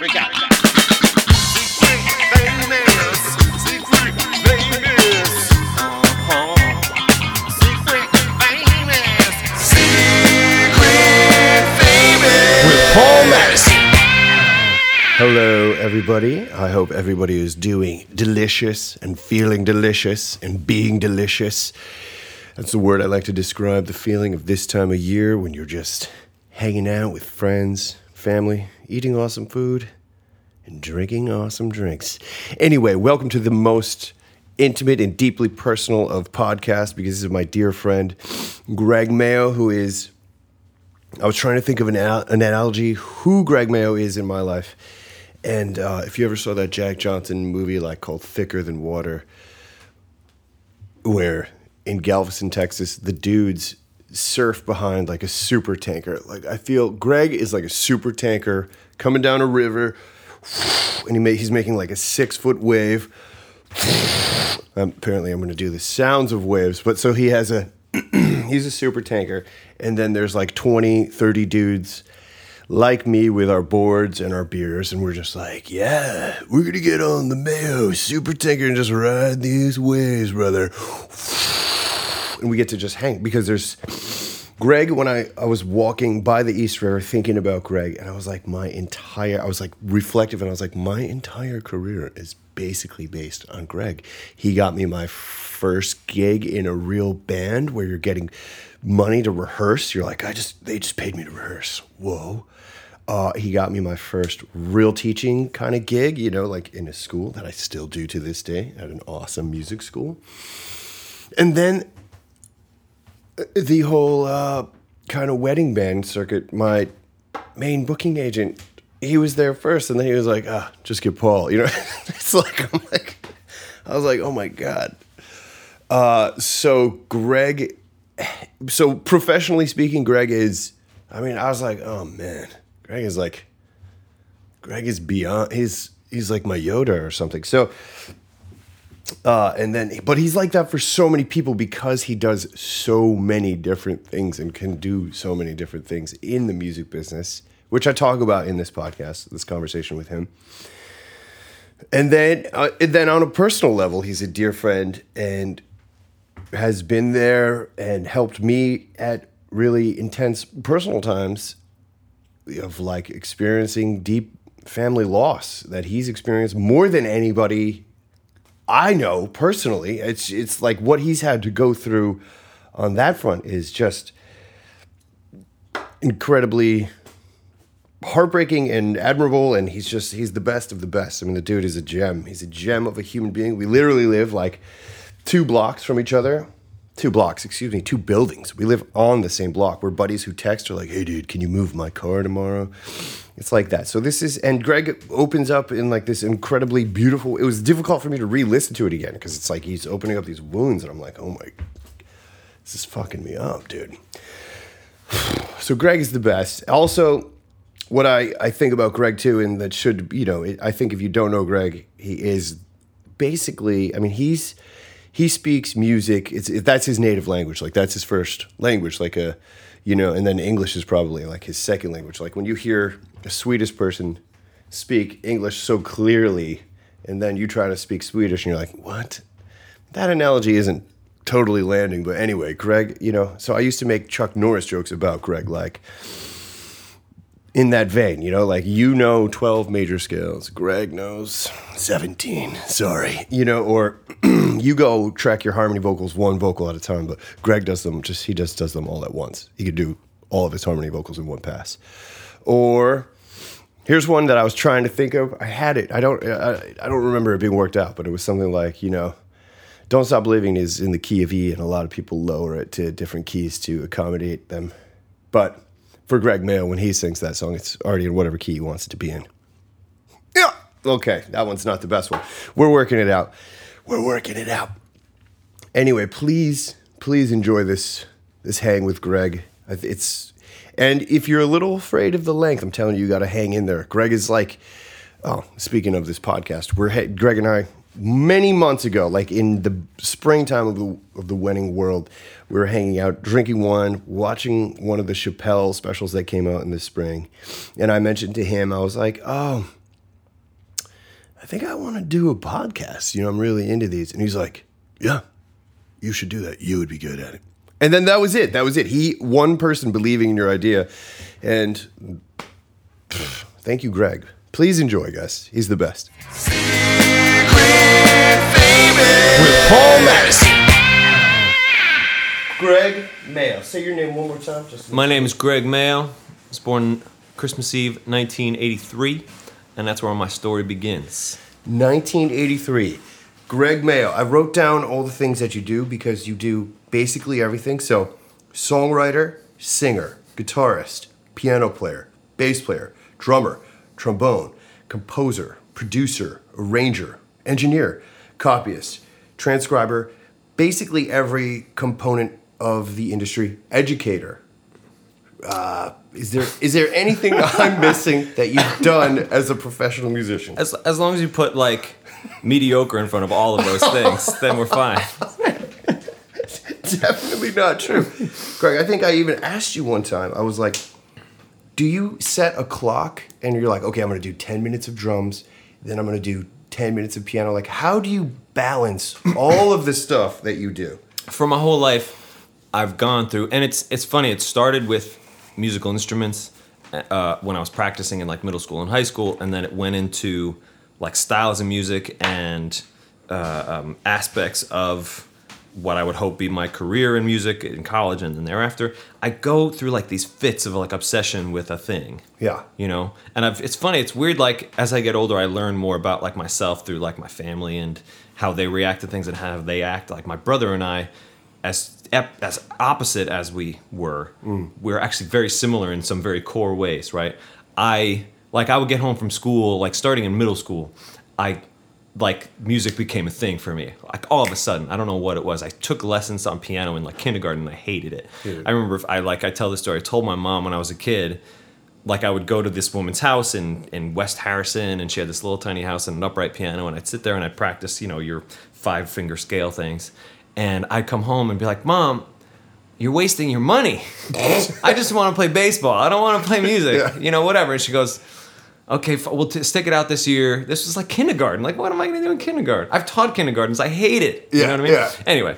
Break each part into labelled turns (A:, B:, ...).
A: We got
B: Madison. Hello, everybody. I hope everybody is doing delicious and feeling delicious and being delicious. That's the word I like to describe the feeling of this time of year when you're just hanging out with friends, family, eating awesome food, and drinking awesome drinks. Anyway, welcome to the most intimate and deeply personal of podcasts because this is my dear friend, Greg Mayo, who is I was trying to think of an, an analogy who Greg Mayo is in my life. And uh, if you ever saw that Jack Johnson movie like called Thicker Than Water, where in Galveston, Texas, the dudes surf behind like a super tanker. Like I feel Greg is like a super tanker coming down a river, and he he's making like a six foot wave. Um, apparently, I'm going to do the sounds of waves, but so he has a he's a super tanker and then there's like 20 30 dudes like me with our boards and our beers and we're just like yeah we're gonna get on the mayo super tanker and just ride these waves brother and we get to just hang because there's Greg, when I, I was walking by the East River thinking about Greg, and I was like, my entire, I was like reflective, and I was like, my entire career is basically based on Greg. He got me my first gig in a real band where you're getting money to rehearse. You're like, I just, they just paid me to rehearse. Whoa. Uh, he got me my first real teaching kind of gig, you know, like in a school that I still do to this day at an awesome music school. And then the whole uh, kind of wedding band circuit, my main booking agent, he was there first, and then he was like, "Ah, just get Paul." You know, it's like I'm like, I was like, "Oh my god." Uh, so Greg, so professionally speaking, Greg is. I mean, I was like, "Oh man, Greg is like, Greg is beyond. He's he's like my Yoda or something." So uh, and then, but he's like that for so many people because he does so many different things and can do so many different things in the music business, which I talk about in this podcast, this conversation with him. And then, uh, and then on a personal level, he's a dear friend and has been there and helped me at really intense personal times of like experiencing deep family loss that he's experienced more than anybody I know personally, it's it's like what he's had to go through on that front is just incredibly heartbreaking and admirable and he's just he's the best of the best. I mean the dude is a gem. He's a gem of a human being. We literally live like two blocks from each other. Two blocks, excuse me, two buildings. We live on the same block. We're buddies who text are like, "Hey dude, can you move my car tomorrow?" It's like that. So this is, and Greg opens up in like this incredibly beautiful. It was difficult for me to re-listen to it again because it's like he's opening up these wounds, and I'm like, oh my, this is fucking me up, dude. So Greg is the best. Also, what I I think about Greg too, and that should you know, I think if you don't know Greg, he is basically. I mean, he's he speaks music. It's that's his native language. Like that's his first language. Like a you know, and then English is probably like his second language. Like when you hear a Swedish person speak English so clearly, and then you try to speak Swedish, and you're like, what? That analogy isn't totally landing. But anyway, Greg, you know, so I used to make Chuck Norris jokes about Greg, like in that vein, you know, like you know 12 major scales, Greg knows 17, sorry, you know, or you go track your harmony vocals one vocal at a time, but Greg does them just, he just does them all at once. He could do all of his harmony vocals in one pass. Or here's one that I was trying to think of. I had it. I don't, I, I don't remember it being worked out, but it was something like, you know, Don't Stop Believing is in the key of E, and a lot of people lower it to different keys to accommodate them. But for Greg Mayo, when he sings that song, it's already in whatever key he wants it to be in. Yeah. Okay, that one's not the best one. We're working it out. We're working it out. Anyway, please, please enjoy this this hang with Greg. It's and if you're a little afraid of the length, I'm telling you, you got to hang in there. Greg is like, oh, speaking of this podcast, we're Greg and I many months ago, like in the springtime of the of the wedding world, we were hanging out, drinking wine, watching one of the Chappelle specials that came out in the spring, and I mentioned to him, I was like, oh, I think I want to do a podcast. You know, I'm really into these. And he's like, Yeah, you should do that. You would be good at it. And then that was it. That was it. He, one person believing in your idea. And pff, thank you, Greg. Please enjoy, guys. He's the best. With Paul Madison. Greg Mayo. Say your name one more time. Just
C: My name is Greg Mayo. I was born Christmas Eve 1983, and that's where my story begins.
B: 1983. Greg Mayo. I wrote down all the things that you do because you do basically everything. So, songwriter, singer, guitarist, piano player, bass player, drummer, trombone, composer, producer, arranger, engineer, copyist, transcriber, basically every component of the industry, educator. Uh, is there is there anything I'm missing that you've done as a professional musician?
C: As, as long as you put like mediocre in front of all of those things, then we're fine.
B: Definitely not true. Greg, I think I even asked you one time. I was like, "Do you set a clock and you're like, okay, I'm going to do 10 minutes of drums, then I'm going to do 10 minutes of piano. Like how do you balance all of the stuff that you do?"
C: For my whole life, I've gone through, and it's it's funny. It started with musical instruments uh, when I was practicing in like middle school and high school, and then it went into like styles of music and uh, um, aspects of what I would hope be my career in music in college and then thereafter. I go through like these fits of like obsession with a thing.
B: Yeah.
C: You know, and I've, it's funny. It's weird. Like as I get older, I learn more about like myself through like my family and how they react to things and how they act. Like my brother and I, as ep- as opposite as we were, mm. we're actually very similar in some very core ways. Right. I like I would get home from school, like starting in middle school, I like music became a thing for me. Like all of a sudden, I don't know what it was. I took lessons on piano in like kindergarten. and I hated it. I remember if I like I tell this story. I told my mom when I was a kid, like I would go to this woman's house in in West Harrison, and she had this little tiny house and an upright piano, and I'd sit there and I'd practice, you know, your five finger scale things, and I'd come home and be like, Mom. You're wasting your money. I just want to play baseball. I don't want to play music.
B: Yeah.
C: You know, whatever. And she goes, okay, f- we'll t- stick it out this year. This was like kindergarten. Like, what am I going to do in kindergarten? I've taught kindergartens. I hate it. You
B: Yeah,
C: know what I mean?
B: yeah.
C: Anyway,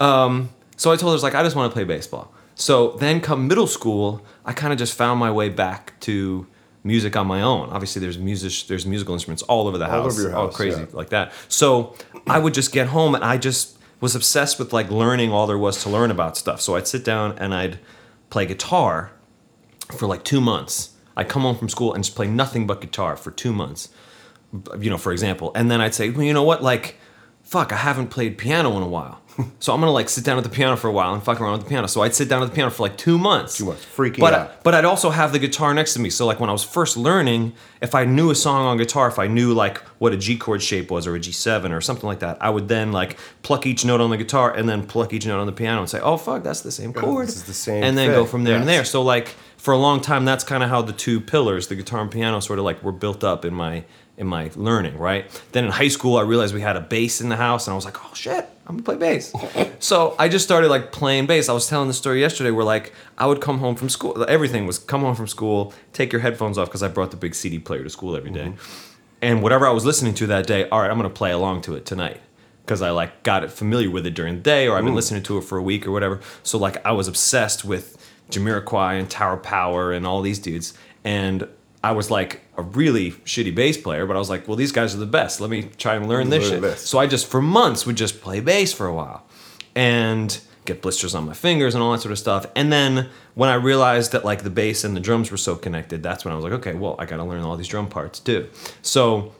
C: um, so I told her, I like, I just want to play baseball. So then come middle school, I kind of just found my way back to music on my own. Obviously, there's music, there's musical instruments all over the
B: All
C: house,
B: over your
C: all crazy
B: yeah.
C: like that. So I would just get home and I just was obsessed with like learning all there was to learn about stuff. So I'd sit down and I'd play guitar for like two months. I'd come home from school and just play nothing but guitar for two months, you know, for example. And then I'd say, well, you know what, like, fuck, I haven't played piano in a while. So I'm gonna like sit down at the piano for a while and fuck around with the piano. So I'd sit down at the piano for like two months.
B: Two months, freaking
C: but,
B: out.
C: But I'd also have the guitar next to me. So like when I was first learning, if I knew a song on guitar, if I knew like what a G chord shape was or a G7 or something like that, I would then like pluck each note on the guitar and then pluck each note on the piano and say, oh fuck, that's the same chord.
B: this is the same
C: And then
B: fit.
C: go from there and there. So like for a long time, that's kind of how the two pillars, the guitar and piano, sort of like were built up in my in my learning, right? Then in high school, I realized we had a bass in the house, and I was like, oh shit, I'm gonna play bass. so I just started like playing bass. I was telling the story yesterday where like I would come home from school. Everything was come home from school, take your headphones off because I brought the big CD player to school every day. Mm-hmm. and whatever I was listening to that day, all right, I'm gonna play along to it tonight because I like got it familiar with it during the day, or I've been mm. listening to it for a week or whatever. So like I was obsessed with Jamiroquai and Tower Power and all these dudes, and I was like a really shitty bass player, but I was like, well, these guys are the best. Let me try and learn this
B: Learn
C: shit.
B: this.
C: So I just for months would just play bass for a while, and get blisters on my fingers and all that sort of stuff. And then when I realized that like the bass and the drums were so connected, that's when I was like, okay, well, I got to learn all these drum parts too. So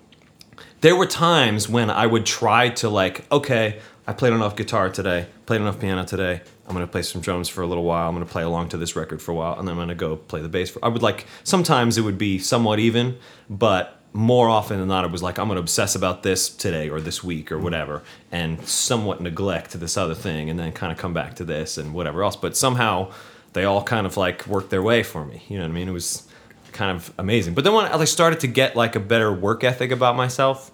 C: there were times when I would try to like, okay, I played enough guitar today, played enough piano today. I'm gonna play some drums for a little while. I'm gonna play along to this record for a while, and then I'm gonna go play the bass. For, I would like sometimes it would be somewhat even, but more often than not, it was like I'm gonna obsess about this today or this week or whatever, and somewhat neglect this other thing, and then kind of come back to this and whatever else. But somehow they all kind of like worked their way for me. You know what I mean? It was kind of amazing. But then when I started to get like a better work ethic about myself,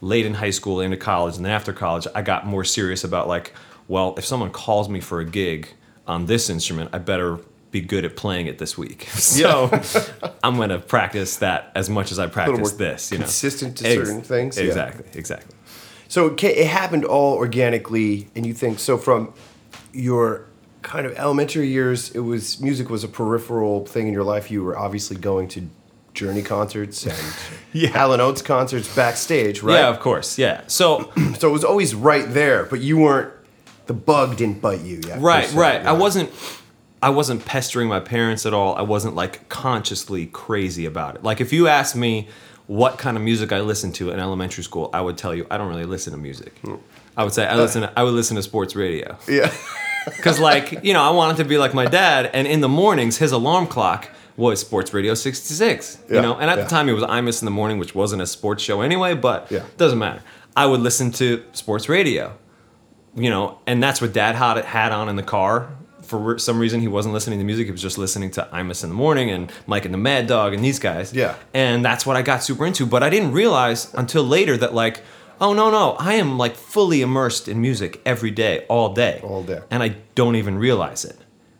C: late in high school into college and then after college i got more serious about like well if someone calls me for a gig on this instrument i better be good at playing it this week. So I'm going to practice that as much as I practice this. You know,
B: consistent to certain things, yeah.
C: Exactly, exactly.
B: So it, it happened all organically, and you think so from your kind of elementary years, it was music was a peripheral thing in your life. You were obviously going to Journey concerts and
C: Yeah.
B: Hall and Oates concerts backstage, right?
C: Yeah, of course. Yeah. So
B: So it was always right there, but you weren't. The bug didn't bite you yet.
C: right
B: se,
C: right. I wasn't i wasn't pestering my parents at all. I wasn't like consciously crazy about it. Like if you asked me what kind of music i listened to in elementary school i would tell you i don't really listen to music. Hmm. I would say i uh. listen to, i would listen to sports radio.
B: Yeah.
C: because like you know i wanted to be like my dad and in the mornings his alarm clock was sports radio 66 you
B: Yeah,
C: know? And at
B: yeah.
C: the time it was imus in the morning which wasn't a sports show anyway but
B: Yeah.
C: doesn't matter. I would listen to sports radio you know, and that's what Dad had had on in the car. For some reason, he wasn't listening to music; he was just listening to Imus in the morning and Mike and the Mad Dog and these guys.
B: Yeah.
C: and that's what I got super into. But I didn't realize until later that like, oh no, no, I am like fully immersed in music every day, all day,
B: All day.
C: and I don't even realize it.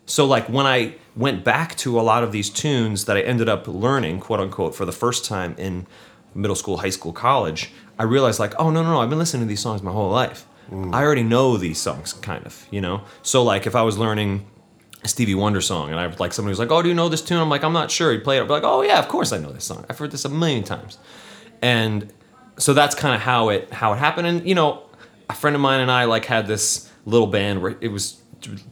C: So like when I went back to a lot of these tunes that I ended up learning, quote unquote, for the first time in middle school, high school, college, I realized like, oh no, no, no, I've been listening to these songs my whole life. Mm. I already know these songs, kind of, you know. So like if I was learning a Stevie Wonder song and I like somebody was like, oh, do you know this tune? I'm like, I'm not sure. He'd play it. I'd be like, oh yeah, of course I know this song. I've heard this a million times. And so that's kind of how it how it happened. And you know, a friend of mine and I like had this little band where it was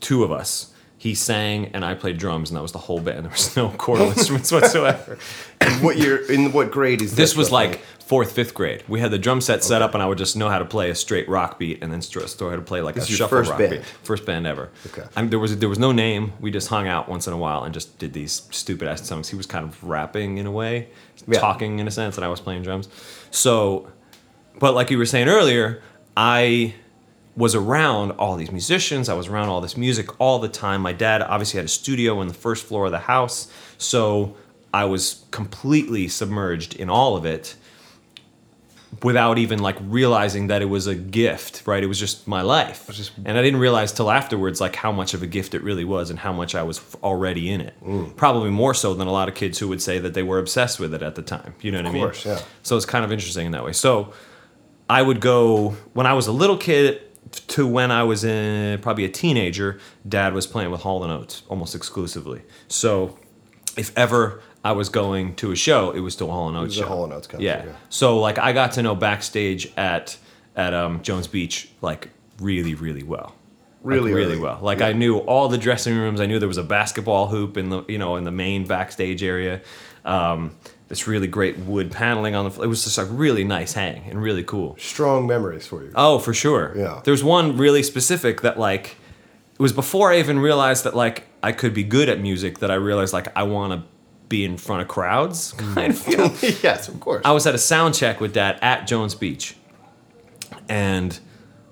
C: two of us. He sang and I played drums, and that was the whole band. There was no chordal instruments whatsoever.
B: And what year? In what grade is this?
C: This was like fourth, fifth grade. We had the drum set set up, and I would just know how to play a straight rock beat, and then st- how to play like
B: This
C: a shuffle
B: first
C: rock
B: band?
C: beat. First band ever.
B: Okay.
C: I mean, there was there was no name. We just hung out once in a while and just did these stupid ass songs. He was kind of rapping in a way,
B: Yeah.
C: talking in a sense, and I was playing drums. So, but like you were saying earlier, I was around all these musicians. I was around all this music all the time. My dad obviously had a studio on the first floor of the house, so I was completely submerged in all of it without even like realizing that it was a gift, right? It was just my life.
B: just-
C: and I didn't realize till afterwards like how much of a gift it really was and how much I was already in it. Mm. Probably more so than a lot of kids who would say that they were obsessed with it at the time. You know what I mean?
B: Of course, yeah.
C: So it's kind of interesting in that way. So I would go when I was a little kid to when I was in probably a teenager. Dad was playing with Hall and Oates almost exclusively. So if ever I was going to a show, it was still a Hall and Oates
B: was a
C: show.
B: Hall and Oates concert,
C: Yeah.
B: yeah.
C: So like I got to know backstage at at um, Jones Beach like really really well. Like,
B: Really
C: really
B: early.
C: well. Like
B: Yeah.
C: I knew all the dressing rooms. I knew there was a basketball hoop in the you know in the main backstage area. Um, this really great wood paneling on the. fl- It was just a really nice hang and really cool.
B: strong memories for you.
C: Oh, for sure.
B: Yeah.
C: There's one really specific that like it was before I even realized that like I could be good at music that I realized like I want to be in front of crowds kind of feel.
B: yes, of course.
C: I was at a sound check with dad at Jones Beach, and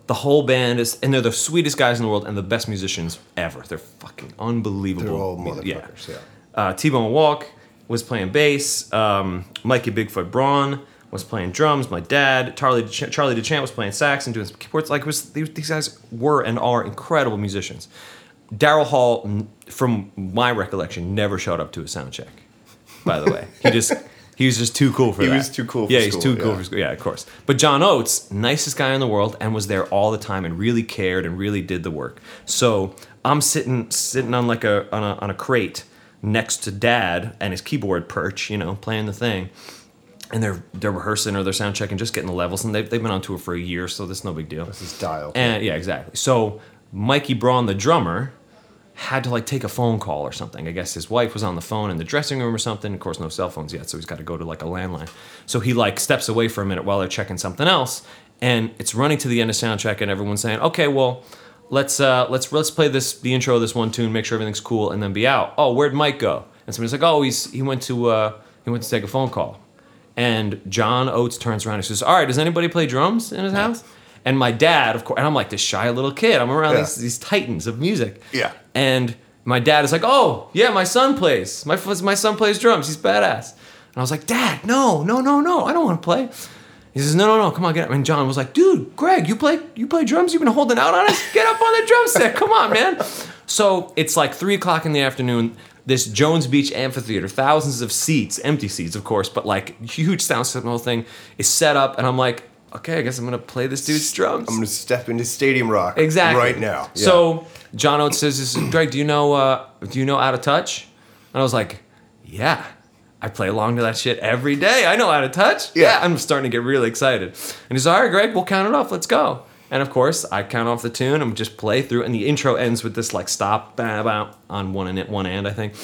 C: the whole band is, and they're the sweetest guys in the world and the best musicians ever. They're fucking unbelievable.
B: They're all motherfuckers, yeah.
C: Uh, T-Bone Wolk was playing bass. Um, Mikey Bigfoot Braun was playing drums. My dad, Charlie Dech- Charlie DeChant was playing sax and doing some keyboards. Like was these guys were and are incredible musicians. Daryl Hall, from my recollection, never showed up to a sound check. By the way, he just he was just too cool for
B: He
C: that.
B: was too cool for
C: yeah, he's
B: school,
C: too cool
B: yeah.
C: for school. Yeah, of course. But John Oates, nicest guy in the world, and was there all the time and really cared and really did the work. So I'm sitting sitting on like a on a, on a crate next to Dad and his keyboard perch, you know, playing the thing. And they're they're rehearsing or they're sound checking, just getting the levels, and they've, they've been on tour for a year, so that's no big deal.
B: This is dial.
C: And yeah, exactly. So Mikey Braun, the drummer, had to like take a phone call or something. I guess his wife was on the phone in the dressing room or something. Of course, no cell phones yet, so he's got to go to like a landline. So he like steps away for a minute while they're checking something else, and it's running to the end of sound check, and everyone's saying, "Okay, well." Let's uh, let's let's play this the intro of this one tune, make sure everything's cool, and then be out. Oh, where'd Mike go? And somebody's like, oh, he's he went to uh, he went to take a phone call. And John Oates turns around and says, All right, does anybody play drums in his house? And my dad, of course, and I'm like this shy little kid. I'm around
B: Yeah.
C: these, these titans of music.
B: Yeah.
C: And my dad is like, Oh, yeah, my son plays. My, my son plays drums. He's badass. And I was like, Dad, no, no, no, no. I don't want to play. He says, "No, no, no, come on, get up." And John was like, "Dude, Greg, you play you play drums? You've been holding out on us. Get up on the drum set. Come on, man." So it's like three o'clock in the afternoon. This Jones Beach amphitheater, thousands of seats, empty seats, of course, but like huge sound system, whole thing is set up, and I'm like, okay, I guess I'm gonna play this dude's drums.
B: I'm gonna step into Stadium Rock
C: Exactly.
B: right now. Yeah.
C: So John Oates says, this is, "Greg, do you know uh, do you know Out of Touch?" And I was like, "Yeah, I play along to that shit every day. I know Out of Touch.
B: Yeah.
C: I'm starting to get really excited." And he's, "All right, Greg, we'll count it off. Let's go." And of course, I count off the tune and just play through. And the intro ends with this like stop, bah, bah, on one and one hand, I think.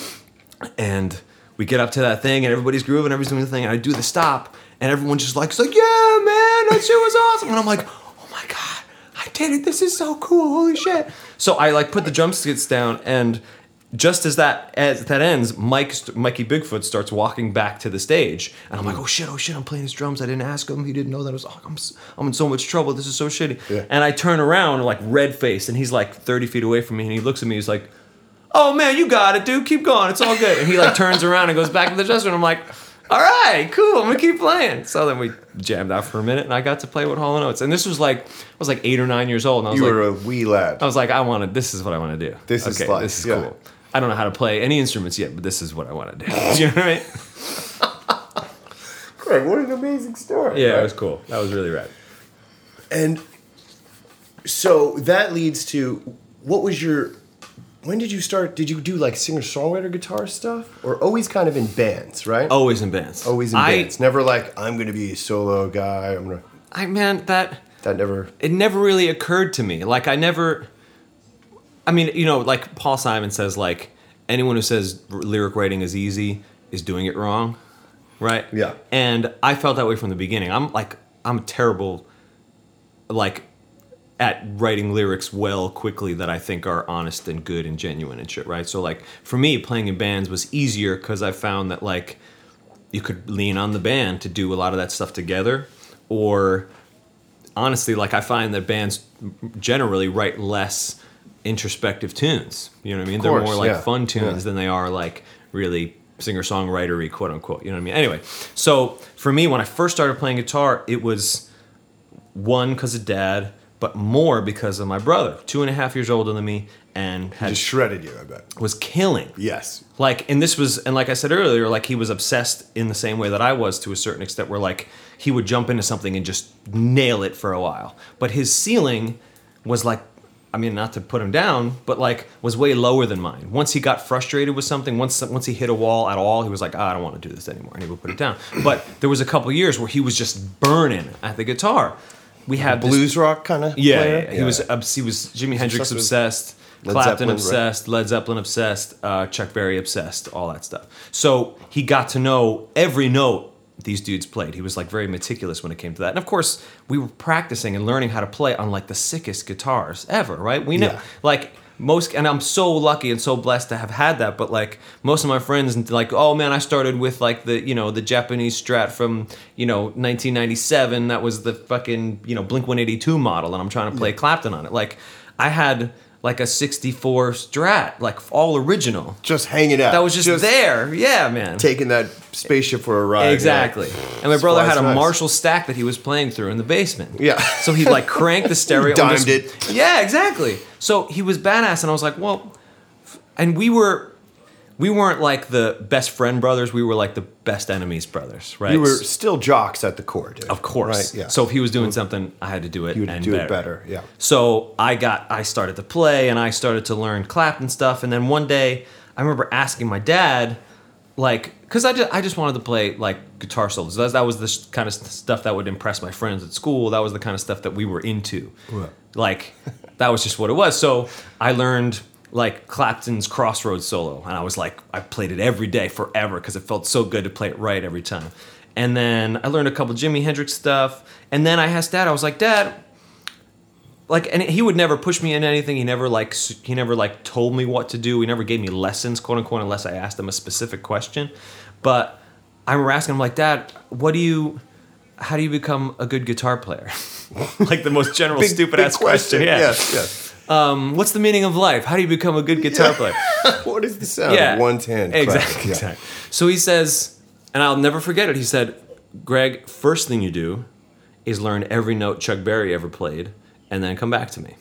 C: And we get up to that thing, and everybody's grooving, everybody's doing the thing. And I do the stop, and everyone's just like, it's like, yeah, man, that shit was awesome. And I'm like, oh my god, I did it. This is so cool. Holy shit. So I like put the drum skits down, and just as that as that ends, Mike Mikey Bigfoot starts walking back to the stage, and I'm like, oh shit, oh shit, I'm playing his drums. I didn't ask him. He didn't know that I was. Oh, I'm I'm in so much trouble. This is so shitty.
B: Yeah.
C: And I turn around like red faced, and he's like 30 feet away from me, and he looks at me. He's like, oh man, you got it, dude. Keep going. It's all good. And he like turns around and goes back to the drum, and I'm like. All right, cool. I'm gonna keep playing. So then we jammed out for a minute, and I got to play with Hall and Oates. And this was like, I was like eight or nine years old, and I was
B: you
C: like,
B: were a wee lad.
C: I was like, I want to. This is what I want to do.
B: This is
C: okay,
B: life,
C: This is
B: yeah.
C: cool. I don't know how to play any instruments yet, but this is what I want to do. you know what I mean?
B: Greg, what an amazing story.
C: Yeah,
B: right?
C: it was cool. That was really rad.
B: And so that leads to what was your when did you start did you do like singer songwriter guitar stuff or always kind of in bands right
C: Always in bands.
B: always in
C: I,
B: bands never like i'm gonna be a solo guy i'm gonna
C: I man, that
B: that never
C: it never really occurred to me. Like I never. I mean, you know, like Paul Simon says, like anyone who says lyric writing is easy is doing it wrong, right?
B: Yeah.
C: And I felt that way from the beginning. I'm like, I'm terrible, like, at writing lyrics well quickly that I think are honest and good and genuine and shit, right? So like for me, playing in bands was easier because I found that like you could lean on the band to do a lot of that stuff together, or honestly, like I find that bands generally write less introspective tunes. You know what I mean? They're more like
B: yeah.
C: fun tunes
B: Yeah.
C: than they are like really singer songwritery, quote unquote. You know what I mean? Anyway, so for me, when I first started playing guitar, it was one because of dad, but more because of my brother, two and a half years older than me, and had
B: just shredded you i bet
C: was killing.
B: yes
C: Like, and this was, and like I said earlier, like he was obsessed in the same way that I was to a certain extent, where like he would jump into something and just nail it for a while. But his ceiling was like, I mean, not to put him down, but like was way lower than mine. Once he got frustrated with something, once once he hit a wall at all, he was like, "Ah, I don't want to do this anymore, and he would put it down. But there was a couple years where he was just burning at the guitar. We had this-
B: blues rock kind of
C: yeah, yeah, he was obs- he was Jimi Hendrix
B: obsessed with
C: obsessed,
B: Led
C: Clapton
B: Zeppelin, right?
C: obsessed, Led Zeppelin obsessed, uh, Chuck Berry obsessed, all that stuff. So he got to know every note these dudes played. He was like very meticulous when it came to that. And of course, we were practicing and learning how to play on like the sickest guitars ever, right? We know
B: Yeah.
C: like most and I'm so lucky and so blessed to have had that, but like most of my friends like, "Oh man, I started with like the, you know, the Japanese Strat from, you know, 1997 that was the fucking, you know, Blink 182 model and I'm trying to play Clapton on it." Like I had like a 64 Strat, like all original.
B: just hanging out
C: That was just, there. Yeah, man.
B: taking that spaceship for a ride
C: Exactly.
B: You're
C: And my brother had a
B: nice.
C: Marshall stack that he was playing through in the basement.
B: Yeah.
C: So he like cranked the stereo.
B: Dimed
C: just-
B: it.
C: Yeah, exactly. So he was badass, and I was like, well, and we were, we weren't like the best friend brothers. We were like the best enemies brothers, right?
B: you were still jocks at the core dude.
C: of course.
B: right yeah
C: So if he was doing something, I had to do it.
B: you would
C: and
B: do it better yeah
C: so I got I started to play and I started to learn Clapton stuff and then one day I remember asking my dad like because I just, I just wanted to play like guitar solos that, that was the sh- kind of stuff that would impress my friends at school that was the kind of stuff that we were into
B: Right.
C: like that was just what it was so I learned like Clapton's Crossroads solo and I was like I played it every day forever because it felt so good to play it right every time. And then I learned a couple Jimi Hendrix stuff and then I asked dad I was like dad like and he would never push me into anything. He never like he never like told me what to do. He never gave me lessons quote unquote unless i asked him a specific question. But i remember asking him like dad what do you how do you become a good guitar player? Like the most general
B: Big-
C: stupid
B: big
C: ass question, yeah.
B: Yes yes
C: um, what's the meaning of life how do you become a good guitar player
B: what is the sound
C: yeah
B: of one hand
C: exactly.
B: Yeah.
C: exactly so he says and i'll never forget it he said greg first thing you do is learn every note Chuck Berry ever played, and then come back to me.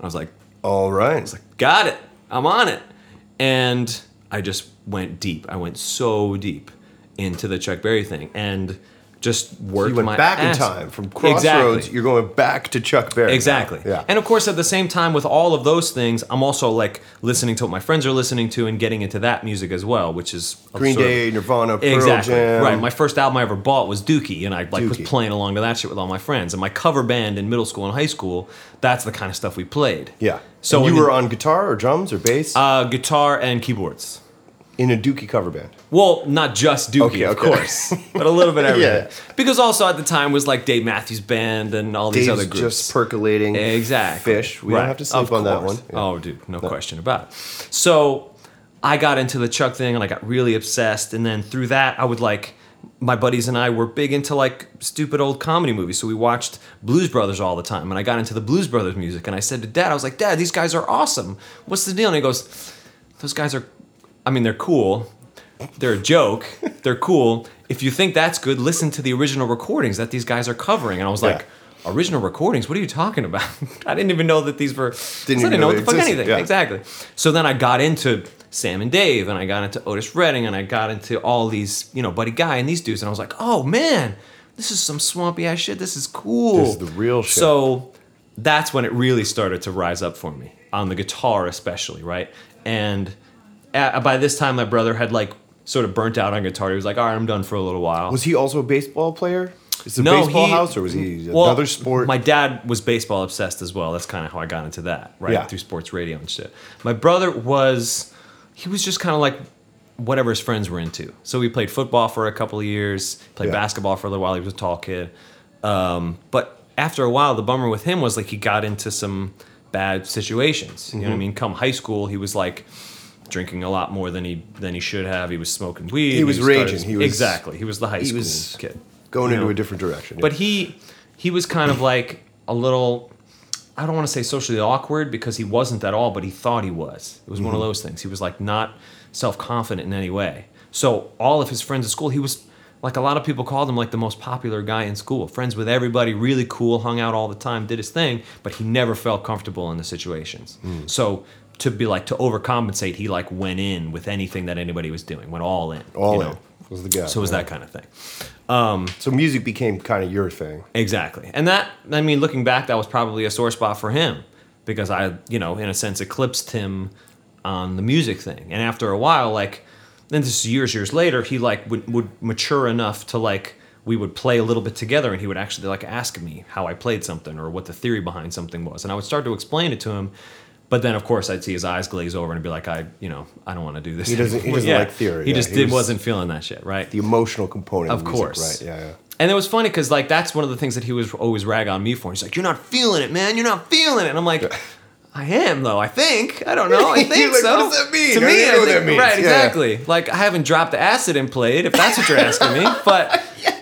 C: I was like,
B: All right.
C: He's like, got it. I'm on it. And I just went deep. I went so deep into the Chuck Berry thing and just worked
B: you went back in time from Crossroads.
C: Exactly.
B: You're going back to Chuck Berry. now.
C: Exactly.
B: Yeah.
C: And of course, at the same time, with all of those things, I'm also like listening to what my friends are listening to and getting into that music as well, which is
B: Green
C: sort of-
B: Day, Nirvana, Pearl
C: exactly
B: Jam.
C: right. My first album I ever bought was Dookie, and I like was playing along to that shit with all my friends. And my cover band in middle school and high school, that's the kind of stuff we played.
B: yeah.
C: So
B: So you
C: in the-
B: were on guitar or drums or bass
C: Uh, guitar and keyboards.
B: In a Dookie cover band.
C: Well, not just Dookie,
B: Okay,
C: of
B: okay.
C: course, but a little bit of everything.
B: Yeah.
C: Because also at the time was like Dave Matthews Band and all these
B: Dave's
C: other groups.
B: just percolating.
C: Exactly.
B: Phish. We
C: Right.
B: don't have to sleep
C: Of
B: on that
C: course.
B: one. Yeah.
C: Oh, dude, no, question about it. So I got into the Chuck thing and I got really obsessed. And then through that, I would like, my buddies and I were big into like stupid old comedy movies. So we watched Blues Brothers all the time. And I got into the Blues Brothers music. And I said to dad, I was like, Dad, these guys are awesome. What's the deal? And he goes, Those guys are, I mean, they're cool. They're a joke. They're cool. If you think that's good, listen to the original recordings that these guys are covering. And I was
B: Yeah.
C: like, original recordings? What are you talking about? I didn't even know that these were.
B: Didn't
C: I
B: even
C: didn't
B: know
C: know what the fuck
B: existed,
C: anything.
B: yeah.
C: Exactly. So then I got into Sam and Dave, and I got into Otis Redding, and I got into all these, you know, Buddy Guy and these dudes, and I was like, oh man, this is some swampy ass shit. This is cool.
B: This is the real shit.
C: So that's when it really started to rise up for me on the guitar, especially, right? And at, by this time, my brother had like sort of burnt out on guitar. He was like, all right, I'm done for a little while.
B: Was he also a baseball player? Is it a
C: No,
B: baseball
C: he-
B: house or was he
C: Well,
B: another sport?
C: My dad was baseball obsessed as well. That's kind of how I got into that, right?
B: Yeah.
C: Through sports radio and shit. My brother was, he was just kind of like whatever his friends were into. So we played football for a couple of years, played
B: Yeah.
C: basketball for a little while. He was a tall kid. Um, but after a while, the bummer with him was like he got into some bad situations. You know what I
B: Mm-hmm.
C: mean? Come high school, he was like drinking a lot more than he than he should have. He was smoking weed.
B: He was
C: started-
B: raging. He was-
C: exactly. He was the high
B: he
C: school
B: was
C: kid
B: going
C: you
B: into
C: know.
B: a different direction.
C: But he he was kind of like a little I don't want to say socially awkward because he wasn't at all, but he thought he was. It was one of mm-hmm. those things. He was like not self-confident in any way. So all of his friends at school, he was like a lot of people called him like the most popular guy in school. Friends with everybody, really cool, hung out all the time, did his thing, but he never felt comfortable in the situations. Mm. So to be like to overcompensate, he like went in with anything that anybody was doing, went all in.
B: all
C: you
B: in
C: know?
B: was the guy.
C: So it was
B: yeah.
C: that kind of thing.
B: Um, So music became kind of your thing.
C: Exactly. And that, I mean, looking back, that was probably a sore spot for him because I, you know, in a sense, eclipsed him on the music thing. And after a while, like, then this is years, years later, he like would, would mature enough to like, we would play a little bit together and he would actually like ask me how I played something or what the theory behind something was. And I would start to explain it to him. But then, of course, I'd see his eyes glaze over and be like, "I, you know, I don't want to do this."
B: He doesn't- he doesn't like theory,
C: He
B: yeah.
C: just
B: He
C: did,
B: was-
C: wasn't feeling that shit, right?
B: The emotional component of,
C: Of
B: music,
C: course.
B: right? Yeah, yeah.
C: And it was funny because like that's one of the things that he was always rag on me for. He's like, "You're not feeling it, man. You're not feeling it." And I'm like, "I am though. I think. I don't know. I think
B: like,
C: so."
B: "What does that mean?
C: To
B: I
C: me, I think-
B: that means."
C: right?
B: Yeah, yeah.
C: Exactly. Like I haven't dropped the acid and played, if that's what you're asking me. But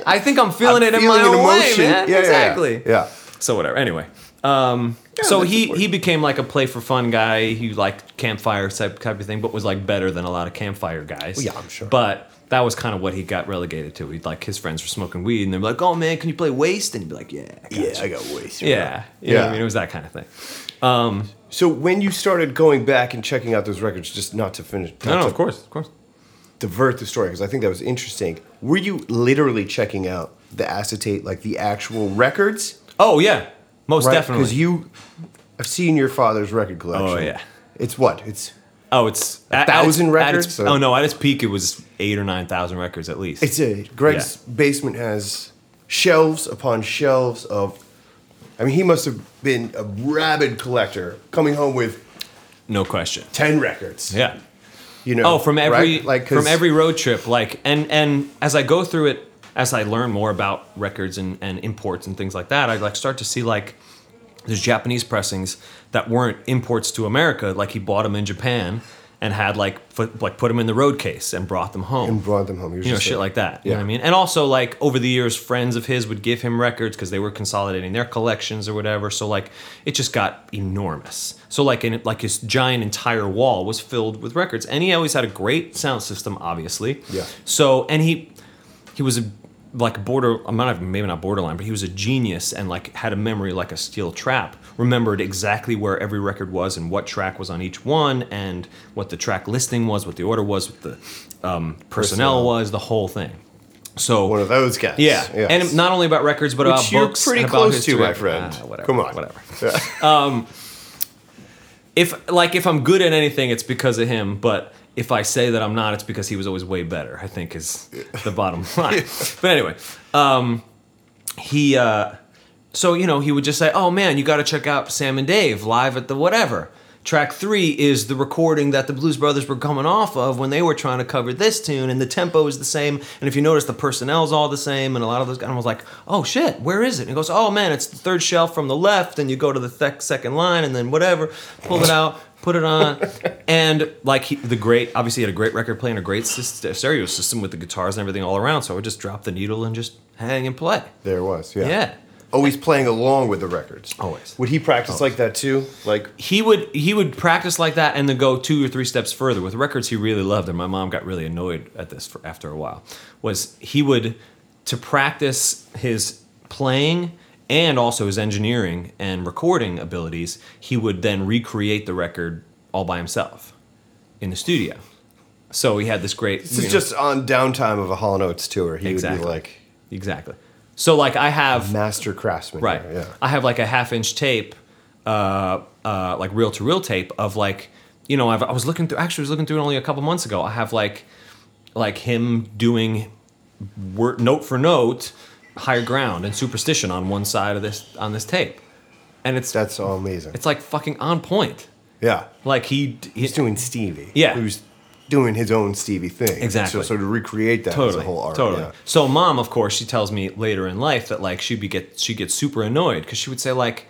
C: I think I'm feeling
B: I'm
C: it in my own
B: emotion.
C: way, man.
B: Yeah, yeah, yeah.
C: exactly.
B: Yeah.
C: So whatever. Anyway, um, so he
B: important.
C: he became like a play for fun guy. He liked campfire type type of thing, but was like better than a lot of campfire guys.
B: Well, yeah, I'm sure.
C: But that was kind of what he got relegated to. He'd like his friends were smoking weed, and they'd be like, "Oh man, can you play Waste?" And he'd be like, "Yeah, I got
B: Yeah,
C: you."
B: I got waste.
C: yeah." You know
B: Yeah.
C: I mean, it was that kind of thing.
B: Um, so when you started going back and checking out those records, just not to finish,
C: No,
B: not
C: no, of course, of course.
B: divert the story because I think that was interesting. Were you literally checking out the acetate, like the actual records?
C: Oh yeah, most
B: Right?
C: definitely.
B: Because you, I've seen your father's record collection.
C: Oh, yeah.
B: It's what? It's
C: oh, it's a
B: thousand records?
C: Its, oh no, at its peak, it was eight or nine thousand records at least.
B: it's a Greg's basement has shelves upon shelves of. I mean, he must have been a rabid collector, coming home with
C: no question.
B: ten records.
C: Yeah.
B: You know.
C: Oh, from every
B: right? like
C: from every road trip, like and and as I go through it, as I learn more about records and, and imports and things like that, I like start to see like there's Japanese pressings that weren't imports to America. Like he bought them in Japan and had like put, like put them in the road case and brought them home.
B: and brought them home.
C: You know, shit like that. You know
B: Yeah.
C: what I mean? And also, like, over the years, friends of his would give him records because they were consolidating their collections or whatever. So, like, it just got enormous. So, like, in, like his giant entire wall was filled with records. And he always had a great sound system, obviously.
B: Yeah.
C: So, and he he was a like border. I'm not even maybe not borderline, but he was a genius and like had a memory like a steel trap. Remembered exactly where every record was and what track was on each one, and what the track listing was, what the order was, what the um, personnel, was, the whole thing. So
B: One of those guys.
C: yeah,
B: Yes.
C: and not only about records, but about
B: Which you're
C: books.
B: pretty
C: about
B: close to, my friend.
C: Ah, whatever.
B: Come on.
C: whatever.
B: Yeah.
C: If like if I'm good at anything, it's because of him. But if I say that I'm not, it's because he was always way better. I think is the bottom line. But anyway, um, he uh, so you know he would just say, "Oh man, you got to check out Sam and Dave live at the whatever." Track three is the recording that the Blues Brothers were coming off of when they were trying to cover this tune, and the tempo is the same. And if you notice, the personnel's all the same, and a lot of those guys. I was like, "Oh shit, where is it?" And he goes, "Oh man, it's the third shelf from the left, and you go to the th- second line, and then whatever, pull it out, put it on." and like he, the great, obviously, he had a great record player and a great stereo system with the guitars and everything all around. So I would just drop the needle and just hang and play.
B: There it was. Yeah.
C: Yeah.
B: Always playing along with the records.
C: Always.
B: Would he practice like that too? Like
C: he would he would practice like that and then go two or three steps further with records he really loved and my mom got really annoyed at this for after a while was he would to practice his playing and also his engineering and recording abilities he would then recreate the record all by himself in the studio so he had this great
B: this is just on downtime of a Hall Notes tour. He would
C: Exactly.
B: be like
C: exactly so like i have
B: master craftsman.
C: Right.
B: here, Yeah.
C: I have like a half inch tape, uh, uh, like reel to reel tape of like, you know, I've, I was looking through, actually, I was looking through it only a couple months ago. I have like, like him doing word, note for note, higher ground and superstition on one side of this, on this tape. And it's,
B: That's all amazing.
C: it's like fucking on point.
B: yeah.
C: Like he, he
B: He's doing Stevie.
C: Yeah.
B: Who's doing his own Stevie thing.
C: Exactly.
B: So, so to recreate that
C: totally,
B: as a whole art.
C: Totally.
B: Yeah.
C: So mom, of course, she tells me later in life that like she'd be get she gets super annoyed because she would say like,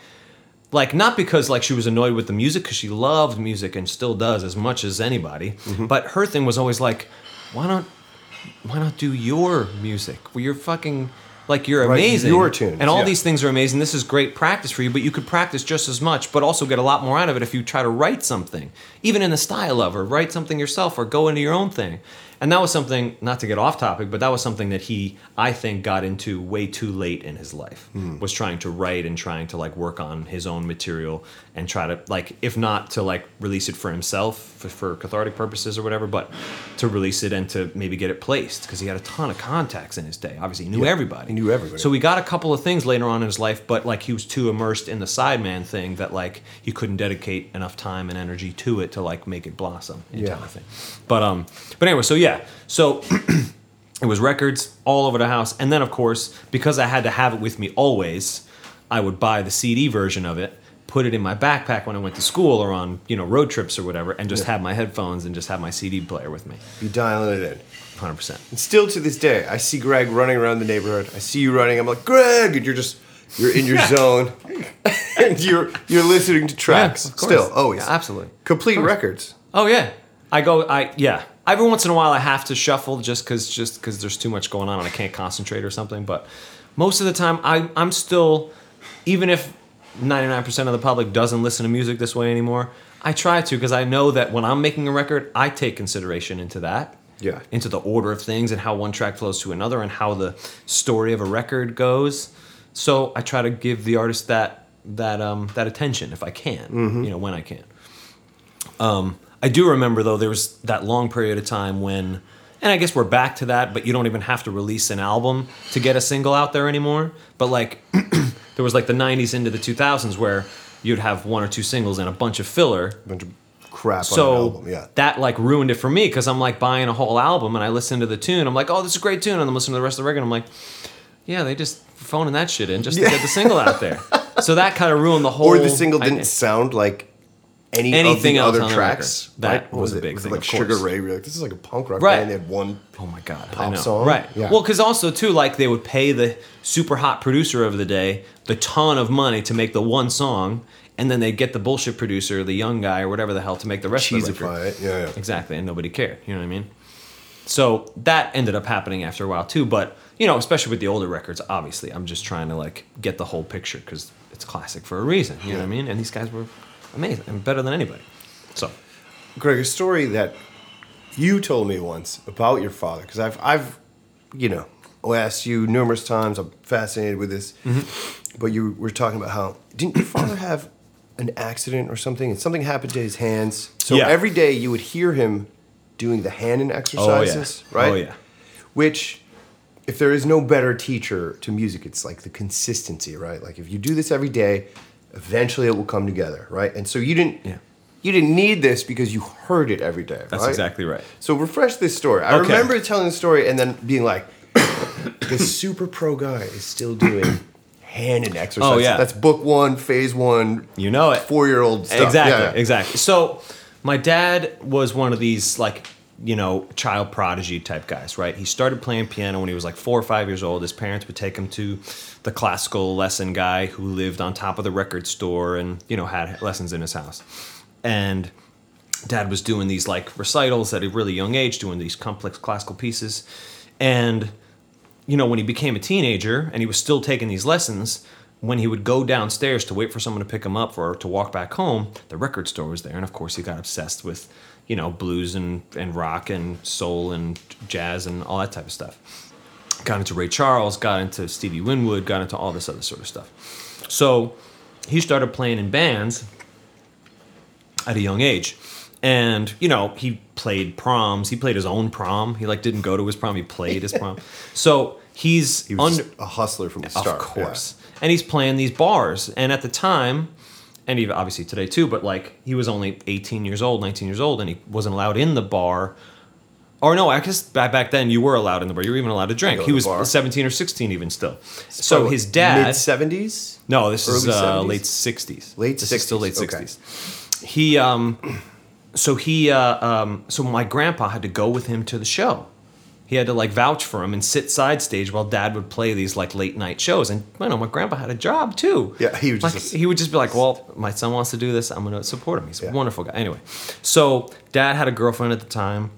C: like not because like she was annoyed with the music because she loved music and still does as much as anybody,
B: Mm-hmm.
C: but her thing was always like, why not, why not do your music? Well, you're fucking. Like you're
B: Right,
C: amazing,
B: your tunes,
C: and all
B: yeah.
C: these things are amazing. This is great practice for you, but you could practice just as much, but also get a lot more out of it if you try to write something, even in the style of, or write something yourself, or go into your own thing. And that was something, not to get off topic, but that was something that he, I think, got into way too late in his life.
B: Hmm.
C: Was trying to write and trying to like work on his own material and try to like, if not to like release it for himself for, for cathartic purposes or whatever, but to release it and to maybe get it placed because he had a ton of contacts in his day. Obviously, he knew
B: Yeah,
C: everybody.
B: he knew everybody.
C: So we got a couple of things later on in his life, but like he was too immersed in the sideman thing that like he couldn't dedicate enough time and energy to it to like make it blossom into
B: Yeah.
C: anything. But um, but anyway, so yeah, so it was records all over the house, and then of course because I had to have it with me always, I would buy the CD version of it. Put it in my backpack when I went to school or on you know road trips or whatever, and just
B: Yeah.
C: have my headphones and just have my CD player with me,
B: Be dialing it in.
C: hundred percent.
B: And still to this day, I see Greg running around the neighborhood. I see you running. I'm like, Greg, and you're just you're in your zone, and you're you're listening to tracks.
C: course.
B: still, always,
C: Yeah, absolutely.
B: complete records.
C: Oh yeah, I go. I yeah. Every once in a while, I have to shuffle just because just because there's too much going on and I can't concentrate or something. But most of the time, I I'm still, even if 99% of the public doesn't listen to music this way anymore, I try to because I know that when I'm making a record, I take consideration into that.
B: Yeah.
C: Into the order of things and how one track flows to another and how the story of a record goes. So I try to give the artist that that um that attention if I can. You know when I can. Um, I do remember though there was that long period of time when, and I guess we're back to that, but you don't even have to release an album to get a single out there anymore. But like, there was like the '90s into the 2000s where you'd have one or two singles and a bunch of filler.
B: A bunch of crap on
C: So
B: an album. Yeah,
C: that like ruined it for me because I'm like buying a whole album and I listen to the tune. I'm like, oh, this is a great tune, and I'm listening to the rest of the record. I'm like, yeah, they just phoning that shit in just to get the single out there. So that kind of ruined the whole.
B: or the single didn't
C: idea.
B: sound like any
C: Anything
B: of
C: else
B: the other
C: the
B: tracks.
C: That
B: right? What
C: was a big
B: Was
C: thing,
B: Like Sugar
C: course.
B: Ray, you're like, this is like a punk rock
C: Right.
B: band. They had one.
C: Oh my god,
B: pop song?
C: Right.
B: Yeah.
C: Well, because also too, like they would pay the super hot producer of the day the ton of money to make the one song, and then they'd get the bullshit producer, the young guy or whatever the hell, to make the rest of the record.
B: Cheesify it. Yeah, yeah.
C: Exactly, and nobody cared. You know what I mean? So that ended up happening after a while too. But you know, especially with the older records, obviously, I'm just trying to like get the whole picture because it's classic for a reason. You know what I mean? And these guys were amazing and better than anybody. So
B: Greg, a story that you told me once about your father, because I've, I've, you know, asked you numerous times. I'm fascinated with this,
C: Mm-hmm.
B: but you were talking about how didn't your father have an accident or something, and something happened to his hands. So
C: Yeah.
B: every day you would hear him doing the hand in exercises, right?
C: Oh yeah.
B: Which, if there is no better teacher to music, it's like the consistency, right? Like if you do this every day, eventually it will come together, right? And so you didn't,
C: Yeah.
B: you didn't need this because you heard it every day.
C: That's
B: right?
C: exactly right.
B: So refresh this story. I
C: Okay.
B: remember telling the story and then being like, this super pro guy is still doing Hanon exercise.
C: Oh, yeah.
B: That's book one, phase one.
C: You know it.
B: Four year old stuff.
C: Exactly,
B: Yeah, yeah.
C: exactly. So my dad was one of these like you know child prodigy type guys, right? He started playing piano when he was like four or five years old. His parents would take him to the classical lesson guy who lived on top of the record store and you know had lessons in his house. And dad was doing these like recitals at a really young age, doing these complex classical pieces, and you know, when he became a teenager and he was still taking these lessons, when he would go downstairs to wait for someone to pick him up or to walk back home, the record store was there. And of course, he got obsessed with, you know, blues and, and rock and soul and jazz and all that type of stuff. Got into Ray Charles, got into Stevie Winwood, got into all this other sort of stuff. So he started playing in bands at a young age. And, you know, he played proms. He played his own prom. He like didn't go to his prom, he played his prom. So he's
B: He
C: under
B: a hustler from the start.
C: of course. And he's playing these bars. And at the time, and even obviously today too, but like he was only 18 years old, 19 years old, and he wasn't allowed in the bar. Or no, I guess back back then you were allowed in the bar. You were even allowed to drink.
B: to
C: He was
B: bar.
C: 17 or 16 even still. So his dad
B: Mid 70s?
C: no, this is uh,
B: 70s?
C: late sixties.
B: Late
C: this is still late
B: 60s, okay.
C: sixties. He um, so he uh, um, so my grandpa had to go with him to the show. He had to like vouch for him and sit side stage while dad would play these like late night shows. And you know, my grandpa had a job too.
B: Yeah, he was
C: like,
B: just-
C: he would just be like, "Well, my son wants to do this. I'm going to support him. He's
B: Yeah.
C: a wonderful guy." Anyway, so dad had a girlfriend at the time,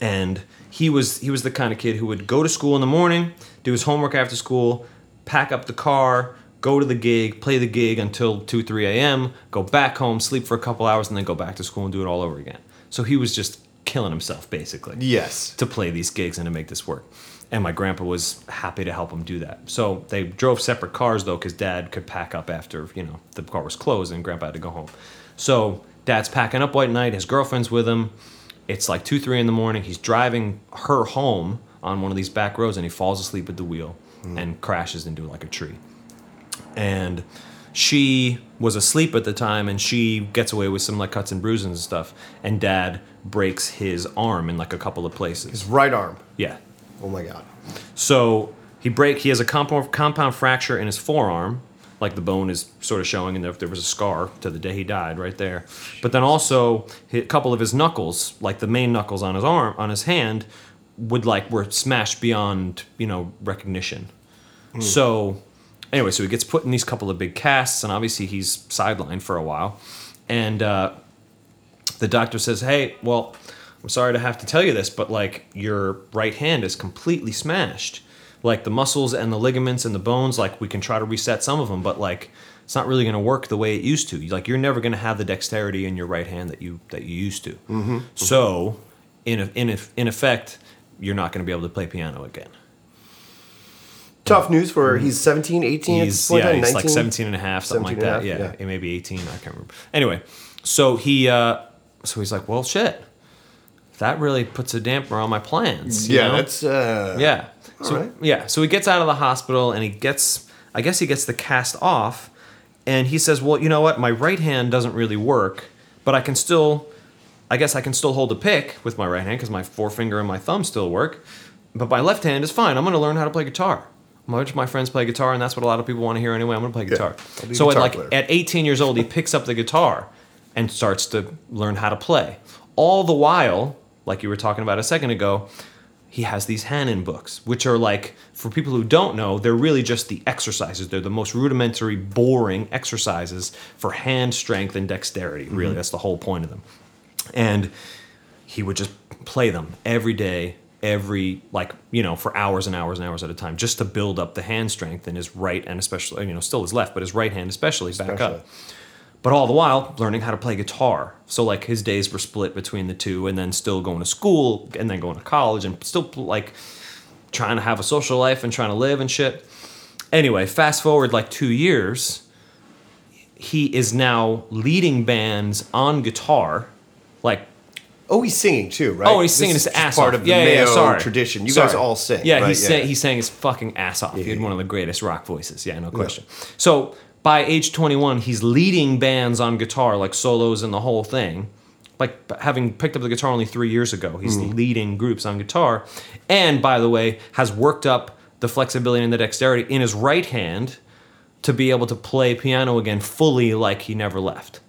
C: and he was he was the kind of kid who would go to school in the morning, do his homework after school, pack up the car, go to the gig, play the gig until 2 3 a.m., go back home, sleep for a couple hours, and then go back to school and do it all over again. So he was just killing himself basically
B: Yes.
C: to play these gigs and to make this work. And my grandpa was happy to help him do that. So they drove separate cars though, because dad could pack up after, you know, the car was closed and grandpa had to go home. So dad's packing up white night, his girlfriend's with him. It's like two, three in the morning. He's driving her home on one of these back roads and he falls asleep at the wheel mm. and crashes into like a tree. And she was asleep at the time and she gets away with some like cuts and bruises and stuff. And dad breaks his arm in like a couple of places.
B: His right arm.
C: Yeah.
B: Oh my God.
C: So he break he has a compound compound fracture in his forearm, like the bone is sort of showing, and there, there was a scar to the day he died right there. But then also a couple of his knuckles, like the main knuckles on his arm on his hand, would like were smashed beyond you know recognition. So anyway, so he gets put in these couple of big casts, and obviously he's sidelined for a while, and. uh the doctor says, "Hey, well, I'm sorry to have to tell you this, but like your right hand is completely smashed. Like the muscles and the ligaments and the bones, like we can try to reset some of them, but like it's not really going to work the way it used to. Like you're never going to have the dexterity in your right hand that you that you used to.
B: Mm-hmm.
C: So, in a, in a, in effect, you're not going to be able to play piano again.
B: Tough news for he's 17, 18 at this
C: Mm-hmm. He's yeah, he's
B: time,
C: like 17 and a half, something like that. Yeah,
B: yeah.
C: it may be 18. I can't remember. Anyway, so he, uh, so he's like, well, shit. That really puts a damper on my plans. you
B: Yeah,
C: know?
B: that's uh,
C: yeah. So
B: right.
C: yeah, so he gets out of the hospital and he gets, I guess he gets the cast off, and he says, well, you know what? My right hand doesn't really work, but I can still, I guess I can still hold a pick with my right hand because my forefinger and my thumb still work, but my left hand is fine. I'm going to learn how to play guitar. Much of my friends play guitar, and that's what a lot of people want to hear anyway. I'm going to play guitar.
B: A
C: So at like
B: player.
C: at 18 years old, he picks up the guitar and starts to learn how to play. All the while, like you were talking about a second ago, he has these Hanon books, which are like, for people who don't know, they're really just the exercises. They're the most rudimentary, boring exercises for hand strength and dexterity. Mm-hmm. Really, that's the whole point of them. And he would just play them every day, every, like, you know, for hours and hours and hours at a time, just to build up the hand strength in his right and especially, you know, still his left, but his right hand especially back up but all the while learning how to play guitar. So like his days were split between the two, and then still going to school, and then going to college, and still like trying to have a social life and trying to live and shit. Anyway, fast forward like two years, he is now leading bands on guitar, like
B: Oh, he's singing too, right?
C: Oh, he's singing
B: This
C: his ass
B: part
C: off.
B: of the
C: yeah, yeah, yeah, sorry.
B: tradition. You
C: Sorry.
B: guys all sing.
C: Yeah,
B: right?
C: he sang he sang his fucking ass off. he had
B: yeah.
C: one of the greatest rock voices. Yeah, no question. So by age 21, he's leading bands on guitar, like solos and the whole thing. Like having picked up the guitar only three years ago, he's
B: Mm-hmm.
C: leading groups on guitar, and by the way, has worked up the flexibility and the dexterity in his right hand to be able to play piano again fully, like he never left.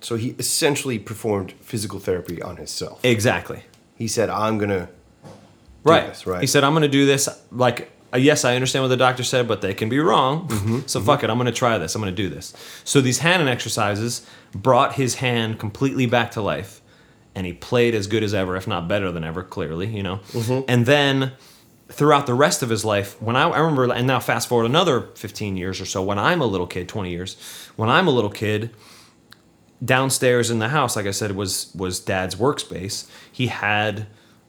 B: So he essentially performed physical therapy on himself.
C: Exactly.
B: He said, "I'm gonna."
C: right.
B: this, right.
C: He said, I'm going to do this. Like, yes, I understand what the doctor said, but they can be wrong.
B: Mm-hmm,
C: so fuck it. I'm going to try this. I'm going to do this. So these hand exercises brought his hand completely back to life. And he played as good as ever, if not better than ever, clearly, you know.
B: Mm-hmm.
C: And then throughout the rest of his life, when I, I remember, and now fast forward another 15 years or so, when I'm a little kid, 20 years, when I'm a little kid, downstairs in the house, like I said, was was Dad's workspace. He had,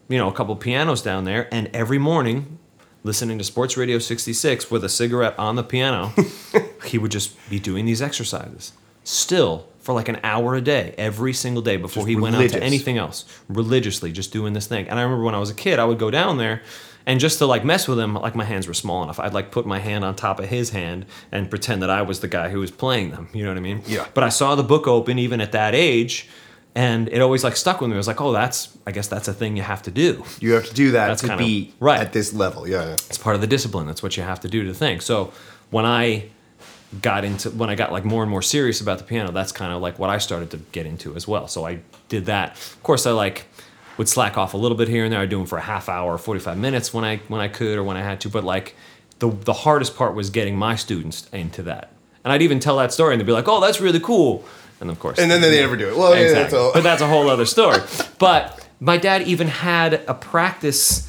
C: you know, a couple pianos down there, and every morning, listening to Sports Radio 66 with a cigarette on the piano, he would just be doing these exercises. Still for like an hour a day, every single day before
B: Just
C: he went out to anything else. Religiously, just doing this thing. And I remember when I was a kid, I would go down there. And just to like mess with him, like my hands were small enough. I'd like put my hand on top of his hand and pretend that I was the guy who was playing them. You know what I mean?
B: Yeah.
C: But I saw the book open even at that age, and it always like stuck with me. I was like, oh, that's I guess that's a thing you have to do.
B: You have to do that
C: That's
B: to
C: kinda-
B: be
C: right.
B: at this level. Yeah. yeah.
C: It's part of the discipline. That's what you have to do to think. So when I got into when I got like more and more serious about the piano, that's kind of like what I started to get into as well. So I did that. Of course, I like would slack off a little bit here and there. I'd do them for a half hour, forty five minutes when I when I could or when I had to. But like the the hardest part was getting my students into that. And I'd even tell that story, and they'd be like, "Oh, that's really cool." And of course,
B: And then they never do it. Well, yeah, that's all.
C: But that's a whole other story. but my dad even had a practice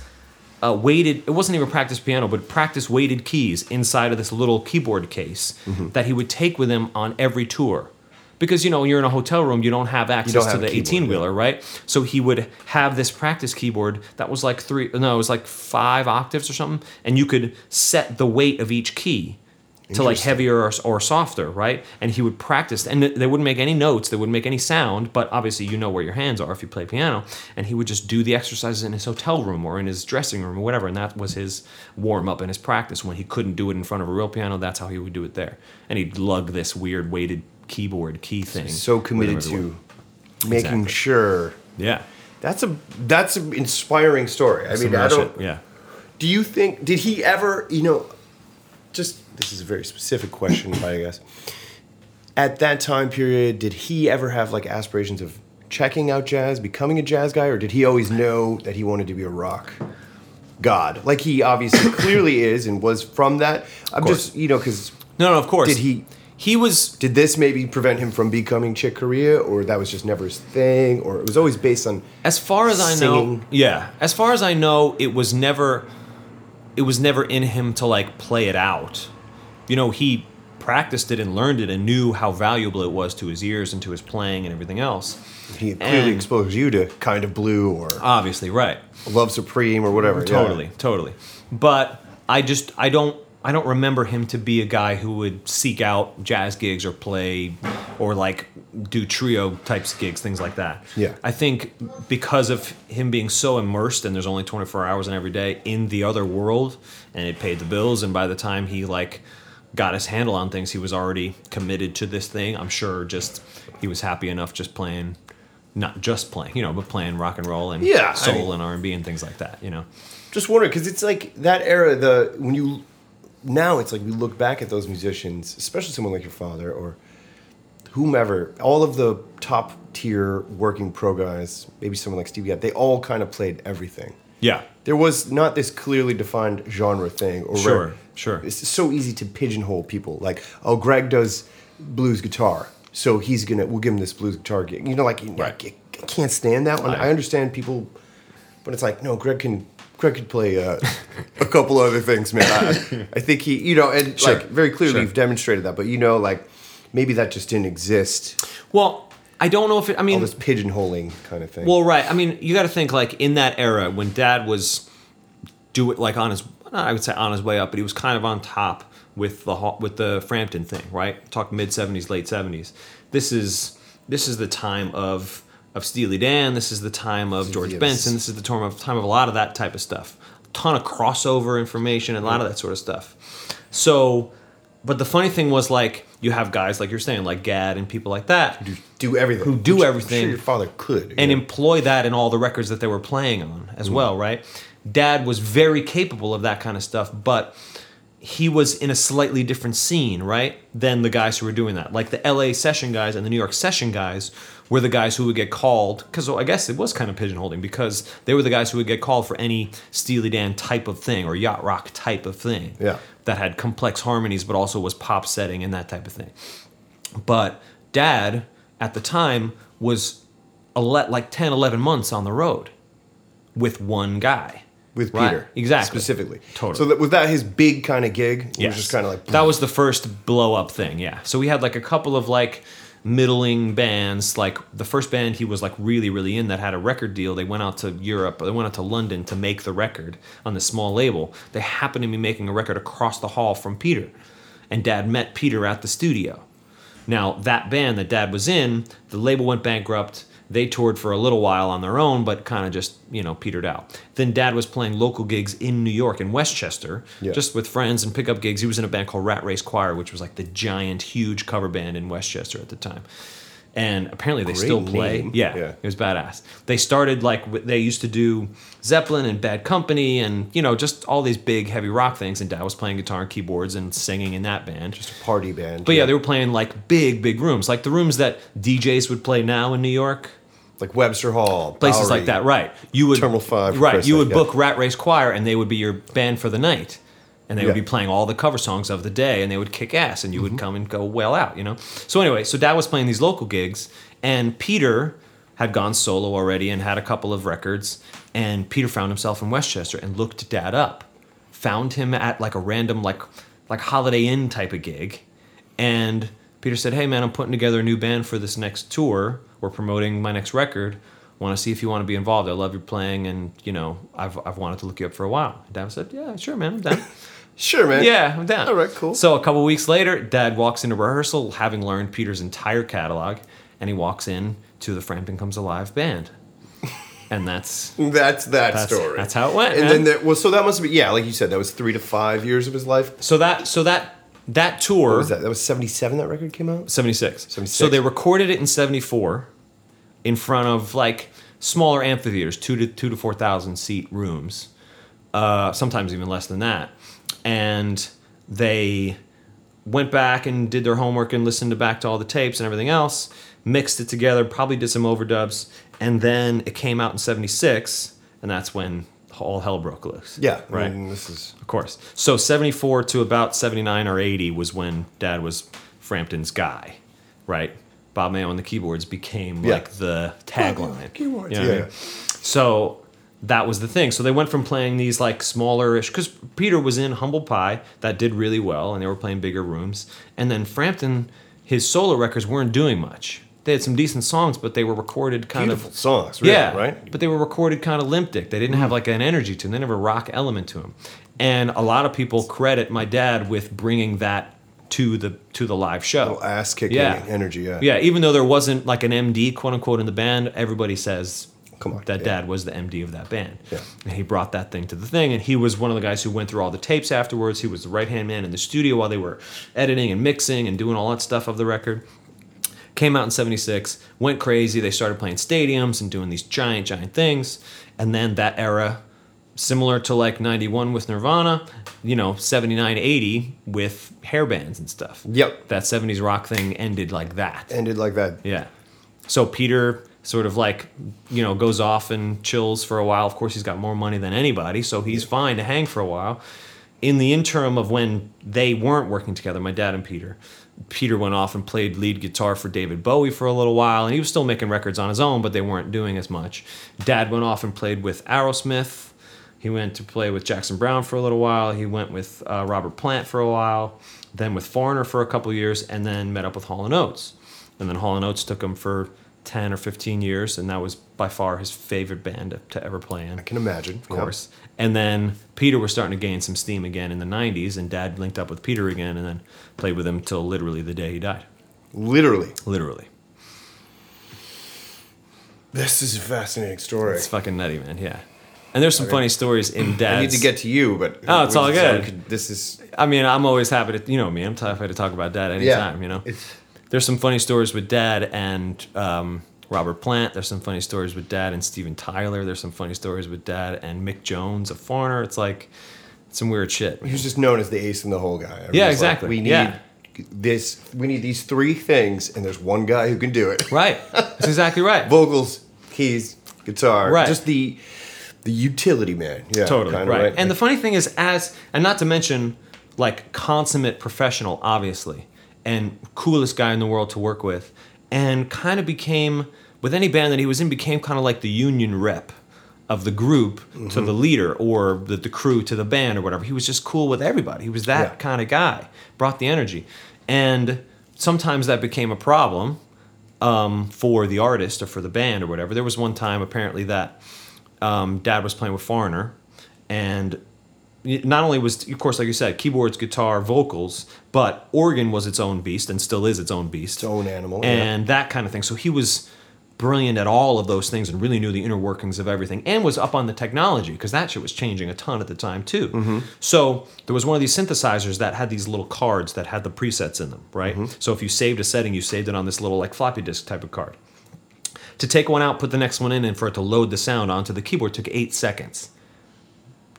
C: uh, weighted. It wasn't even a practice piano, but practice weighted keys inside of this little keyboard case
B: Mm-hmm.
C: that he would take with him on every tour. Because you know, when you're in a hotel room, you don't have access
B: don't
C: to
B: have
C: the 18 wheeler, right? So he would have this practice keyboard that was like three, no, it was like five octaves or something, and you could set the weight of each key to like heavier or, or softer, right? And he would practice, and they wouldn't make any notes, they wouldn't make any sound, but obviously you know where your hands are if you play piano. And he would just do the exercises in his hotel room or in his dressing room or whatever, and that was his warm up and his practice. When he couldn't do it in front of a real piano, that's how he would do it there. And he'd lug this weird weighted keyboard key thing.
B: so committed to making
C: Exactly.
B: sure.
C: yeah,
B: That's a that's an inspiring story. I
C: Some
B: mean, I don't.
C: shit, yeah.
B: Do you think? Did he ever? You know, just this is a very specific question, I guess. At that time period, did he ever have like aspirations of checking out jazz, becoming a jazz guy, or did he always know that he wanted to be a rock god? Like he obviously clearly is and was from that. I'm just you know because
C: No, no, of course.
B: Did he-
C: He was
B: did this maybe prevent him from becoming Chick Corea, or that was just never his thing, or it was always based on
C: As far as I know,
B: Singing.
C: yeah. As far as I know, it was never, it was never in him to like play it out. You know, he practiced it and learned it and knew how valuable it was to his ears and to his playing and everything else.
B: he clearly
C: And-
B: exposed you to kind of blue or
C: Obviously, right?
B: Love Supreme or whatever. yeah.
C: Totally, totally. But I just I don't I don't remember him to be a guy who would seek out jazz gigs or play or like do trio types of gigs, things like that.
B: Yeah.
C: I think because of him being so immersed and there's only 24 hours in every day in the other world and it paid the bills and by the time he like got his handle on things he was already committed to this thing. I'm sure just he was happy enough just playing not just playing, you know, but playing rock and roll and
B: Yeah, I
C: soul
B: mean-
C: and R&B and things like that, you know.
B: Just wondering because it's like that era. The when you now it's like we look back at those musicians, especially someone like your father or whomever, all of the top tier working pro guys, maybe someone like Stevie, they all kind of played everything.
C: Yeah.
B: There was not this clearly defined genre thing. Or
C: Sure,
B: rare-
C: sure.
B: It's so easy to pigeonhole people. Like, oh, Greg does blues guitar, so he's gonna we'll give him this blues guitar gig. You know, like
C: Right.
B: I, I can't stand that one.
C: Right.
B: I understand people, but it's like no, Greg can. Greg could play uh, a couple other things, man. I, I think he, you know, and
C: Sure,
B: like very clearly
C: sure.
B: you've demonstrated that. But you know, like maybe that just didn't exist.
C: Well, I don't know if it, I
B: All
C: mean,
B: this pigeonholing kind of thing.
C: well, right. I mean, you got to think like in that era when dad was do it like on his I would say on his way up, but he was kind of on top with the with the Frampton thing, right? Talk mid '70s, late '70s. This is this is the time of of Steely Dan. This is the time of George
B: Yes.
C: Benson. This is the time of time of a lot of that type of stuff. ton of crossover information and a lot of that sort of stuff. So, but the funny thing was like you have guys like you're saying like Gadd and people like that
B: do everything.
C: Who do
B: Which
C: everything.
B: Sure your father could.
C: and
B: yeah.
C: employ that in all the records that they were playing on as mm-hmm. well, right? Dad was very capable of that kind of stuff, but he was in a slightly different scene, right? Than the guys who were doing that. Like the LA session guys and the New York session guys were the guys who would get called because I guess it was kind of pigeonholing because they were the guys who would get called for any Steely Dan type of thing or yacht rock type of thing
B: Yeah.
C: That had complex harmonies but also was pop setting and that type of thing. But dad at the time was ele- like 10, 11 months on the road with one guy.
B: with
C: Right,
B: Peter
C: exactly.
B: specifically.
C: Totally.
B: So that, was that his big kind of gig? It
C: Yes.
B: was just kind of like
C: that was the first blow up thing. Yeah. So we had like a couple of like middling bands. Like the first band he was like really really in that had a record deal. They went out to Europe. They went out to London to make the record on this small label. They happened to be making a record across the hall from Peter, and Dad met Peter at the studio. Now that band that Dad was in, the label went bankrupt. They toured for a little while on their own, but kind of just you know petered out. Then Dad was playing local gigs in New York in Westchester,
B: Yeah.
C: just with friends and pickup gigs. He was in a band called Rat Race Choir, which was like the giant, huge cover band in Westchester at the time. And apparently they
B: Great
C: still play. Yeah,
B: Yeah.
C: it was badass. They started like they used to do Zeppelin and Bad Company and you know just all these big heavy rock things. And Dad was playing guitar and keyboards and singing in that band. Just a
B: party band.
C: but yeah, they were playing like big, big rooms, like the rooms that DJs would play now in New York,
B: like Webster Hall,
C: places
B: Bowery.
C: like that. Right? You would
B: Terminal Five,
C: Right? You would
B: yeah.
C: book Rat Race Choir, and they would be your band for the night, and they would
B: Yeah.
C: be playing all the cover songs of the day, and they would kick ass, and you
B: Mm-hmm.
C: would come and go well out, you know. So anyway, so Dad was playing these local gigs, and Peter had gone solo already and had a couple of records, and Peter found himself in Westchester and looked Dad up, found him at like a random like like Holiday Inn type of gig, and Peter said, "Hey man, I'm putting together a new band for this next tour. We're promoting my next record. Want to see if you want to be involved. I love your playing, and you know, I've I've wanted to look you up for a while." And Dad said, "Yeah, sure, man, I'm down."
B: Sure, man.
C: yeah, I'm down.
B: All right, cool.
C: So a couple weeks later, Dad walks into rehearsal, having learned Peter's entire catalog, and he walks in to the Frampton Comes Alive band, and that's
B: That's that
C: That's-
B: story.
C: that's how it went,
B: And
C: man.
B: then there, well, so that must be yeah, like you said, that was three to five years of his life.
C: so that so that that tour
B: What was that? That was seventy seven. That record came out.
C: 76.
B: 76.
C: So they recorded it in 74 in front of like smaller amphitheaters, two to two to 4,000 seat rooms, uh, sometimes even less than that. And they went back and did their homework and listened to back to all the tapes and everything else, mixed it together, probably did some overdubs, and then it came out in 76, and that's when all hell broke loose.
B: Yeah, I
C: Right.
B: mean, this is
C: Of course. So 74 to about 79 or 80 was when dad was Frampton's guy, right? Bob Mayo on the keyboards became
B: Yeah.
C: like the tagline.
B: keyboards,
C: You know what I
B: yeah.
C: mean? So that was the thing. So they went from playing these like smaller ish, because Peter was in Humble Pie, that did really well, and they were playing bigger rooms. And then Frampton, his solo records weren't doing much. They had some decent songs, but they were recorded kind
B: beautiful
C: of
B: songs. Really,
C: yeah,
B: right.
C: But they were recorded kind of limp dick. They didn't have mm. like an energy to them. They didn't have a rock element to them. And a lot of people credit my dad with bringing that to the to the live show.
B: Little ass kicking
C: Yeah.
B: energy. Yeah.
C: Yeah, even though there wasn't like an MD quote unquote in the band, everybody says
B: Come on,
C: that
B: yeah.
C: dad was the MD of that band.
B: Yeah.
C: And he brought that thing to the thing, and he was one of the guys who went through all the tapes afterwards. He was the right hand man in the studio while they were editing and mixing and doing all that stuff of the record. Came out in 76, went crazy. They started playing stadiums and doing these giant, giant things. And then that era, similar to like 91 with Nirvana, you know, 79, 80 with hair bands and stuff.
B: Yep.
C: That 70s rock thing ended like that.
B: Ended like that.
C: Yeah. So Peter sort of like, you know, goes off and chills for a while. Of course, he's got more money than anybody, so he's fine to hang for a while. In the interim of when they weren't working together, my dad and Peter, Peter went off and played lead guitar for David Bowie for a little while, and he was still making records on his own, but they weren't doing as much. Dad went off and played with Aerosmith. He went to play with Jackson Browne for a little while. He went with uh, Robert Plant for a while, then with Foreigner for a couple years, and then met up with Hall and Oates. And then Hall and Oates took him for 10 or 15 years, and that was by far his favorite band to, ever play in.
B: I can imagine.
C: of course. And then Peter was starting to gain some steam again in the 90s, and Dad linked up with Peter again and then played with him till literally the day he died.
B: Literally.
C: Literally.
B: This is a fascinating story.
C: It's fucking nutty, man. Yeah. And there's some funny stories in Dad's.
B: I need to get to you, but
C: Oh, it's all good.
B: could- This is
C: I mean, I'm always happy to, you know me, I'm happy to talk about Dad anytime, you know?
B: It's
C: There's some funny stories with Dad and um, Robert Plant. There's some funny stories with Dad and Steven Tyler. There's some funny stories with Dad and Mick Jones, a foreigner. It's like some weird shit.
B: he was just known as the ace in the hole guy. Everyone's
C: Yeah,
B: like,
C: exactly.
B: we need
C: Yeah.
B: this. We need these three things, and there's one guy who can do it.
C: Right. That's exactly right.
B: Vocals, keys, guitar.
C: Right.
B: Just the the utility man. Yeah.
C: totally
B: kinda,
C: right. And the funny thing is, as and not to mention, like consummate professional, obviously, and coolest guy in the world to work with, and kind of became with any band that he was in, became kind of like the union rep of the group to
B: Mm-hmm.
C: the leader or the, the crew to the band or whatever. He was just cool with everybody. He was that
B: Yeah.
C: kind of guy. Brought the energy, and sometimes that became a problem um, for the artist or for the band or whatever. There was one time apparently that um, Dad was playing with Foreigner, and not only was, of course, like you said, keyboards, guitar, vocals, but organ was its own beast and still is its own beast,
B: Its own animal, yeah.
C: and that kind of thing. So he was brilliant at all of those things and really knew the inner workings of everything and was up on the technology because that shit was changing a ton at the time too.
B: Mm-hmm.
C: So there was one of these synthesizers that had these little cards that had the presets in them, right?
B: Mm-hmm.
C: So if you saved a setting, you saved it on this little like floppy disk type of card. To take one out, put the next one in, and for it to load the sound onto the keyboard took eight seconds.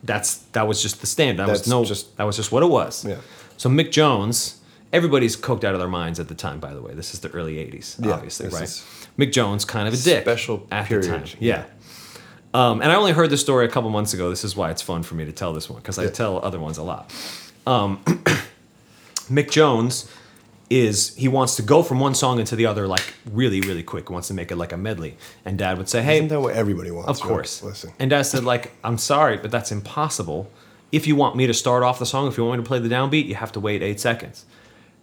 C: That's that was just the standard. That
B: That's
C: was no,
B: just-
C: that was just what it was.
B: Yeah.
C: So Mick Jones, everybody's coked out of their minds at the time. By the way, this is the early '80s,
B: Yeah,
C: obviously, right? Mick Jones, kind of a dick,
B: Special
C: at
B: period,
C: the time. Yeah. Um, and I only heard this story a couple months ago. This is why it's fun for me to tell this one because I tell other ones a lot. Um, Mick Jones is he wants to go from one song into the other like really really quick. He wants to make it like a medley. And Dad would say, "Hey,
B: Isn't that what everybody wants?
C: of
B: right?
C: course.
B: Listen.
C: And Dad said, like, I'm sorry, but that's impossible. If you want me to start off the song, if you want me to play the downbeat, you have to wait eight seconds.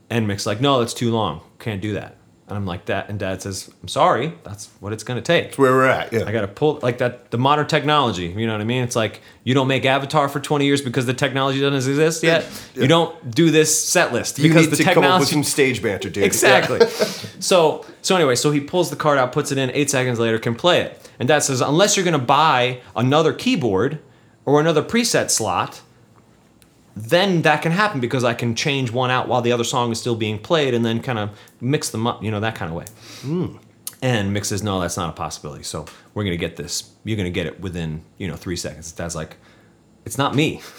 C: And Mick's like, no, that's too long. Can't do that. And I'm like that. And Dad says, I'm sorry. That's what it's gonna take.
B: That's where we're at. Yeah.
C: I gotta pull like that. The modern technology. You know what I mean? It's like you don't make Avatar for 20 years because the technology doesn't exist yet.
B: Yeah.
C: You don't do this set list
B: you
C: because
B: need
C: the
B: to come up with some stage banter, dude.
C: Exactly. so so anyway, so he pulls the card out, puts it in. Eight seconds later, can play it. And Dad says, unless you're gonna buy another keyboard or another preset slot, then that can happen because I can change one out while the other song is still being played, and then kind of mix them up, you know, that kind of way. Hmm. And Mick says, no, that's not a possibility. So we're gonna get this. You're gonna get it within you know three seconds. Dad's like, it's not me.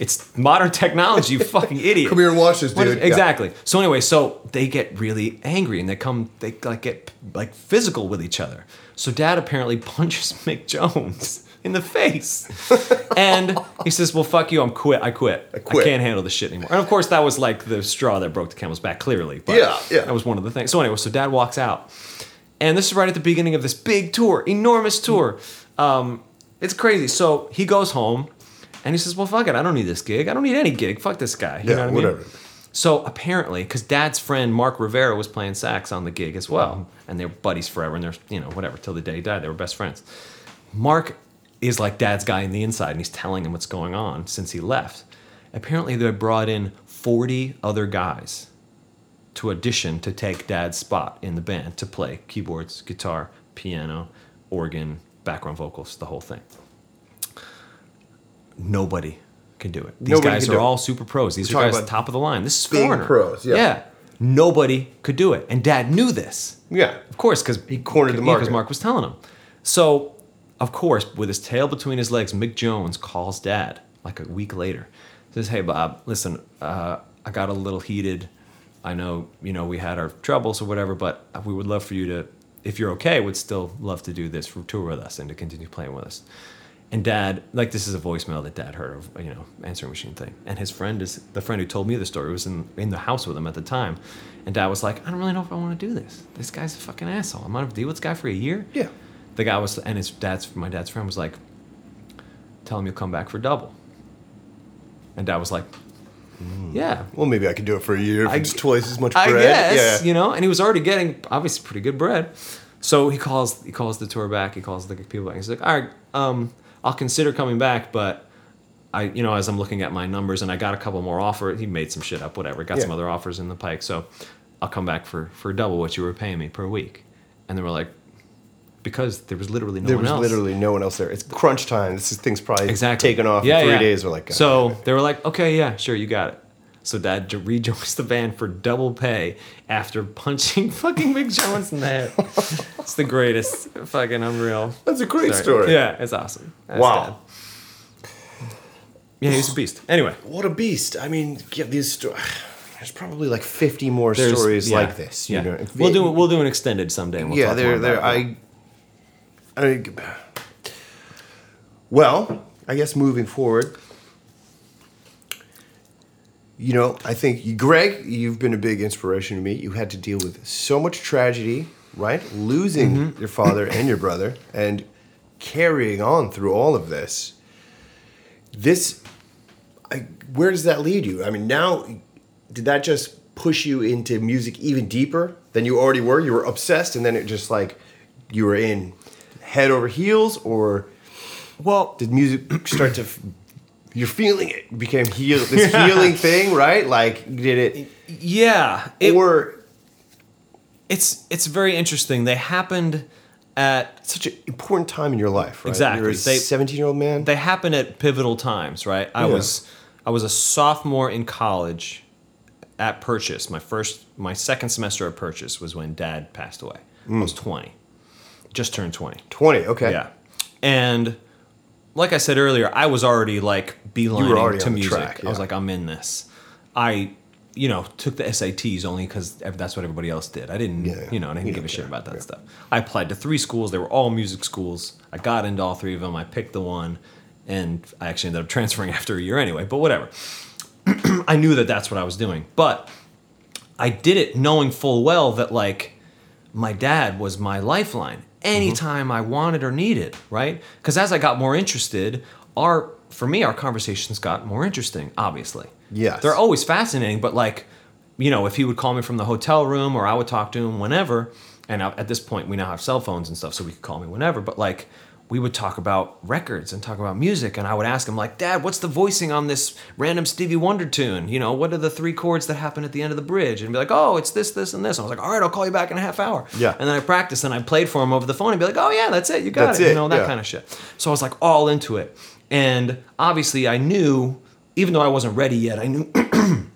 C: It's modern technology, you fucking idiot.
B: Come here and watch this, dude.
C: if-
B: Yeah.
C: exactly. So anyway, so they get really angry and they come, they like get like physical with each other. So Dad apparently punches Mick Jones in the face, and he says, "Well, fuck you. I'm quit. I quit. I,
B: quit."
C: can't handle this shit anymore." And of course, that was like the straw that broke the camel's back. Clearly, but
B: Yeah, yeah.
C: that was one of the things. So anyway, so Dad walks out, and this is right at the beginning of this big tour, enormous tour. Um, it's crazy. So he goes home. And he says, "Well, fuck it. I don't need this gig. I don't need any gig. Fuck this guy. You
B: Yeah,
C: know what I
B: whatever.
C: mean?" So apparently, because Dad's friend Mark Rivera was playing sax on the gig as well, and they were buddies forever, and they're you know whatever till the day he died, they were best friends. Mark is like Dad's guy in the inside, and he's telling him what's going on since he left. Apparently, they brought in forty other guys to audition to take Dad's spot in the band to play keyboards, guitar, piano, organ, background vocals, the whole thing. Nobody can do it. These
B: Nobody
C: guys are
B: do it.
C: all super pros. These
B: We're
C: are guys top of the line. This is foreigner.
B: pros, yeah.
C: Nobody could do it, and Dad knew this.
B: Yeah.
C: Of course, because
B: He cornered the
C: Mark.
B: Because.
C: Mark was telling him. So, of course, with his tail between his legs, Mick Jones calls Dad like a week later. Says, "Hey, Bob, listen, uh, I got a little heated. I know, you know, we had our troubles or whatever, but we would love for you to, if you're okay, would still love to do this tour with us and to continue playing with us." And Dad, like this is a voicemail that Dad heard of, you know, answering machine thing. And his friend is the friend who told me the story was in in the house with him at the time. And Dad was like, I don't really know if I want to do this. This guy's a fucking asshole. I'm gonna deal with this guy for a year.
B: Yeah.
C: The guy was, and his dad's my dad's friend was like, tell him you'll come back for double. And Dad was like, yeah,
B: Well, maybe I can do it for a year if
C: I-
B: it's twice as much bread.
C: I guess
B: yeah.
C: you know, and he was already getting obviously pretty good bread. So he calls he calls the tour back. He calls the people back. He's like, all right, um, I'll consider coming back, but I, you know, as I'm looking at my numbers, and I got a couple more offers. He made some shit up, whatever. Got some other offers in the pike, so I'll come back for for double what you were paying me per week. And they were like, because there was literally no else.
B: there
C: one
B: was
C: else.
B: literally no one else there. It's crunch time. This is thing's probably
C: exactly
B: taken off
C: Yeah,
B: in three
C: yeah.
B: days. We're like,
C: so they were like, okay, yeah, sure, you got it. So dad rejoins the band for double pay after punching fucking Mick Jones in the head. it's the greatest, fucking unreal.
B: That's a great story.
C: Yeah, it's awesome. That's
B: Wow.
C: Dad. Yeah, he's a beast. Anyway,
B: what a beast. I mean, yeah, these sto- There's probably like 50 more
C: there's
B: stories
C: yeah,
B: like this. You
C: yeah.
B: know?
C: We'll
B: it-
C: do we'll do an extended someday. We'll
B: yeah,
C: about it.
B: I. I mean, well, I guess moving forward, you know, I think you- Greg, you've been a big inspiration to me. You had to deal with so much tragedy, right? Losing
C: Mm-hmm.
B: your father and your brother, and carrying on through all of this. This, I, where does that lead you? I mean, now, did that just push you into music even deeper than you already were? You were obsessed, and then it just like you were in head over heels, or
C: well,
B: did music start to? f- You're feeling it became heal this healing thing, right? Like did it,
C: yeah, it,
B: or
C: it's it's very interesting. They happened at
B: such an important time in your life, right?
C: Exactly.
B: You're a
C: They-
B: 17 year old man.
C: they happen at pivotal times, right? I
B: Yeah.
C: was I was a sophomore in college at Purchase. My first my second semester at Purchase was when dad passed away. I was hmm. 20. Just turned 20.
B: 20. Okay.
C: Yeah. And like I said earlier, I was already like beelining
B: already
C: to music.
B: track,
C: I was like, I'm in this. I, you know, took the SATs only because that's what everybody else did. I didn't,
B: Yeah, yeah.
C: you know, I didn't
B: You
C: give a
B: don't
C: shit about that
B: Yeah.
C: stuff. I applied to three schools. They were all music schools. I got into all three of them. I picked the one, and I actually ended up transferring after a year anyway. But whatever. I knew that that's what I was doing, but I did it knowing full well that like my dad was my lifeline anytime I wanted or needed, right? Because as I got more interested, our for me our conversations got more interesting. Obviously,
B: Yes.
C: they're always fascinating, but like you know, if he would call me from the hotel room or I would talk to him whenever, and at this point we now have cell phones and stuff, so we could call me whenever. But like we would talk about records and talk about music, and I would ask him like, "Dad, what's the voicing on this random Stevie Wonder tune? You know, what are the three chords that happen at the end of the bridge?" And be like, "Oh, it's this, this, and this." And I was like, "All right, I'll call you back in a half hour."
B: Yeah.
C: And then I practiced and I played for him over the phone and be like, "Oh yeah, that's it, you got it,"
B: it,
C: you know that
B: yeah.
C: kind of shit. So I was like all into it, and obviously I knew, even though I wasn't ready yet, I knew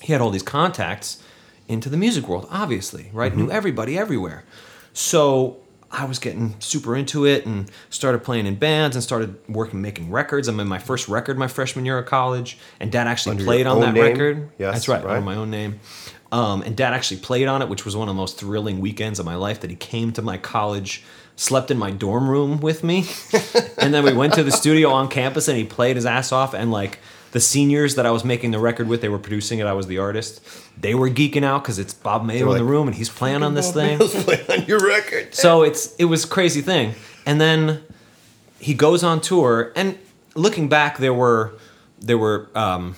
C: he had all these contacts into the music world, obviously, right?
B: Mm-hmm.
C: Knew everybody everywhere. So I was getting super into it and started playing in bands and started working, making records. I made my first record my freshman year of college, and dad actually
B: Under
C: played on that
B: name?
C: record.
B: Yes,
C: That's right,
B: right.
C: on my own name. Um, and dad actually played on it, which was one of the most thrilling weekends of my life. That he came to my college, slept in my dorm room with me, and then we went to the studio on campus, and he played his ass off. And like the seniors that I was making the record with, they were producing it. I was the artist. They were geeking out because it's Bob Mayo in the room, and he's playing on this thing.
B: Playing on your record.
C: So it's it was a crazy thing. And then he goes on tour and looking back there were there were um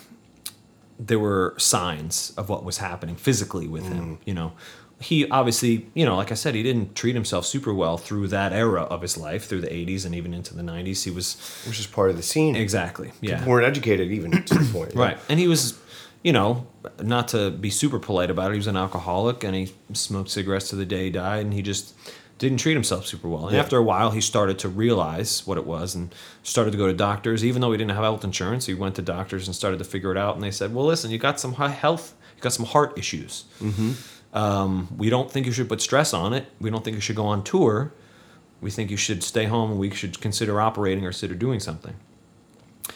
C: there were signs of what was happening physically with
B: Mm.
C: him, you know. He obviously, you know, like I said, he didn't treat himself super well through that era of his life, through the 80s and even into the 90s. He was
B: Which is part of the scene.
C: exactly, yeah.
B: People weren't educated even to the point. yeah.
C: Right. And he was, you know, not to be super polite about it, he was an alcoholic and he smoked cigarettes to the day he died and he just didn't treat himself super well. And
B: Yeah.
C: after a while, he started to realize what it was and started to go to doctors. Even though he didn't have health insurance, he went to doctors and started to figure it out. And they said, well, listen, you got some health, you got some heart issues. Mm-hmm. Um, we don't think you should put stress on it. We don't think you should go on tour. We think you should stay home and we should consider operating or consider doing something.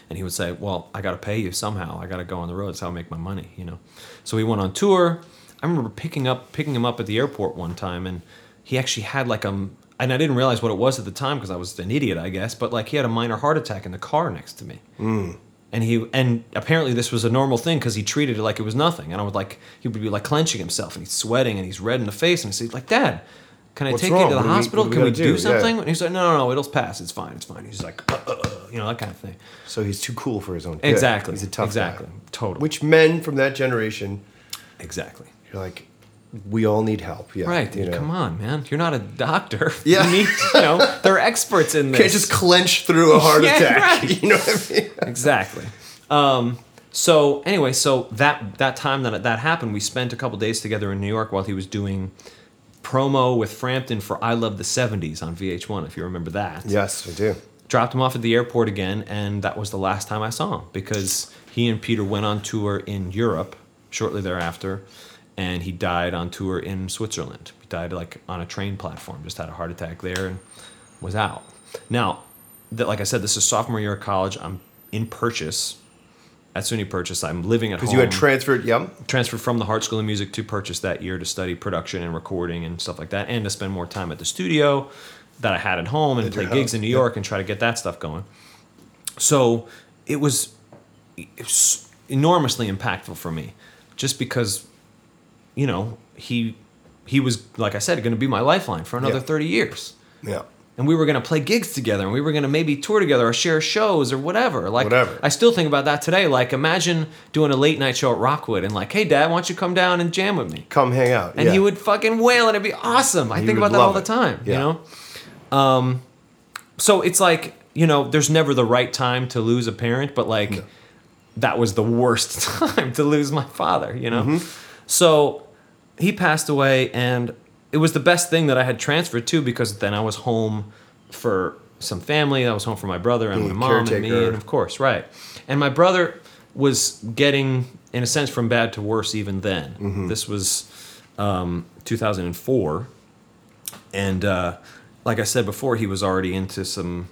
C: And he would say, "Well, I got to pay you somehow. I got to go on the road. That's how I make my money." You know. So he went on tour. I remember picking up picking him up at the airport one time, and he actually had like a and I didn't realize what it was at the time because I was an idiot, I guess. But like he had a minor heart attack in the car next to me. And he and apparently this was a normal thing because he treated it like it was nothing. And I would like he would be like clenching himself and he's sweating and he's red in the face and he's like, "Dad, can I
B: What's
C: take you to the
B: What do we-
C: hospital?
B: what do
C: can
B: we
C: we
B: gotta
C: do,
B: do?" Yeah.
C: something?" And he's like, "No, no, no, it'll pass. It's fine. It's fine." He's like, uh, uh, uh, you know, that kind of thing.
B: So he's too cool for his own good.
C: Exactly.
B: He's a tough
C: exactly.
B: guy.
C: Totally.
B: Which men from that generation,
C: exactly.
B: you're like, we all need help. Yeah,
C: Right,
B: You know?
C: come on, man. You're not a doctor.
B: Yeah.
C: You need, you know, they're experts in this.
B: Can't just clench through a heart
C: Yeah,
B: attack.
C: right.
B: You know what I mean?
C: exactly. Um, so anyway, so that that time that that happened, we spent a couple days together in New York while he was doing promo with Frampton for "I Love the '70s" on VH1. If you remember that.
B: Yes, I do.
C: Dropped him off at the airport again, and that was the last time I saw him because he and Peter went on tour in Europe shortly thereafter, and he died on tour in Switzerland. He died like on a train platform, just had a heart attack there, and was out. Now, that like I said, this is sophomore year of college. I'm in Purchase. At SUNY Purchase, I'm living at home
B: Because you had transferred. Yep.
C: transferred from the Hartt School of Music to Purchase that year to study production and recording and stuff like that, and to spend more time at the studio that I had at home and
B: At
C: play gigs in New. York and try to get that stuff going. So it was, it was enormously impactful for me, just because, you know, he he was like I said going to be my lifeline for another
B: Yeah.
C: thirty years
B: Yeah.
C: and we were gonna play gigs together, and we were gonna maybe tour together or share shows or whatever. Like,
B: Whatever.
C: I still think about that today. Like, imagine doing a late night show at Rockwood, and like, hey, Dad, why don't you come down and jam with me?
B: Come hang out.
C: And
B: yeah.
C: he would fucking wail, and it'd be awesome. I
B: He
C: think about that all
B: love
C: the
B: it.
C: time. You
B: Yeah.
C: know, um, so it's like you know, there's never the right time to lose a parent, but like, that was the worst time to lose my father. You know,
B: Mm-hmm.
C: So he passed away, and it was the best thing that I had transferred to because then I was home for some family. I was home for my brother and
B: Being
C: my mom and me, and of course, right. And my brother was getting, in a sense, from bad to worse even then.
B: Mm-hmm.
C: This was um, 2004, and uh, like I said before, he was already into some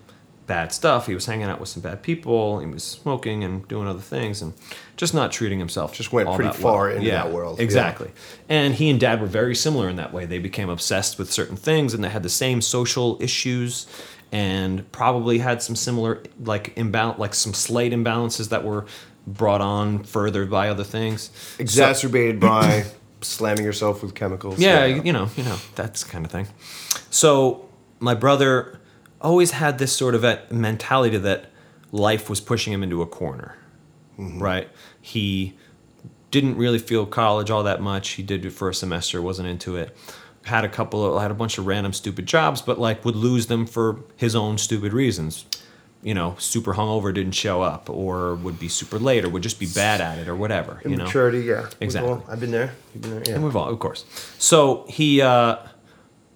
C: bad stuff. He was hanging out with some bad people. He was smoking and doing other things, and just not treating himself.
B: Just went pretty far
C: well.
B: into that world. Yeah.
C: Exactly. And he and Dad were very similar in that way. They became obsessed with certain things, and they had the same social issues, and probably had some similar like imbalance, like some slight imbalances that were brought on further by other things. So-
B: exacerbated by slamming yourself with chemicals.
C: yeah, you know, you know, that's kind of thing. So my brother always had this sort of a mentality that life was pushing him into a corner, mm-hmm. right? He didn't really feel college all that much. He did it for a semester, wasn't into it. Had a couple of, had a bunch of random stupid jobs, but like would lose them for his own stupid reasons. You know, super hungover, didn't show up, or would be super late, or would just be bad at it, or whatever. You know,
B: yeah.
C: Exactly.
B: all- I've been there. You've been there. Yeah.
C: and we've all, of course. So he, uh,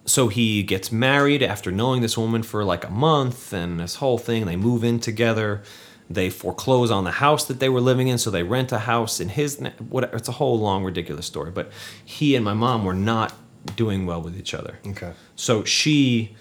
C: so he gets married after knowing this woman for like a month, and this whole thing. They move in together. They foreclose on the house that they were living in, so they rent a house in his. What? It's a whole long, ridiculous story. But he and my mom were not doing well with each other.
B: Okay.
C: So she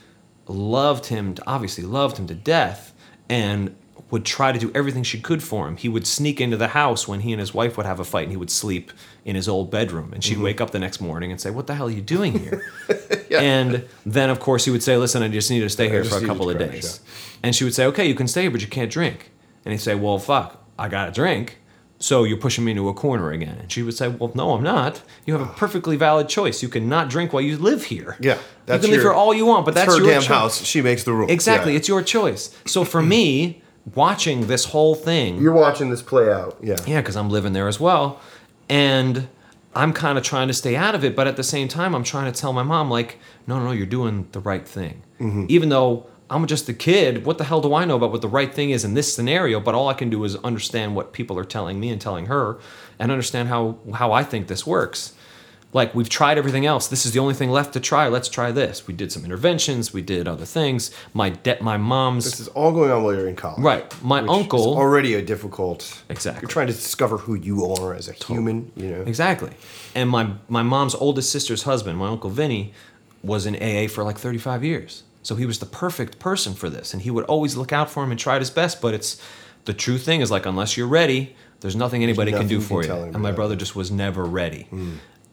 C: loved him, obviously loved him to death, and would try to do everything she could for him. He would sneak into the house when he and his wife would have a fight, and he would sleep in his old bedroom. And she'd wake up the next morning and say, "What the hell are you doing here?" yeah. And then, of course, he would say, "Listen, I just need to stay here for a couple of
B: crash,
C: days." And she would say, "Okay, you can stay here, but you can't drink." And he'd say, "Well, fuck, I got to drink." So you're pushing me into a corner again. And she would say, Well, no, I'm not. You have a perfectly valid choice. You can not drink while you live here.
B: Yeah,
C: you can live
B: your-
C: here all you want, but
B: It's
C: that's
B: her
C: your
B: damn
C: choice.
B: house. She makes the rules.
C: Exactly,
B: Yeah.
C: it's your choice. So for me, watching this whole thing,
B: You're watching this play out. Yeah.
C: yeah, because I'm living there as well, and I'm kind of trying to stay out of it, but at the same time, I'm trying to tell my mom like, no, no, no, you're doing the right thing,
B: Mm-hmm.
C: even though. I'm just a kid. What the hell do I know about what the right thing is in this scenario? But all I can do is understand what people are telling me and telling her, and understand how how I think this works. Like we've tried everything else. This is the only thing left to try. Let's try this. We did some interventions. We did other things. My de- my mom's
B: This is all going on while you're in college.
C: right. My uncle
B: already a difficult.
C: Exactly.
B: You're trying to discover who you are as a human. You know.
C: Exactly. And my my mom's oldest sister's husband, my uncle Vinny, was in AA for like 35 years. So he was the perfect person for this, and he would always look out for him and try his best. But it's the true thing is like unless you're ready, there's nothing anybody can
B: nothing
C: do for
B: can
C: you. And my
B: about.
C: brother just was never ready.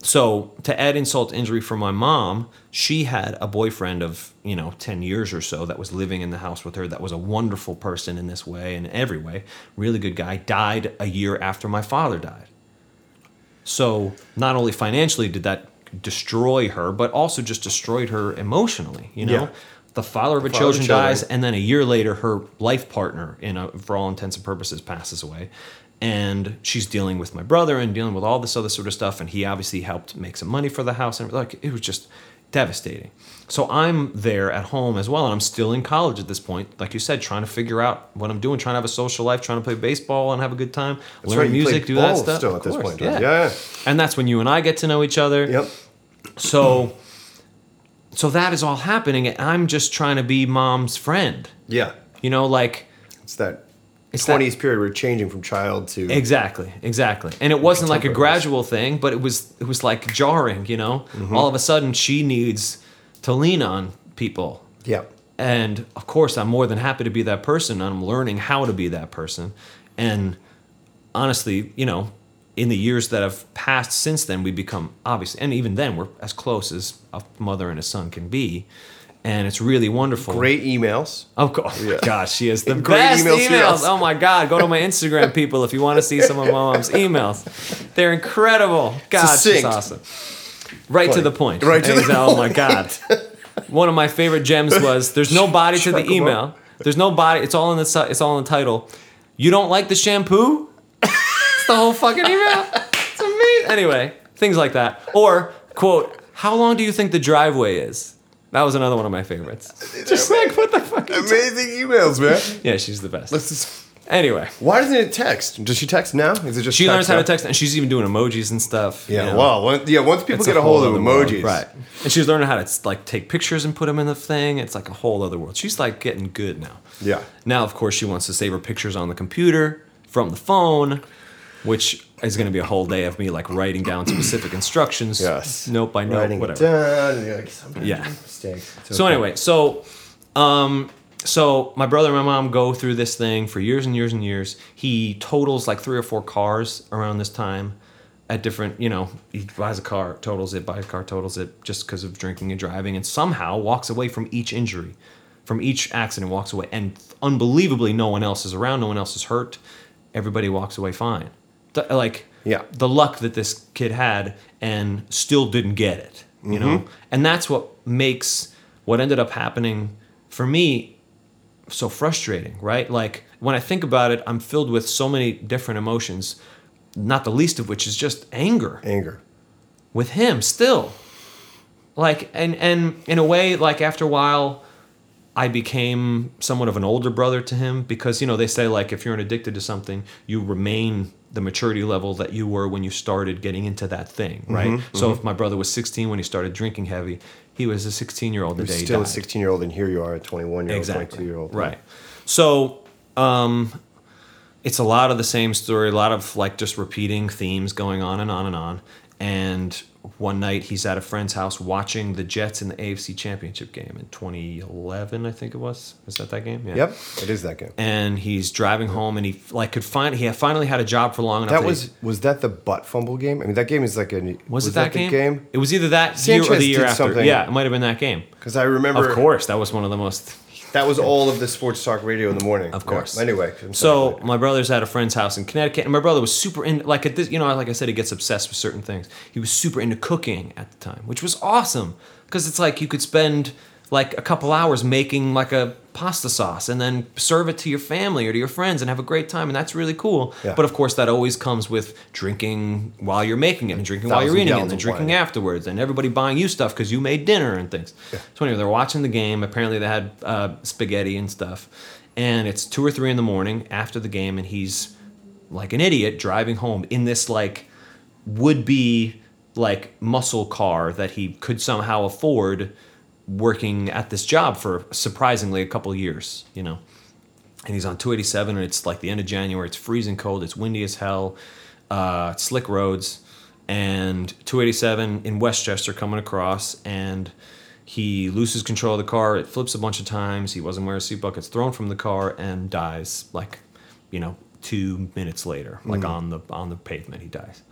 C: So to add insult to injury for my mom, she had a boyfriend of you know 10 years or so that was living in the house with her. That was a wonderful person in this way and every way, really good guy. Died a year after my father died. So not only financially did that destroy her, but also just destroyed her emotionally. You know,
B: Yeah.
C: The father of her
B: Father
C: children
B: children.
C: dies, and then a year later, her life partner, in a, for all intents and purposes, passes away. and she's dealing with my brother and dealing with all this other sort of stuff and he obviously helped make some money for the house and like it was just devastating so i'm there at home as well and i'm still in college at this point like you said trying to figure out what i'm doing trying to have a social life trying to play baseball and have a good time learn
B: right,
C: music do that stuff
B: still at this point,
C: yeah.
B: yeah. yeah.
C: and that's when you and i get to know each other
B: Yep.
C: so so that is all happening and i'm just trying to be mom's friend
B: Yeah.
C: you know like
B: It's that
C: It's that-
B: 20s period where you're changing from child to.
C: Exactly, exactly. And it wasn't like a gradual thing, but it was it was like jarring, you know?
B: Mm-hmm.
C: All of a sudden she needs to lean on people.
B: Yeah.
C: And of course, I'm more than happy to be that person. and I'm learning how to be that person. And honestly, you know, in the years that have passed since then, we become obviously, and even then, we're as close as a mother and a son can be. And it's really wonderful.
B: Great emails.
C: Oh go- oh gosh, she has the
B: Great
C: best
B: emails
C: emails. Oh my god, go to my Instagram, people, if you want to see some of my mom's emails. They're incredible. God, she's awesome. Right to the point.
B: Right to the
C: Exa- Oh my god. One of my favorite gems was there's no body to the email. There's no body. It's all in the it's all in the title. You don't like the shampoo? The whole fucking email. It's amazing. Anyway, things like that. Or quote, how long do you think the driveway is? That was another one of my favorites. Just like what the fuck?
B: Amazing emails, man.
C: Yeah, she's the best.
B: Let's just.
C: Anyway,
B: Why doesn't it text? Does she text now? Is it just
C: she learns how to text, and she's even doing emojis and stuff. you
B: Yeah,
C: know.
B: well, yeah. Once people
C: It's
B: get a hold of
C: other world.
B: emojis,
C: right? And she's learning how to like take pictures and put them in the thing. It's like a whole other world. She's like getting good now.
B: Yeah.
C: Now, of course, she wants to save her pictures on the computer from the phone, which is going to be a whole day of me like writing down specific instructions.
B: Yes.
C: Note by note,
B: Writing
C: whatever.
B: it down. Like,
C: Yeah.
B: you mistakes. It's
C: So
B: okay.
C: anyway, so um so my brother and my mom go through this thing for years and years and years. He totals like three or four cars around this time at different, you know, he buys a car, totals it, buys a car, totals it just because of drinking and driving and somehow walks away from each injury, from each accident walks away and unbelievably no one else is around, no one else is hurt. Everybody walks away fine. Th- like
B: Yeah.
C: the luck that this kid had and still didn't get it you
B: Mm-hmm.
C: know and that's what makes what ended up happening for me so frustrating right like when i think about it i'm filled with so many different emotions not the least of which is just anger
B: anger.
C: with him still like and and in a way like after a while i became somewhat of an older brother to him because you know they say like if you're an addicted to something you remain the maturity level that you were when you started getting into that thing right so if my brother was 16 when he started drinking heavy he was a 16 year old the day
B: still a 16 year old, and here you are, a 21 year old, 22 year old.
C: Right. So, um, it's a lot of the same story, a lot of like just repeating themes going on and on and on. And one night he's at a friend's house watching the Jets in the AFC Championship game in 2011, I think it was. Is that that game? Yeah.
B: Yep, it is that game.
C: And he's driving home, and he like could find he finally had a job for long enough.
B: That
C: he-
B: was was that the butt fumble game? I mean, that game is like a
C: was, it that,
B: the
C: game? It was either that year or the year after.
B: something-
C: Yeah, it might have been that game.
B: Because I remember,
C: Of course, that was one of the most
B: that was all of the sports talk radio in the morning.
C: Of course.
B: Yeah. Anyway, I'm
C: So my brother's at a friend's house in Connecticut, and my brother was super into like at this, you know, like I said, he gets obsessed with certain things. He was super into cooking at the time, which was awesome because it's like you could spend like a couple hours making like a pasta sauce and then serve it to your family or to your friends and have a great time, and that's really cool.
B: Yeah.
C: But of course, that always comes with drinking while you're making it, and drinking while you're eating it, and drinking
B: wine.
C: afterwards, and everybody buying you stuff because you made dinner and things. So anyway, they're watching the game. Apparently, they had uh, spaghetti and stuff, and it's two or three in the morning after the game, and he's like an idiot driving home in this like would be like muscle car that he could somehow afford working at this job for surprisingly a couple years, you know. And he's on 287 and it's like the end of January, it's freezing cold, it's windy as hell, uh, slick roads, and 287 in Westchester coming across and he loses control of the car, it flips a bunch of times, he wasn't wearing a seatbelt, gets thrown from the car and dies like, you know, two minutes later, like on the on the pavement, he dies.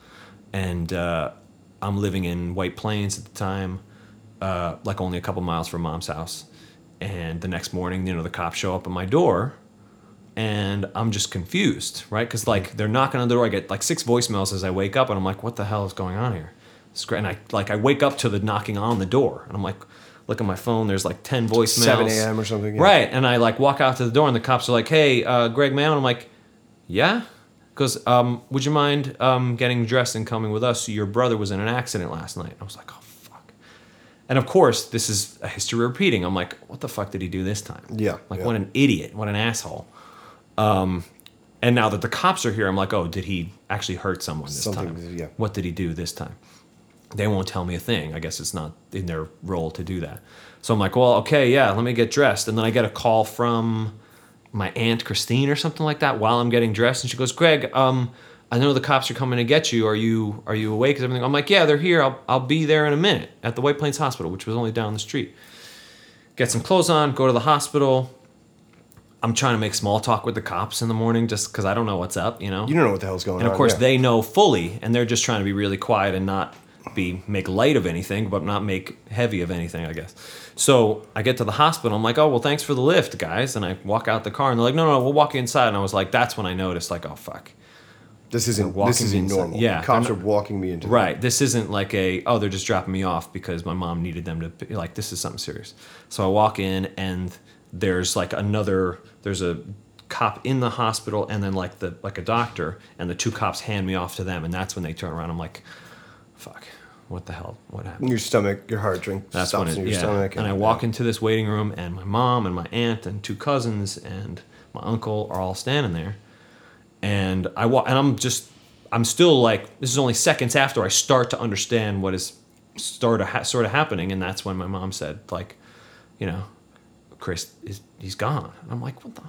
C: And uh, I'm living in White Plains at the time, uh, like only a couple miles from mom's house. And the next morning, you know, the cops show up at my door, and I'm just confused, right? Because like they're knocking on the door. I get like six voicemails as I wake up, and I'm like, "What the hell is going on here?" And I like I wake up to the knocking on the door, and I'm like, look at my phone. There's like ten voicemails.
B: 7 a.m. or something, yeah.
C: Right. And I like walk out to the door, and the cops are like, "Hey, uh, Greg Mann." I'm like, "Yeah." Because um, would you mind um, getting dressed and coming with us? Your brother was in an accident last night. I was like, oh. And of course, this is a history repeating. I'm like, what the fuck did he do this time?
B: Yeah,
C: Like,
B: yeah.
C: what an idiot. What an asshole. Um, and now that the cops are here, I'm like, oh, did he actually hurt someone this
B: Something,
C: time?
B: yeah.
C: What did he do this time? They won't tell me a thing. I guess it's not in their role to do that. So I'm like, well, okay, yeah, let me get dressed. And then I get a call from my aunt Christine or something like that while I'm getting dressed, and she goes, Greg, um, I know the cops are coming to get you. Are you are you awake? and everything? I'm like, yeah, they're here. I'll I'll be there in a minute at the White Plains Hospital, which was only down the street. Get some clothes on, go to the hospital. I'm trying to make small talk with the cops in the morning just because I don't know what's up, you know.
B: You don't know what the hell's going on.
C: And of course,
B: yeah.
C: they know fully, and they're just trying to be really quiet and not be make light of anything, but not make heavy of anything, I guess. So I get to the hospital. I'm like, oh well, thanks for the lift, guys. And I walk out the car, and they're like, no, no, we'll walk you inside. And I was like, that's when I noticed, like, oh fuck,
B: This isn't
C: walking
B: this isn't
C: inside-
B: normal.
C: yeah,
B: cops
C: they're
B: walking me into the-
C: right. This isn't like a oh, they're just dropping me off because my mom needed them to be- like this is something serious. So I walk in, and there's like another there's a cop in the hospital and then like the like a doctor and the two cops hand me off to them and that's when they turn around i'm like fuck what the hell what happened
B: Your stomach, your heart drink
C: that's
B: stops
C: when it,
B: in your
C: yeah.
B: stomach.
C: and i walk into this waiting room and my mom and my aunt and two cousins and my uncle are all standing there and i walk and i'm just i'm still like this is only seconds after i start to understand what is start ha- sort of happening. And that's when my mom said like you know chris is he's gone. And i'm like what the?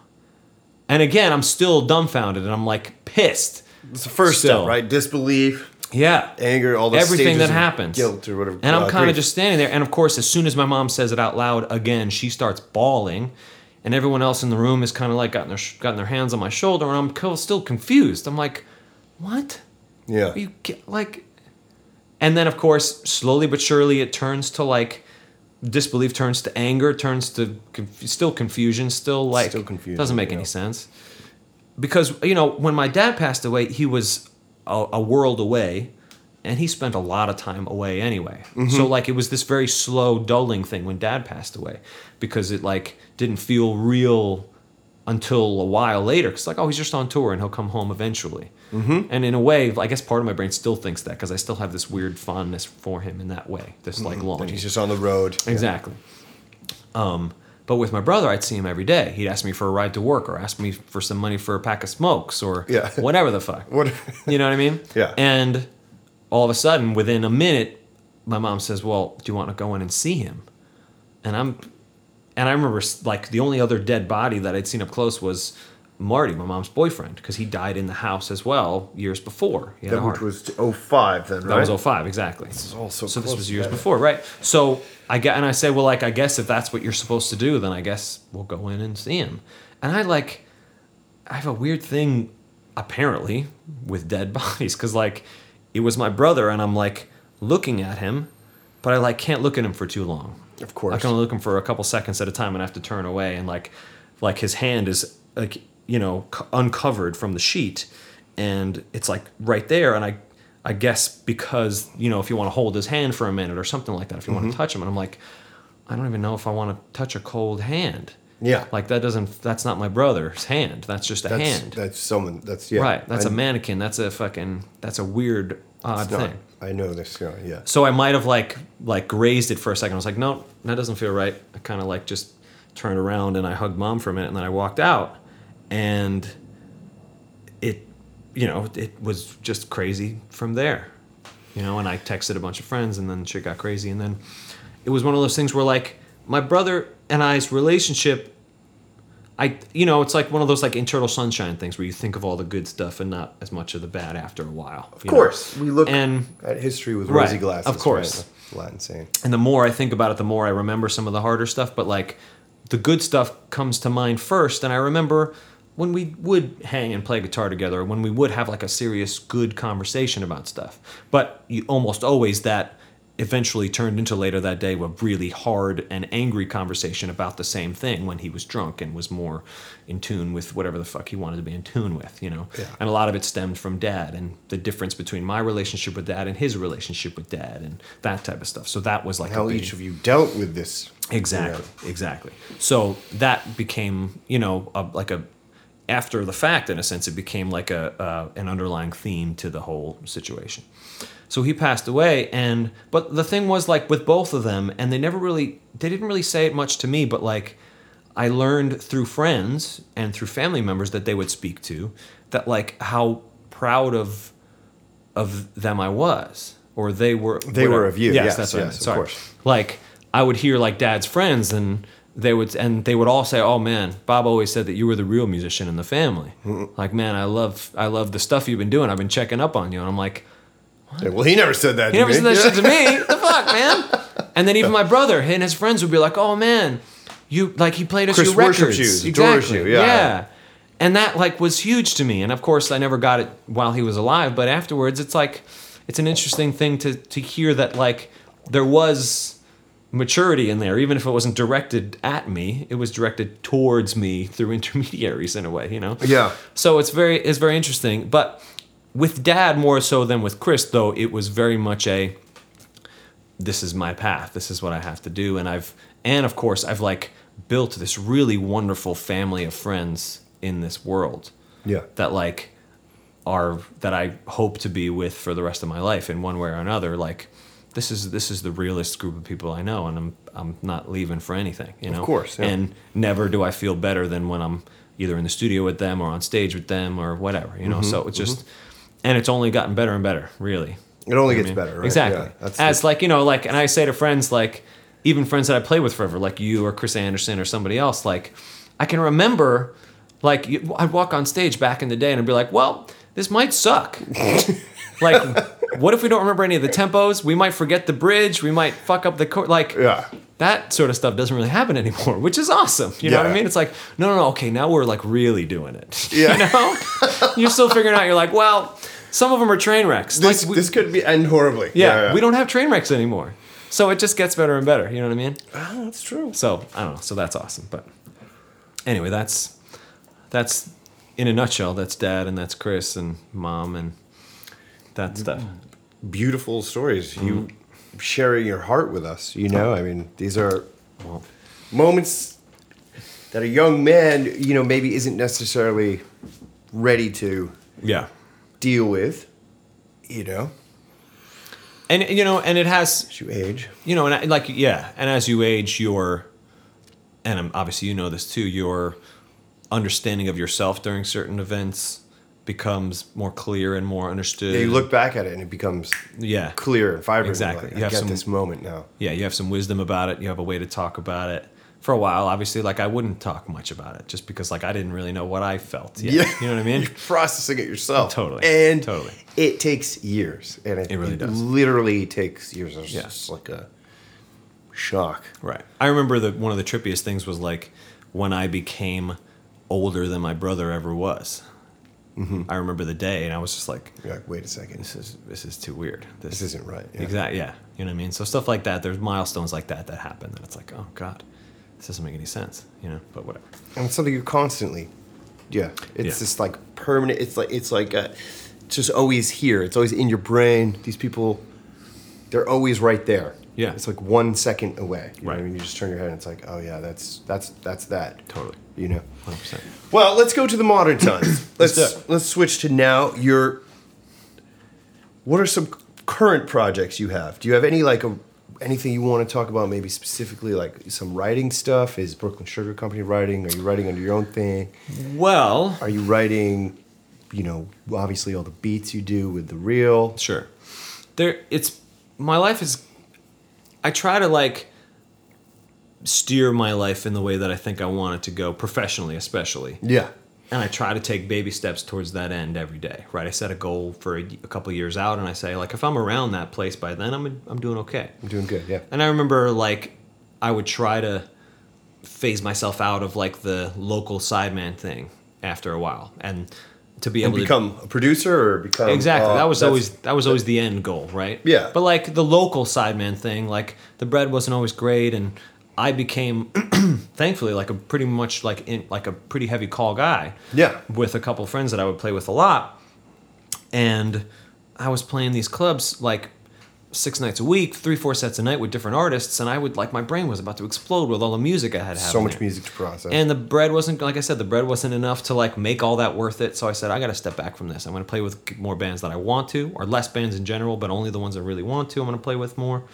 C: And again i'm still dumbfounded and i'm like pissed.
B: It's the first
C: Still.
B: step, right? Disbelief,
C: yeah.
B: anger, all the
C: everything that happens.
B: guilt or whatever.
C: and i'm
B: uh,
C: kind of just standing there. And of course as soon as my mom says it out loud again she starts bawling and everyone else in the room is kind of like gotten their gotten their hands on my shoulder and i'm co- still confused i'm like what
B: yeah.
C: Are you like and then of course slowly but surely it turns to like disbelief turns to anger turns to conf- still confusion still like
B: Still confusion,
C: doesn't make
B: yeah.
C: any sense because you know when my dad passed away he was a, a world away and he spent a lot of time away anyway
B: Mm-hmm.
C: so like it was this very slow dulling thing when dad passed away because it like didn't feel real until a while later because like oh he's just on tour and he'll come home eventually mm-hmm. and in a way i guess part of my brain still thinks that because i still have this weird fondness for him in that way this like
B: That
C: longing
B: Mm-hmm. he's just on the road.
C: Exactly. Um, but with my brother, I'd see him every day. He'd ask me for a ride to work or ask me for some money for a pack of smokes or
B: Yeah.
C: whatever the fuck.
B: What?
C: You know what I mean?
B: Yeah.
C: And all of a sudden, within a minute, my mom says, "Well, do you want to go in and see him?" And I'm, and I remember like the only other dead body that I'd seen up close was Marty, my mom's boyfriend, because he died in the house as well years before. He
B: That which was 05 then, right?
C: That was 05, exactly. This
B: is so
C: this was years before, right? So I get and I say, well, like I guess if that's what you're supposed to do, then I guess we'll go in and see him. And I like, I have a weird thing, apparently, with dead bodies, because like, it was my brother, and I'm like looking at him, but I like can't look at him for too long.
B: Of course.
C: I can only look him for a couple seconds at a time, and I have to turn away, and like, like his hand is like you know c- uncovered from the sheet, and it's like right there, and I, I guess because you know if you want to hold his hand for a minute or something like that, if you
B: Mm-hmm.
C: want to touch him, and I'm like, I don't even know if I want to touch a cold hand.
B: Yeah.
C: Like that doesn't. That's not my brother's hand. That's just a
B: That's,
C: hand.
B: that's someone. That's yeah.
C: right. That's a
B: I-
C: mannequin. That's a fucking. That's a weird, odd thing.
B: I know this. Yeah. yeah.
C: So I might have like like grazed it for a second. I was like, no, that doesn't feel right. I kind of like just turned around and I hugged mom for a minute, and then I walked out, and it, you know, it was just crazy from there, you know. And I texted a bunch of friends, and then shit got crazy, and then it was one of those things where like my brother and I's relationship. I, you know, it's like one of those like Eternal Sunshine things where you think of all the good stuff and not as much of the bad after a while.
B: Of course, we look
C: and
B: at history with
C: Right,
B: rosy glasses.
C: of course.
B: right? Latin saying.
C: and the more I think about it, the more I remember some of the harder stuff. But like, the good stuff comes to mind first, and I remember when we would hang and play guitar together, when we would have like a serious, good conversation about stuff. But you, almost always that eventually turned into later that day a really hard and angry conversation about the same thing when he was drunk and was more in tune with whatever the fuck he wanted to be in tune with, you know.
B: Yeah.
C: And a lot of it stemmed from dad and the difference between my relationship with dad and his relationship with dad and that type of stuff. So that was like
B: How
C: big-
B: each of you dealt with this.
C: Exactly, exactly. So that became, you know, a, like a after the fact, in a sense, it became like a uh, an underlying theme to the whole situation. So he passed away, and but the thing was like with both of them, and they never really they didn't really say it much to me, but like I learned through friends and through family members that they would speak to that like how proud of of them I was, or they were.
B: They were of you,
C: Yes,
B: yes,
C: that's I
B: yes, of course.
C: Like I would hear like Dad's friends, and they would and they would all say, "Oh man, Bob always said that you were the real musician in the family." Like, man, I love I love the stuff you've been doing. I've been checking up on you, and I'm like,
B: Yeah, well, he never said that.
C: he
B: to
C: never
B: me.
C: said that
B: Yeah.
C: shit to me. The fuck, man? And then even my brother and his friends would be like, "Oh man, you like he played us
B: Chris
C: your records,
B: you,
C: exactly,
B: you, yeah.
C: And that like was huge to me. And of course, I never got it while he was alive, but afterwards, it's like it's an interesting thing to to hear that like there was maturity in there, even if it wasn't directed at me. It was directed towards me through intermediaries in a way, you know.
B: Yeah.
C: So it's very it's very interesting, but with Dad more so than with Chris, though it was very much a this is my path. This is what I have to do, and I've and of course I've like built this really wonderful family of friends in this world
B: Yeah.
C: that like are that I hope to be with for the rest of my life in one way or another. Like this is this is the realest group of people I know, and I'm I'm not leaving for anything. You know, Of
B: course, yeah.
C: And never do I feel better than when I'm either in the studio with them or on stage with them or whatever. You know,
B: Mm-hmm,
C: so it's just and it's only gotten better and better, really.
B: It only
C: I
B: gets
C: mean,
B: better, right?
C: Exactly.
B: Yeah, that's
C: As
B: the-
C: like you know, like, and I say to friends like, even friends that I play with forever, like you or Chris Anderson or somebody else, like, I can remember, like, I'd walk on stage back in the day and I'd be like, well, this might suck. like, what if we don't remember any of the tempos? We might forget the bridge. We might fuck up the chord. Like,
B: Yeah.
C: that sort of stuff doesn't really happen anymore, which is awesome. You know what I mean? It's like, no, no, no. Okay, now we're like really doing it.
B: Yeah.
C: you know, you're still figuring out. You're like, well, some of them are train wrecks.
B: This,
C: like, we-
B: this could be end horribly.
C: yeah, we don't have train wrecks anymore. So it just gets better and better. You know what I mean?
B: Ah, that's true.
C: So I don't know. So that's awesome. But anyway, that's that's in a nutshell. That's Dad and that's Chris and Mom and that stuff.
B: Beautiful stories. You
C: Mm-hmm.
B: sharing your heart with us. You know, I mean, these are
C: Well,
B: moments that a young man, you know, maybe isn't necessarily ready to
C: yeah.
B: deal with. You know,
C: And you know, and it has
B: as you age.
C: you know, and I- like yeah, and as you age, your and obviously you know this too. Your understanding of yourself during certain events becomes more clear and more understood.
B: You look back at it and it becomes
C: yeah,
B: clear and vibrant.
C: Exactly.
B: Like,
C: You
B: I
C: have
B: get
C: some-
B: this moment now.
C: yeah, you have some wisdom about it. You have a way to talk about it. For a while, obviously, like I wouldn't talk much about it just because like I didn't really know what I felt. Yet. Yeah, You know what I mean?
B: You're processing it yourself.
C: Totally.
B: And
C: Totally.
B: it takes years. And it,
C: It really does.
B: literally takes years. It's
C: Yeah.
B: just like a shock.
C: Right. I remember that one of the trippiest things was like when I became older than my brother ever was. I remember the day, and I was just like,
B: You're like, wait a second.
C: "This is this is too weird.
B: This isn't right. Yeah.
C: Exactly. Yeah. You know what I mean? So stuff like that. There's milestones like that that happen, and it's like, oh god, this doesn't make any sense. You know. But whatever.
B: And it's something you constantly, yeah. It's
C: Yeah.
B: just like permanent. It's like it's like uh it's just always here. It's always in your brain. These people, they're always right there.
C: Yeah.
B: It's like one second away. You know I
C: Right.
B: mean, you just turn your head and it's like, oh yeah, that's that's that's that.
C: Totally.
B: You know.
C: 100%.
B: Well, let's go to the modern times. let's
C: Let's
B: let's switch to now. Your what are some current projects you have? Do you have any like a anything you want to talk about? Maybe specifically like some writing stuff. Is Brooklyn Sugar Company writing? Are you writing under your own thing?
C: Well,
B: Are you writing? You know, obviously all the beats you do with the reel.
C: Sure. There it's my life is I try to like steer my life in the way that I think I want it to go professionally especially.
B: Yeah.
C: And I try to take baby steps towards that end every day, right? I set a goal for a, a couple years out and I say like if I'm around that place by then I'm I'm doing okay.
B: I'm doing good. Yeah.
C: And I remember like I would try to phase myself out of like the local sideman thing after a while and to be
B: And
C: able to
B: become a producer or become
C: Exactly.
B: uh,
C: that was always that was always the end goal, right?
B: Yeah.
C: But like the local sideman thing, like the bread wasn't always great, and I became, thankfully, like a pretty much like in like a pretty heavy call guy.
B: Yeah.
C: With a couple of friends that I would play with a lot, and I was playing these clubs like six nights a week, three, four sets a night with different artists, and I would like my brain was about to explode with all the music I had.
B: So much music to process.
C: And the bread wasn't like I said, the bread wasn't enough to like make all that worth it. So I said, I got to step back from this. I'm going to play with more bands that I want to, or less bands in general, but only the ones I really want to. I'm going to play with more.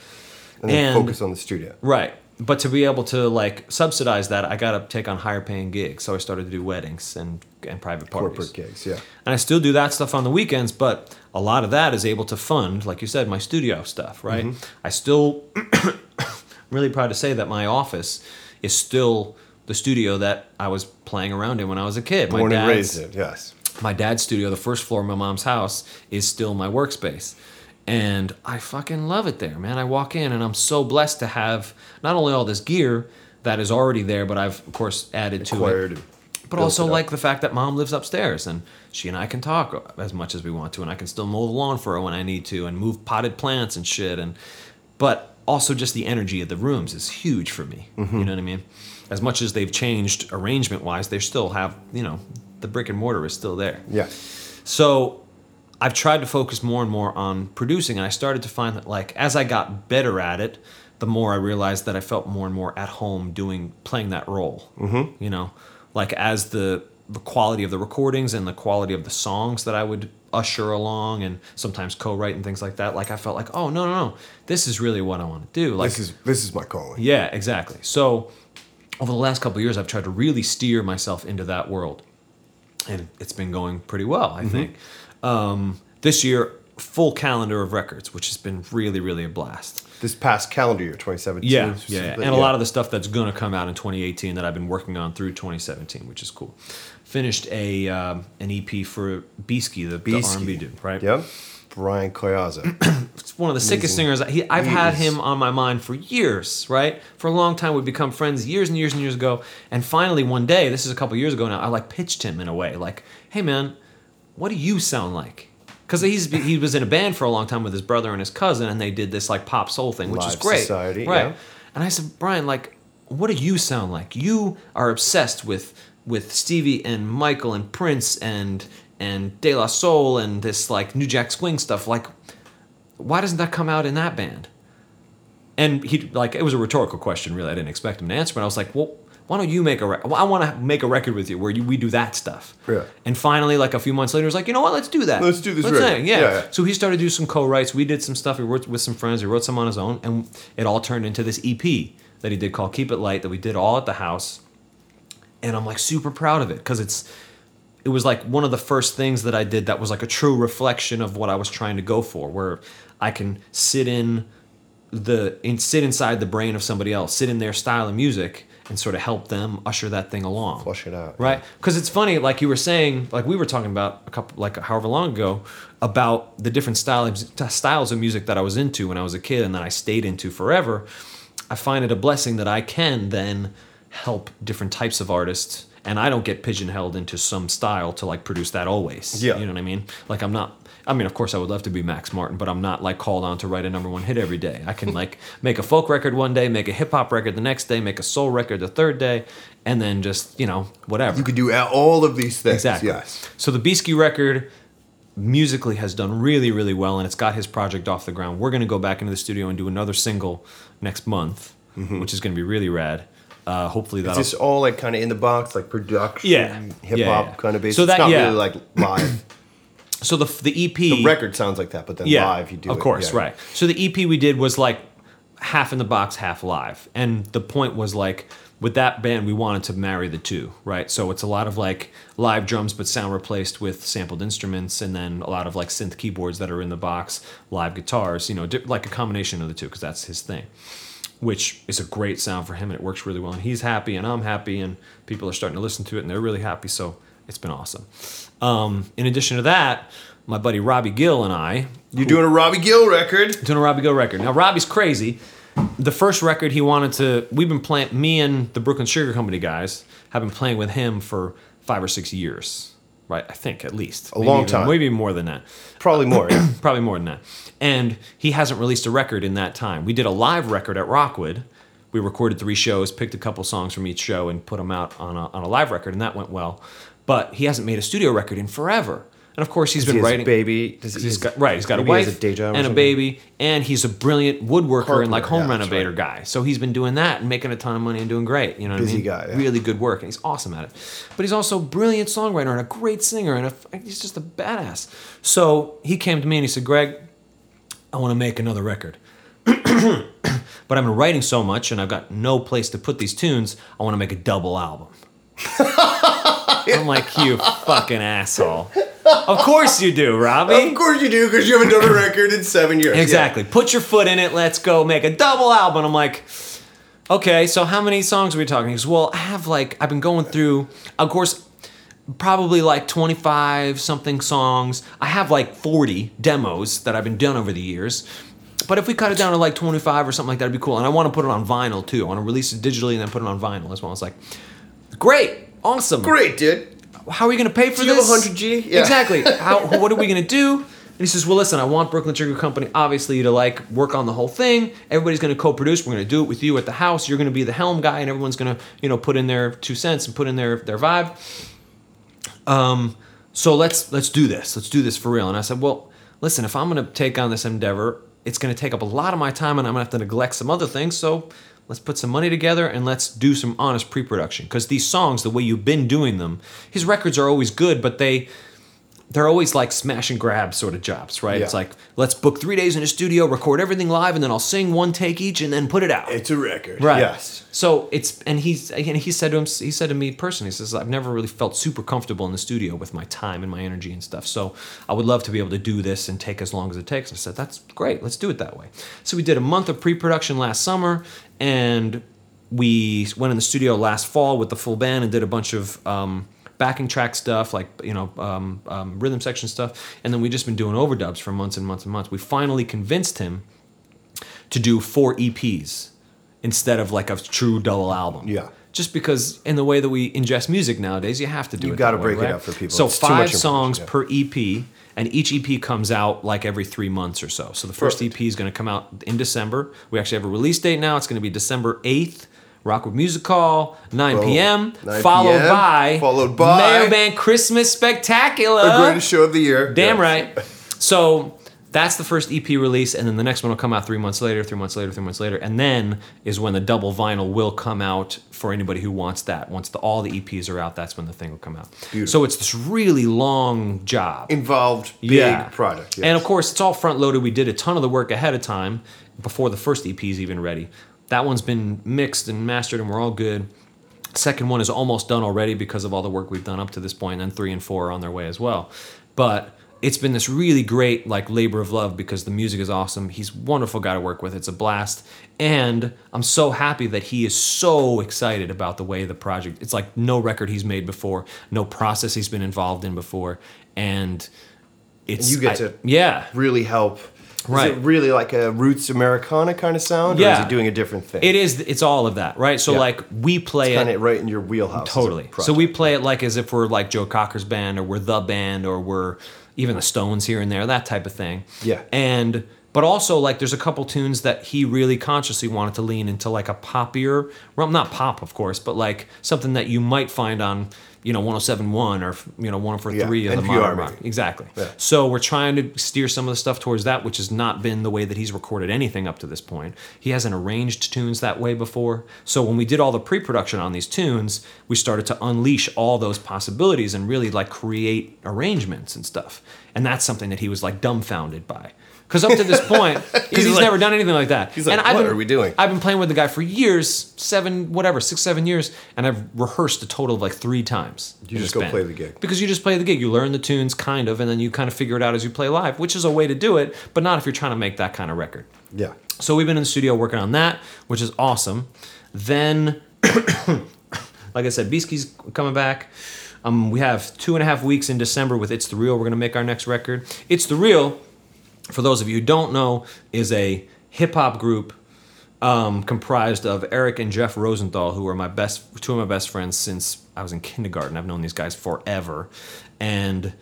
B: and then
C: and-
B: focus on the studio.
C: Right. But to be able to like subsidize that, I got to take on higher paying gigs. So I started to do weddings and and private parties.
B: Corporate gigs, yeah.
C: And I still do that stuff on the weekends, but a lot of that is able to fund, like you said, my studio stuff, right?
B: Mm-hmm.
C: I still I'm really proud to say that my office is still the studio that I was playing around in when I was a kid.
B: Born
C: my
B: and
C: dad's-
B: raised it, yes.
C: my dad's studio, the first floor of my mom's house, is still my workspace. And I fucking love it there, man. I walk in and I'm so blessed to have not only all this gear that is already there, but I've of course added to it. But also
B: it
C: like the fact that mom lives upstairs and she and I can talk as much as we want to and I can still mow the lawn for her when I need to and move potted plants and shit and but also just the energy of the rooms is huge for me.
B: Mm-hmm.
C: You know what I mean? As much as they've changed arrangement wise, they still have, you know, the brick and mortar is still there.
B: Yeah.
C: So I've tried to focus more and more on producing, and I started to find that like as I got better at it, the more I realized that I felt more and more at home doing playing that role. Mm-hmm. You know, like as the the quality of the recordings and the quality of the songs that I would usher along and sometimes co-write and things like that. Like I felt like, oh no no no, this is really what I want to do. Like
B: This is this is my calling.
C: yeah, exactly. So over the last couple of years, I've tried to really steer myself into that world, and it's been going pretty well. I think um, this year, full calendar of records, which has been really, really a blast.
B: This past calendar year, 2017.
C: Yeah, yeah, yeah. and a lot of the stuff that's going to come out in 2018 that I've been working on through 2017, which is cool. Finished a um, an EP for Beasky, the, the R&B dude, right?
B: Yep. Brian Coyaza.
C: It's one of the sickest singers. He, I've had him on my mind for years, right? For a long time. We've become friends years and years and years ago. And finally, one day, this is a couple years ago now, I like pitched him in a way, like, "Hey, man, what do you sound like?" Because he's he was in a band for a long time with his brother and his cousin, and they did this like pop soul thing, which is great,
B: Society,
C: right?
B: yeah.
C: And I said, Brian, like, what do you sound like? You are obsessed with with Stevie and Michael and Prince and and De La Soul and this like New Jack Swing stuff. Like, why doesn't that come out in that band? And he like it was a rhetorical question, really. I didn't expect him to answer, but I was like, well. Why don't you make a record? I want to make a record with you where you, we do that stuff.
B: Yeah.
C: And finally, like a few months later, he was like, you know what? Let's do that.
B: Let's do this
C: Let's. Yeah.
B: Yeah.
C: So he started to do some co-writes. We did some stuff. He worked with some friends. He wrote some on his own, and it all turned into this EP that he did called "Keep It Light" that we did all at the house. And I'm like super proud of it because it's it was like one of the first things that I did that was like a true reflection of what I was trying to go for, where I can sit in the in, sit inside the brain of somebody else, sit in their style of music, and sort of help them usher that thing along.
B: Flush it out,
C: right? Because it's funny, like you were saying, like we were talking about a couple, like however long ago, about the different styles styles of music that I was into when I was a kid, and that I stayed into forever. I find it a blessing that I can then help different types of artists and I don't get pigeonholed into some style to like produce that always.
B: Yeah.
C: You know what I mean? Like I'm not I mean, of course I would love to be Max Martin, but I'm not like called on to write a number one hit every day. I can like make a folk record one day, make a hip hop record the next day, make a soul record the third day, and then just, you know, whatever.
B: You could do all of these things.
C: Exactly.
B: Yes.
C: So the Beasky record musically has done really, really well, and it's got his project off the ground. We're going to go back into the studio and do another single next month, which is going to be really rad. Uh, hopefully that's
B: this all like kind of in the box, like production,
C: Yeah.
B: hip
C: Yeah,
B: hop
C: yeah.
B: kind of basis?
C: So
B: it's
C: that-
B: not
C: yeah.
B: really like live.
C: so the the EP
B: the record sounds like that, but then
C: yeah,
B: live you do
C: of
B: it.
C: course,
B: yeah.
C: right. So the EP we did was like half in the box, half live, and the point was like with that band we wanted to marry the two, right? So it's a lot of like live drums, but sound replaced with sampled instruments, and then a lot of like synth keyboards that are in the box, live guitars, you know, like a combination of the two because that's his thing. Which is a great sound for him, and it works really well. And he's happy, and I'm happy, and people are starting to listen to it, and they're really happy. So it's been awesome. Um, in addition to that, my buddy Robbie Gill and I,
B: You're doing a Robbie Gill record.
C: doing a Robbie Gill record. Now Robbie's crazy. The first record he wanted to, we've been playing. Me and the Brooklyn Sugar Company guys have been playing with him for five or six years, right? I think at least a
B: long time.
C: maybe more than that,
B: Probably more. yeah.
C: probably more than that. And he hasn't released a record in that time. We did a live record at Rockwood. We recorded three shows, picked a couple songs from each show, and put them out on a, on a live record, and that went well. But he hasn't made a studio record in forever. And of course, he's been
B: he
C: writing.
B: baby? Does he-
C: he's got, right. He's got a wife
B: a day job or
C: and a baby, and he's a brilliant woodworker and like home
B: yeah,
C: renovator
B: right.
C: guy. So he's been doing that and making a ton of money and doing great. You know what
B: Busy
C: I mean?
B: guy, yeah.
C: Really good work, and he's awesome at it. But he's also a brilliant songwriter and a great singer, and a, he's just a badass. So he came to me and he said, "Greg, I want to make another record." but I've been writing so much and I've got no place to put these tunes. I want to make a double album. I'm like, you fucking asshole. Of course you do, Robbie.
B: Of course you do, because you haven't done a record in seven years.
C: Exactly. Put your foot in it. Let's go make a double album. I'm like, okay, so how many songs are we talking? He goes, well, I have like, I've been going through, of course, probably like 25 something songs. I have like 40 demos that I've been done over the years. But if we cut it down to like 25 or something like that, it'd be cool. And I want to put it on vinyl too. I want to release it digitally and then put it on vinyl as well. was like, great, awesome.
B: Great, dude.
C: How are we going to pay for
B: Do
C: this?
B: 100G? Yeah.
C: Exactly. How, what are we going to do? And he says, well, listen, I want Brooklyn Sugar Company, obviously, to like work on the whole thing. Everybody's going to co-produce. We're going to do it with you at the house. You're going to be the helm guy, and everyone's going to, you know, put in their two cents and put in their their vibe. Um, so let's let's do this. Let's do this for real. And I said, well, listen, if I'm going to take on this endeavor, it's going to take up a lot of my time, and I'm going to have to neglect some other things. So let's put some money together and let's do some honest pre-production. Because these songs, the way you've been doing them, his records are always good, but they they're always like smash and grab sort of jobs, right? It's like let's book three days in a studio, record everything live, and then I'll sing one take each, and then put it out.
B: It's a record.
C: Right.
B: Yes.
C: So it's and he's and he said to him he said to me personally, he says I've never really felt super comfortable in the studio with my time and my energy and stuff. So I would love to be able to do this and take as long as it takes. I said that's great. Let's do it that way. So we did a month of pre-production last summer, and we went in the studio last fall with the full band and did a bunch of. Um, backing track stuff like you know um, um, rhythm section stuff and then we just been doing overdubs for months and months and months we finally convinced him to do four EPs instead of like a true double album.
B: Yeah.
C: Just because in the way that we ingest music nowadays, you have to do it.
B: You
C: it. that way,
B: break it
C: right?
B: up for people.
C: So
B: It's
C: five songs
B: yeah.
C: per EP, and each EP comes out like every three months or so. So the first
B: Perfect.
C: EP is going to come out in December. We actually have a release date now. It's going to be December eighth. Rockwood Music Hall, 9
B: Boom.
C: p.m.
B: 9
C: Followed
B: p.m.,
C: by
B: followed by-
C: Mayor Band Christmas Spectacular.
B: the greatest show of the year.
C: Damn
B: Yes.
C: right. So that's the first EP release, and then the next one will come out three months later, three months later, three months later, and then is when the double vinyl will come out for anybody who wants that. Once the, all the EPs are out, that's when the thing will come out.
B: Beautiful.
C: So it's this really long job.
B: Involved big
C: Yeah.
B: product. yes.
C: And of course, it's all front loaded. We did a ton of the work ahead of time before the first EP is even ready. That one's been mixed and mastered, and we're all good. Second one is almost done already because of all the work we've done up to this point, and three and four are on their way as well. But it's been this really great like labor of love because the music is awesome. He's a wonderful guy to work with. It's a blast, and I'm so happy that he is so excited about the way the project. It's like no record he's made before, no process he's been involved in before, and it's
B: you get
C: I-
B: to
C: yeah
B: really help.
C: Right.
B: Is it really like a roots Americana kind of sound? Or is it doing a different thing?
C: It is. It's all of that, right? So
B: Yeah.
C: like we play
B: kind
C: it
B: of right in your wheelhouse.
C: totally. So we play it like as if we're like Joe Cocker's band, or we're the band, or we're even the Stones here and there, that type of thing.
B: Yeah.
C: And but also like there's a couple tunes that he really consciously wanted to lean into like a poppier, well not pop of course, but like something that you might find on you know 1071 or you know 1043
B: Yeah,
C: of the
B: NPR
C: modern rock. Exactly.
B: Yeah.
C: So we're trying to steer some of the stuff towards that, which has not been the way that he's recorded anything up to this point. He hasn't arranged tunes that way before. So when we did all the pre-production on these tunes, we started to unleash all those possibilities and really like create arrangements and stuff. And that's something that he was like dumbfounded by. Because up to this point, because he's,
B: He's like-
C: never done anything like that.
B: he's like,
C: and I've
B: "What
C: been,
B: are we doing?"
C: I've been playing with the guy for years, seven, whatever, six, seven years, and I've rehearsed a total of like three times.
B: You just go play the gig.
C: because you just play the gig. You learn the tunes kind of, and then you kind of figure it out as you play live, which is a way to do it, but not if you're trying to make that kind of record.
B: Yeah.
C: So we've been in the studio working on that, which is awesome. Then, like I said, Beasky's coming back. Um, we have two and a half weeks in December with It's the Real. We're gonna make our next record. It's the Real, for those of you who don't know, is a hip hop group um, comprised of Eric and Jeff Rosenthal, who are my best, two of my best friends since I was in kindergarten. I've known these guys forever, and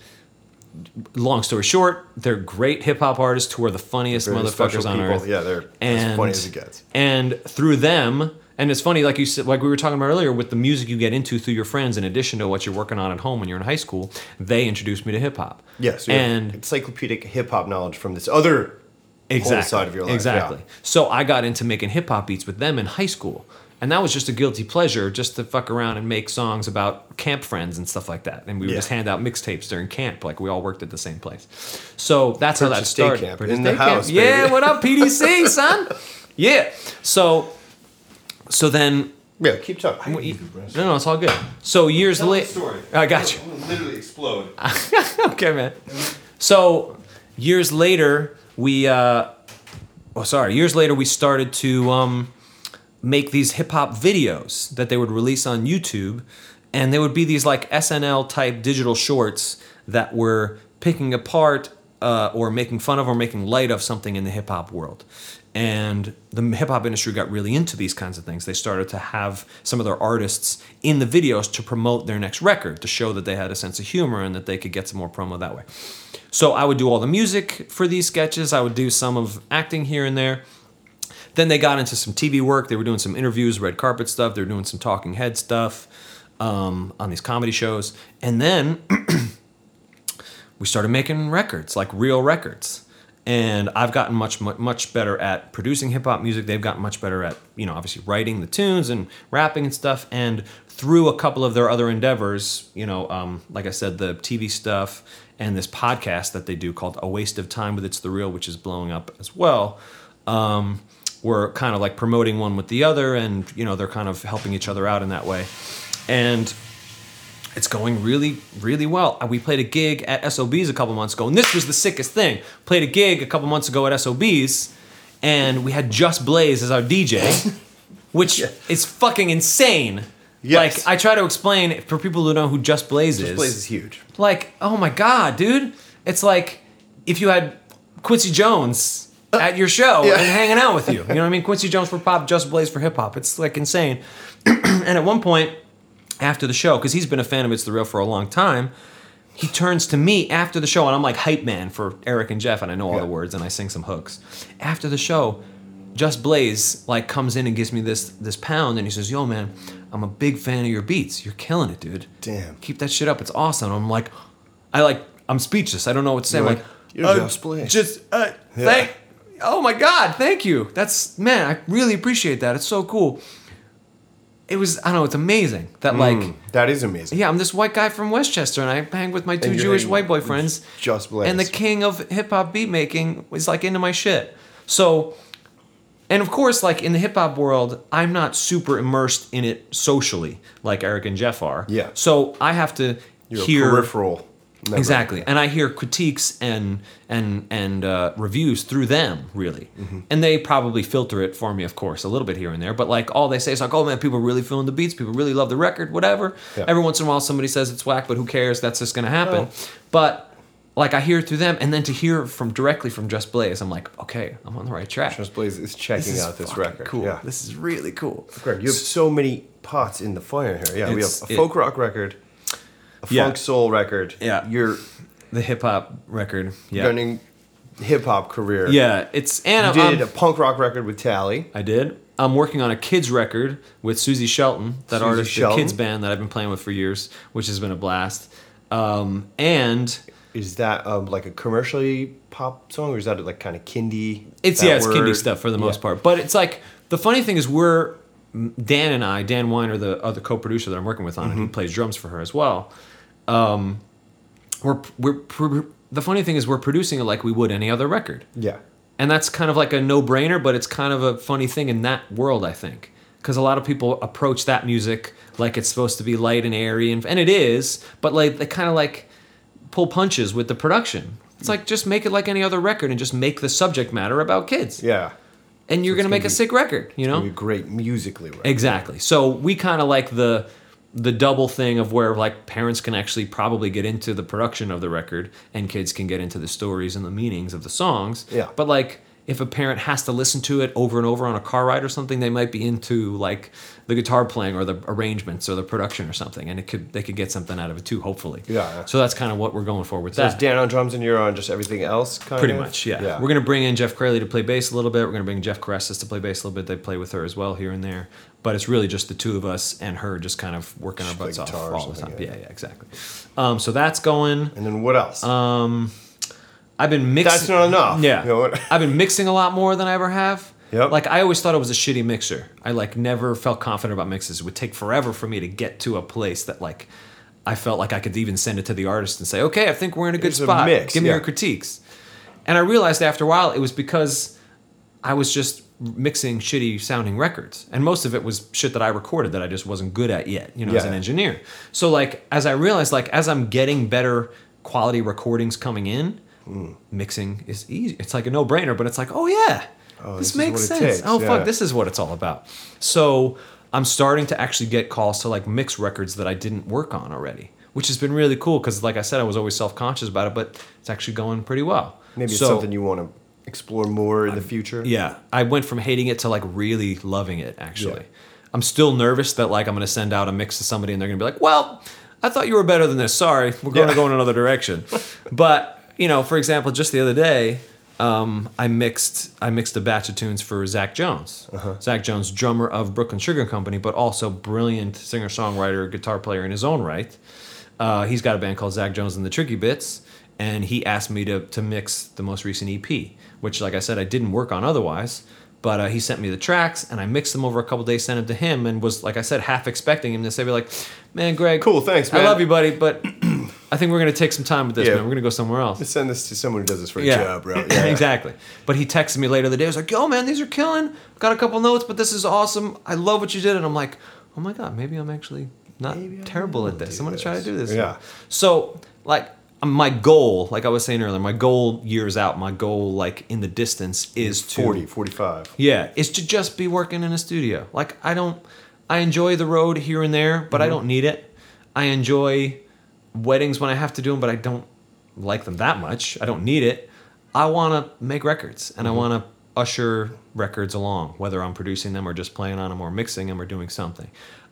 C: long story short, they're great hip hop artists who are the funniest
B: Very
C: motherfuckers on
B: people.
C: earth.
B: Yeah, they're
C: and,
B: as funny as it gets.
C: And through them And it's funny, like you said, like we were talking about earlier, with the music you get into through your friends, in addition to what you're working on at home when you're in high school, they introduced me to hip hop.
B: Yes,
C: and
B: encyclopedic hip hop knowledge from this other
C: exactly,
B: side of your life.
C: Exactly.
B: yeah.
C: So I got into making hip hop beats with them in high school. And that was just a guilty pleasure, just to fuck around and make songs about camp friends and stuff like that. And we would
B: Yeah.
C: just hand out mixtapes during camp, like we all worked at the same place. So that's how that
B: Purchase
C: started.
B: Camp
C: Purchase
B: in the
C: Camp.
B: house,
C: Yeah, what up, PDC, son? Yeah. So, so then,
B: Yeah, keep talking.
C: no, no, it's all good. So years later. I got you.
B: Literally explode.
C: okay, man. So years later, we uh, oh sorry, years later we started to um, make these hip hop videos that they would release on YouTube, and they would be these like SNL type digital shorts that were picking apart uh, or making fun of or making light of something in the hip hop world. And the hip hop industry got really into these kinds of things. They started to have some of their artists in the videos to promote their next record, to show that they had a sense of humor and that they could get some more promo that way. So I would do all the music for these sketches. I would do some of acting here and there. Then they got into some TV work. They were doing some interviews, red carpet stuff. They were doing some talking head stuff um, on these comedy shows. And then we started making records, like real records. And I've gotten much, much, much better at producing hip hop music. They've gotten much better at, you know, obviously writing the tunes and rapping and stuff. And through a couple of their other endeavors, you know, um, like I said, the TV stuff and this podcast that they do called A Waste of Time with It's the Real, which is blowing up as well. Um, we're kind of like promoting one with the other, and you know, they're kind of helping each other out in that way. And it's going really, really well. Uh, We played a gig at SOBs a couple months ago, and this was the sickest thing. Played a gig a couple months ago at SOBs, and we had Just Blaze as our DJ, which is fucking insane.
B: Yes.
C: Like I try to explain for people who don't know who Just Blaze is.
B: Just Blaze is huge.
C: Like, oh my god, dude! It's like if you had Quincy Jones at your show
B: Uh, Yeah.
C: and hanging out with you. You know what I mean? Quincy Jones for pop, Just Blaze for hip hop. It's like insane. and at one point, after the show, because he's been a fan of It's the Real for a long time, he turns to me after the show, and I'm like hype man for Eric and Jeff, and I know all
B: Yeah.
C: the words and I sing some hooks. After the show, Just Blaze like comes in and gives me this this pound, and he says, "Yo, man, I'm a big fan of your beats. You're killing it, dude.
B: Damn.
C: keep that shit up. It's awesome." I'm like, I like, I'm speechless. I don't know what to say.
B: You're
C: I'm
B: like, "You're
C: "Uh,
B: Just Blaze."
C: Just uh,
B: Yeah.
C: thank. Oh my God, thank you. That's man, I really appreciate that. It's so cool. It was, I don't know, it's amazing that like.
B: Mm, that is amazing.
C: Yeah, I'm this white guy from Westchester, and I hang with my two Jewish white boyfriends.
B: Just Blaze.
C: And the king of hip hop beat making is like into my shit. So, and of course, like in the hip hop world, I'm not super immersed in it socially like Eric and Jeff are.
B: Yeah.
C: So I have to
B: You're
C: hear
B: a peripheral. Member.
C: exactly, and I hear critiques and and and uh, reviews through them really,
B: Mm-hmm.
C: and they probably filter it for me, of course, a little bit here and there. But like all they say is like, "Oh man, people are really feeling the beats. People really love the record. Whatever."
B: Yeah.
C: Every once in a while, somebody says it's whack, but who cares? That's just gonna happen.
B: Well.
C: But like I hear it through them, and then to hear from directly from Just Blaze, I'm like, okay, I'm on the right track.
B: Just Blaze is checking
C: is
B: out this record.
C: Cool.
B: Yeah.
C: This is really cool.
B: Greg, you have so many pots in the fire here. Yeah, we have a
C: it-
B: folk rock record, a
C: Yeah.
B: funk soul record.
C: Yeah.
B: Your
C: The hip hop record. Yeah.
B: running hip hop career.
C: Yeah. It's and
B: You
C: I'm-
B: did a punk rock record with Tally.
C: I did. I'm working on a kids record with Suzi Shelton, that
B: Suzi
C: artist,
B: Shelton.
C: the kids band that I've been playing with for years, which has been a blast. Um, and
B: Is that um, like a commercially pop song, or is that like kind of kindie?
C: it's yeah, it's
B: kindie
C: stuff for the most
B: Yeah.
C: part. But it's like the funny thing is we're Dan and I, Dan Weiner, the other co-producer that I'm working with on
B: Mm-hmm.
C: it, he plays drums for her as well. Um, we're we're pr- the funny thing is we're producing it like we would any other record.
B: Yeah.
C: And that's kind of like a no brainer, but it's kind of a funny thing in that world, I think. Because a lot of people approach that music like it's supposed to be light and airy, and, and it is, but like they kind of like pull punches with the production. It's like just make it like any other record and just make the subject matter about kids.
B: Yeah.
C: And you're going to
B: gonna
C: make a sick record, you know?
B: Be great musically. Right?
C: Exactly. So we kind of like the the double thing of where like parents can actually probably get into the production of the record and kids can get into the stories and the meanings of the songs.
B: Yeah.
C: But like if a parent has to listen to it over and over on a car ride or something, they might be into like the guitar playing or the arrangements or the production or something, and it could they could get something out of it too, hopefully.
B: Yeah.
C: So that's kind of what we're going for with
B: So
C: that.
B: it's Dan on drums and you're on just everything else, kind
C: Pretty
B: of?
C: much, yeah. We're gonna bring in Jeff Crayley to play bass a little bit. We're gonna bring Jeff Caressis to play bass a little bit. They play with her as well here and there. But it's really just the two of us and her just kind of working our butts off all the time. Yeah,
B: yeah.
C: exactly. Um, so that's going.
B: And then what else?
C: Um, I've been mixing.
B: That's not enough.
C: Yeah,
B: You know?
C: I've been mixing a lot more than I ever have.
B: Yep.
C: Like I always thought it was a shitty mixer. I like never felt confident about mixes. It would take forever for me to get to a place that like I felt like I could even send it to the artist and say, "Okay, I think we're in a good
B: Here's a
C: spot.
B: mix,
C: Give me
B: yeah.
C: your critiques." And I realized after a while it was because I was just mixing shitty sounding records. And most of it was shit that I recorded that I just wasn't good at yet, you know, as an engineer. So like as I realized like as I'm getting better quality recordings coming in, hmm. mixing is easy. It's like a no-brainer, but it's like, "Oh yeah.
B: Oh,
C: this,
B: this
C: makes sense.
B: takes,
C: Oh
B: yeah.
C: fuck, this is what it's all about." So, I'm starting to actually get calls to like mix records that I didn't work on already, which has been really cool cuz like I said I was always self-conscious about it, but it's actually going pretty well.
B: Maybe it's something you want to explore more in the future.
C: yeah, I went from hating it to like really loving it. Actually,
B: Yeah.
C: I'm still nervous that like I'm gonna send out a mix to somebody and they're gonna be like, "Well, I thought you were better than this. Sorry, we're going to
B: Yeah.
C: go in another direction." but you know, for example, just the other day, um, I mixed I mixed a batch of tunes for Zach Jones.
B: Uh-huh.
C: Zach Jones, drummer of Brooklyn Sugar Company, but also brilliant singer songwriter, guitar player in his own right. Uh, he's got a band called Zach Jones and the Tricky Bits, and he asked me to to mix the most recent EP, which, like I said, I didn't work on otherwise. But uh, he sent me the tracks, and I mixed them over a couple days, sent them to him, and was like I said, half expecting him to say, "Be "Like, man, Greg,
B: Cool, thanks, man.
C: I love you, buddy, but I think we're gonna take some time with this,
B: Yeah.
C: man. We're gonna go somewhere else."
B: Send this to someone who does this for a job, bro. Yeah.
C: exactly. But he texted me later the day. I was like, "Yo, man, these are killing. Got a couple notes, but this is awesome. I love what you did." And I'm like, "Oh my god, maybe I'm actually not
B: Maybe
C: terrible at this. I'm gonna try to do this."
B: Yeah.
C: So, like, my goal, like I was saying earlier, my goal years out, my goal, like in the distance, is to
B: 40, 45.
C: yeah, is to just be working in a studio. Like I don't I enjoy the road here and there, but I mm-hmm. don't need it. I enjoy weddings when I have to do them, but I don't like them that much. I don't need it. I want to make records and I mm-hmm. want to usher records along, whether I'm producing them or just playing on them or mixing them or doing something.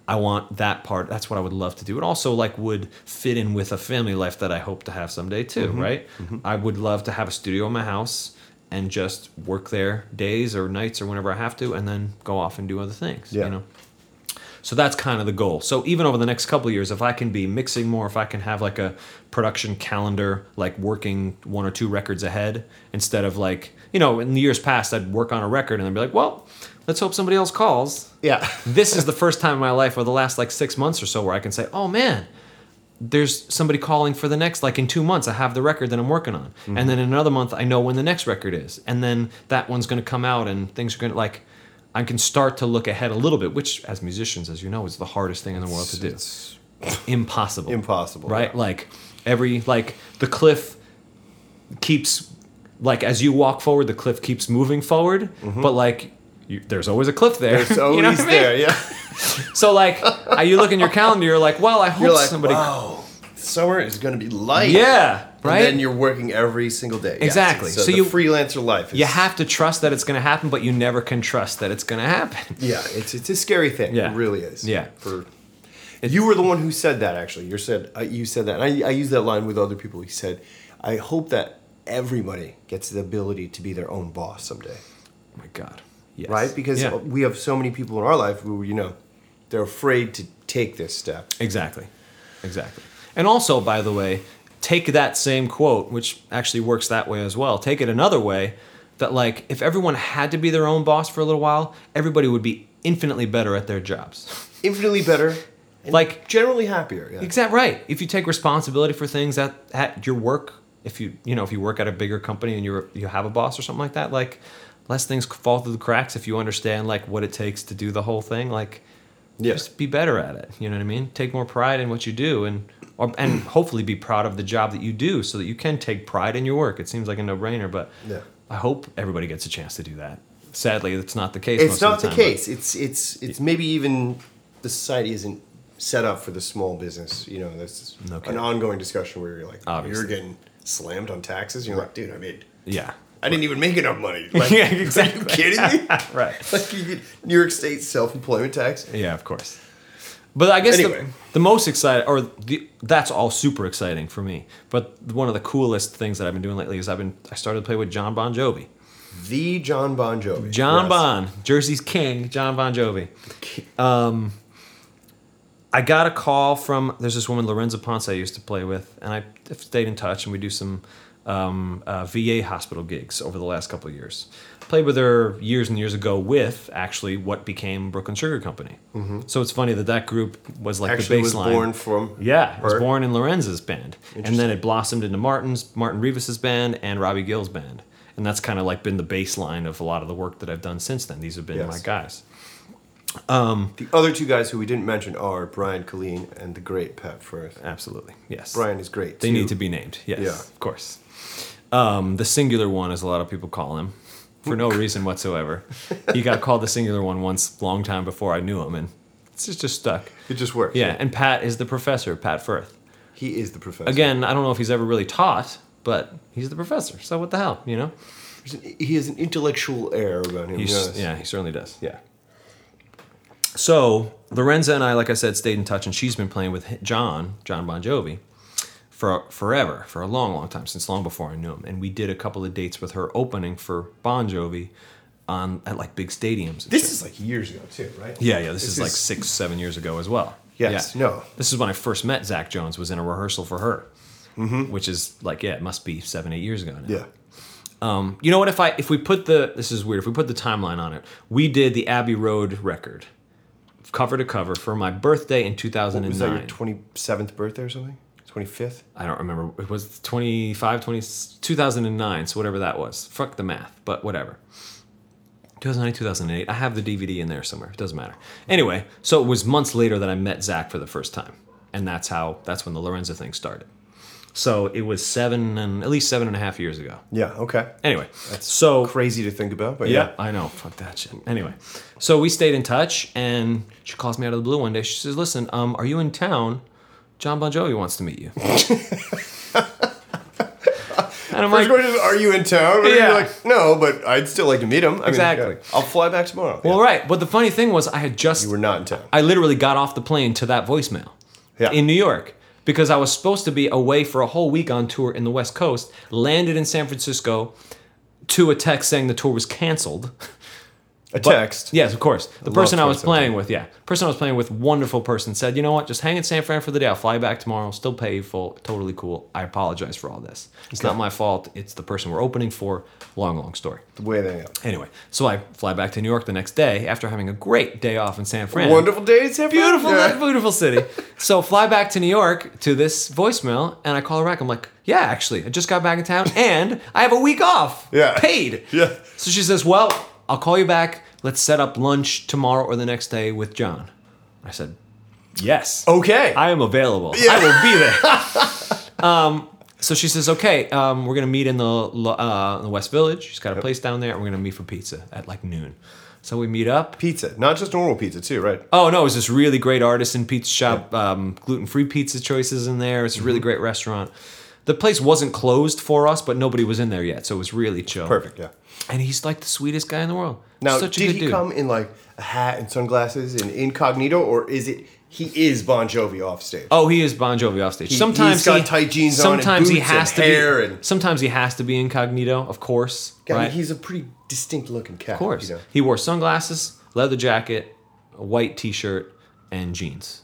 C: I want that part. That's what I would love to do. It also like would fit in with a family life that I hope to have someday too, mm-hmm. right? Mm-hmm. I would love to have a studio in my house and just work there days or nights or whenever I have to, and then go off and do other things.
B: Yeah.
C: You know. So that's kind of the goal. So even over the next couple of years, if I can be mixing more, if I can have like a production calendar, like working one or two records ahead, instead of like, you know, in the years past, I'd work on a record and then be like, well, let's hope somebody else calls.
B: Yeah.
C: This is the first time in my life, or the last like six months or so, where I can say, oh man, there's somebody calling for the next like in two months i have the record that i'm working on. Mm-hmm. And then in another month i know when the next record is. And then that one's going to come out and things are going to like i can start to look ahead a little bit which as musicians as you know is the hardest thing in the world to do.
B: It's
C: impossible.
B: impossible.
C: right? Like every like the cliff keeps like as you walk forward the cliff keeps moving forward. Mm-hmm. But like you, there's always a cliff there
B: It's
C: You
B: always
C: know what I mean?
B: there, yeah.
C: so like you look in your calendar you're like well i hope
B: You're like,
C: somebody
B: wow, summer is going to be light.
C: yeah
B: And
C: right
B: then you're working every single day.
C: Exactly.
B: So,
C: So
B: the
C: you-
B: freelancer life is.
C: you have to trust that it's going to happen, but you never can trust that it's going to happen.
B: Yeah, it's it's a scary thing.
C: Yeah.
B: It really is.
C: Yeah.
B: For you were the one who said that actually. You said uh, you said that. And I I use that line with other people. He said, "I hope that everybody gets the ability to be their own boss someday."
C: Oh my God. Yes.
B: Right? Because
C: Yeah.
B: we have so many people in our life who you know they're afraid to take this step.
C: Exactly. Exactly. And also, by the way, take that same quote, which actually works that way as well. Take it another way that, like, if everyone had to be their own boss for a little while, everybody would be infinitely better at their jobs.
B: Infinitely better. And
C: Like-
B: generally happier. Yeah.
C: Exact right. If you take responsibility for things at, at your work, if you you know if you work at a bigger company and you're you have a boss or something like that, like less things fall through the cracks if you understand like what it takes to do the whole thing. Like
B: Yeah.
C: just be better at it. You know what I mean? Take more pride in what you do and or, and hopefully be proud of the job that you do so that you can take pride in your work. It seems like a no-brainer, but
B: Yeah.
C: I hope everybody gets a chance to do that. Sadly, it's not the case.
B: It's
C: most
B: not
C: of
B: the,
C: the, time,
B: case. It's it's it's maybe even the society isn't set up for the small business. You know, there's
C: No
B: an ongoing discussion where you're like,
C: Obviously.
B: you're getting slammed on taxes. You're like, dude, I made
C: Yeah.
B: I didn't even make enough money. Like,
C: Yeah,
B: Are you
C: exactly.
B: kidding me?
C: right.
B: like you get New York State self-employment tax.
C: Yeah, of course. But I guess
B: Anyway.
C: the, the most exciting, or the, that's all super exciting for me. But one of the coolest things that I've been doing lately is I've been I started to play with John Bon Jovi.
B: The John Bon Jovi.
C: John
B: Yes.
C: Bon, Jersey's king, John Bon Jovi. Um, I got a call from there's this woman Lorenza Ponce I used to play with, and I stayed in touch, and we do some um, uh, VA hospital gigs over the last couple of years. Played with her years and years ago with actually what became Brooklyn Sugar Company. So it's funny that that group was like
B: Mm-hmm. Actually
C: the
B: was
C: baseline.
B: born from
C: Yeah, it was born in Lorenza's band, and then it blossomed into Martin's, Martin Revis's band, and Robbie Gill's band, and that's kind of like been the baseline of a lot of the work that I've done since then. These have been
B: Yes.
C: my guys.
B: The other two guys who we didn't mention are Brian Colleen and the great Pat Firth.
C: Absolutely, yes.
B: Brian is great.
C: They
B: too.
C: need to be named. Yes,
B: Yeah.
C: of course. Um, the singular one, as a lot of people call him, for no reason whatsoever. He got called the singular one once, long time before I knew him, and it's just, just stuck.
B: It just works.
C: Yeah, and Pat is the professor, Pat Firth.
B: He is the professor.
C: Again, I don't know if he's ever really taught, but he's the professor. So what the hell, you know?
B: He has an intellectual air about him. Yes.
C: Yeah, he certainly does. Yeah. So Lorenza and I, like I said, stayed in touch, and she's been playing with John, John Bon Jovi, for forever, for a long, long time, since long before I knew him. And we did a couple of dates with her opening for Bon Jovi on at like big stadiums.
B: This
C: shit.
B: is like years ago too, right?
C: yeah, yeah. This,
B: this
C: is, like six, seven years ago as well.
B: Yes,
C: Yeah.
B: no.
C: This is when I first met Zach Jones. Was in a rehearsal for her, which is like yeah, it must be seven, eight years ago now.
B: Yeah.
C: Um, you know what? If I if we put the this is weird. If we put the timeline on it, we did the Abbey Road record, cover to cover, for my birthday in two thousand
B: Was that your twenty seventh birthday or something? Twenty fifth.
C: I don't remember. It was 25, 20, 2009, So whatever that was. Fuck the math, but whatever. 2009, 2008. I have the DVD in there somewhere. It doesn't matter. Anyway, so it was months later that I met Zach for the first time, and that's how that's when the Lorenza thing started. So it was seven and at least seven and a half years ago.
B: Yeah. Okay.
C: Anyway, that's so
B: Crazy to think about, but
C: yeah,
B: yeah.
C: I know. Fuck that shit. Anyway, so we stayed in touch, and she calls me out of the blue one day. She says, "Listen, um, are you in town? John Bon Jovi wants to meet you." and I'm
B: First
C: like,
B: question is, are you in town? And
C: Yeah.
B: You're like, no, but I'd still like to meet him. I mean,
C: Exactly.
B: yeah, I'll fly back tomorrow.
C: "Well,
B: Yeah.
C: right." But the funny thing was, I had just
B: You were not in town.
C: I literally got off the plane to that voicemail
B: Yeah.
C: in New York because I was supposed to be away for a whole week on tour in the West Coast, landed in San Francisco to a text saying the tour was canceled.
B: a text.
C: Yes, of course. The
B: love
C: person I was playing with, yeah, person I was playing with, wonderful person, said, "You know what? Just hang in San Fran for the day. I'll fly back tomorrow. Still pay you full. Totally cool. I apologize for all this. It's not my fault. It's the person we're opening for. Long, long story.
B: The way they are.
C: Anyway, so I fly back to New York the next day after having a great day off in San Fran.
B: Wonderful day in San Fran.
C: Beautiful,
B: Yeah.
C: beautiful city. so fly back to New York to this voicemail, and I call her back. I'm like, "Yeah, actually, I just got back in town, and I have a week off,
B: Yeah.
C: paid."
B: Yeah.
C: So she says, "Well, I'll call you back. Let's set up lunch tomorrow or the next day with John." I said, "Yes,
B: Okay.
C: I am available.
B: Yeah.
C: I will be there." um, so she says, "Okay, um, we're gonna meet in the uh, in the West Village. She's got a place down there, and we're gonna meet for pizza at like noon." So we meet up.
B: pizza, not just normal pizza too, right?
C: Oh no, it was this really great artisan pizza shop, um, gluten free pizza choices in there. It's a
B: Mm-hmm.
C: really great restaurant. The place wasn't closed for us, but nobody was in there yet, so it was really chill.
B: Perfect. Yeah.
C: And he's like the sweetest guy in the world.
B: Now,
C: Such a
B: did he
C: dude.
B: come in like a hat and sunglasses and incognito, or is it he is Bon Jovi off stage?
C: Oh, he is Bon Jovi off stage.
B: He-
C: sometimes
B: he's got
C: he,
B: tight jeans on
C: sometimes he has to
B: hair
C: be.
B: and-
C: Sometimes he has to be incognito, of course.
B: I mean,
C: right?
B: he's a pretty distinct looking cat.
C: of course.
B: You know?
C: He wore sunglasses, leather jacket, a white T-shirt, and jeans.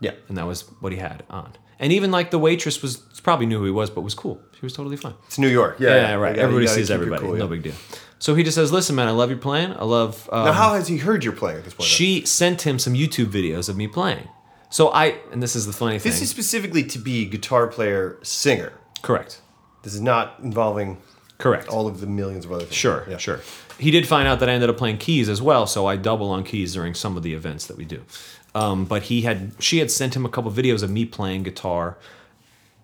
B: Yeah.
C: and that was what he had on. And even like the waitress was probably knew who he was, but was cool. She was totally fine.
B: It's New York. Yeah.
C: Yeah, right.
B: Gotta-
C: everybody sees everybody.
B: cool, yeah.
C: No big deal. So he just says, "Listen, man, I love your playing. I love." Um,
B: Now, how has he heard you're playing at this point?
C: she sent him some YouTube videos of me playing. So I, and this is the funny thing.
B: this is specifically to be guitar player singer.
C: correct.
B: This is not involving
C: Correct.
B: all of the millions of other things.
C: Sure,
B: Yeah.
C: sure. He did find out that I ended up playing keys as well, so I double on keys during some of the events that we do. Um, but he had, she had sent him a couple videos of me playing guitar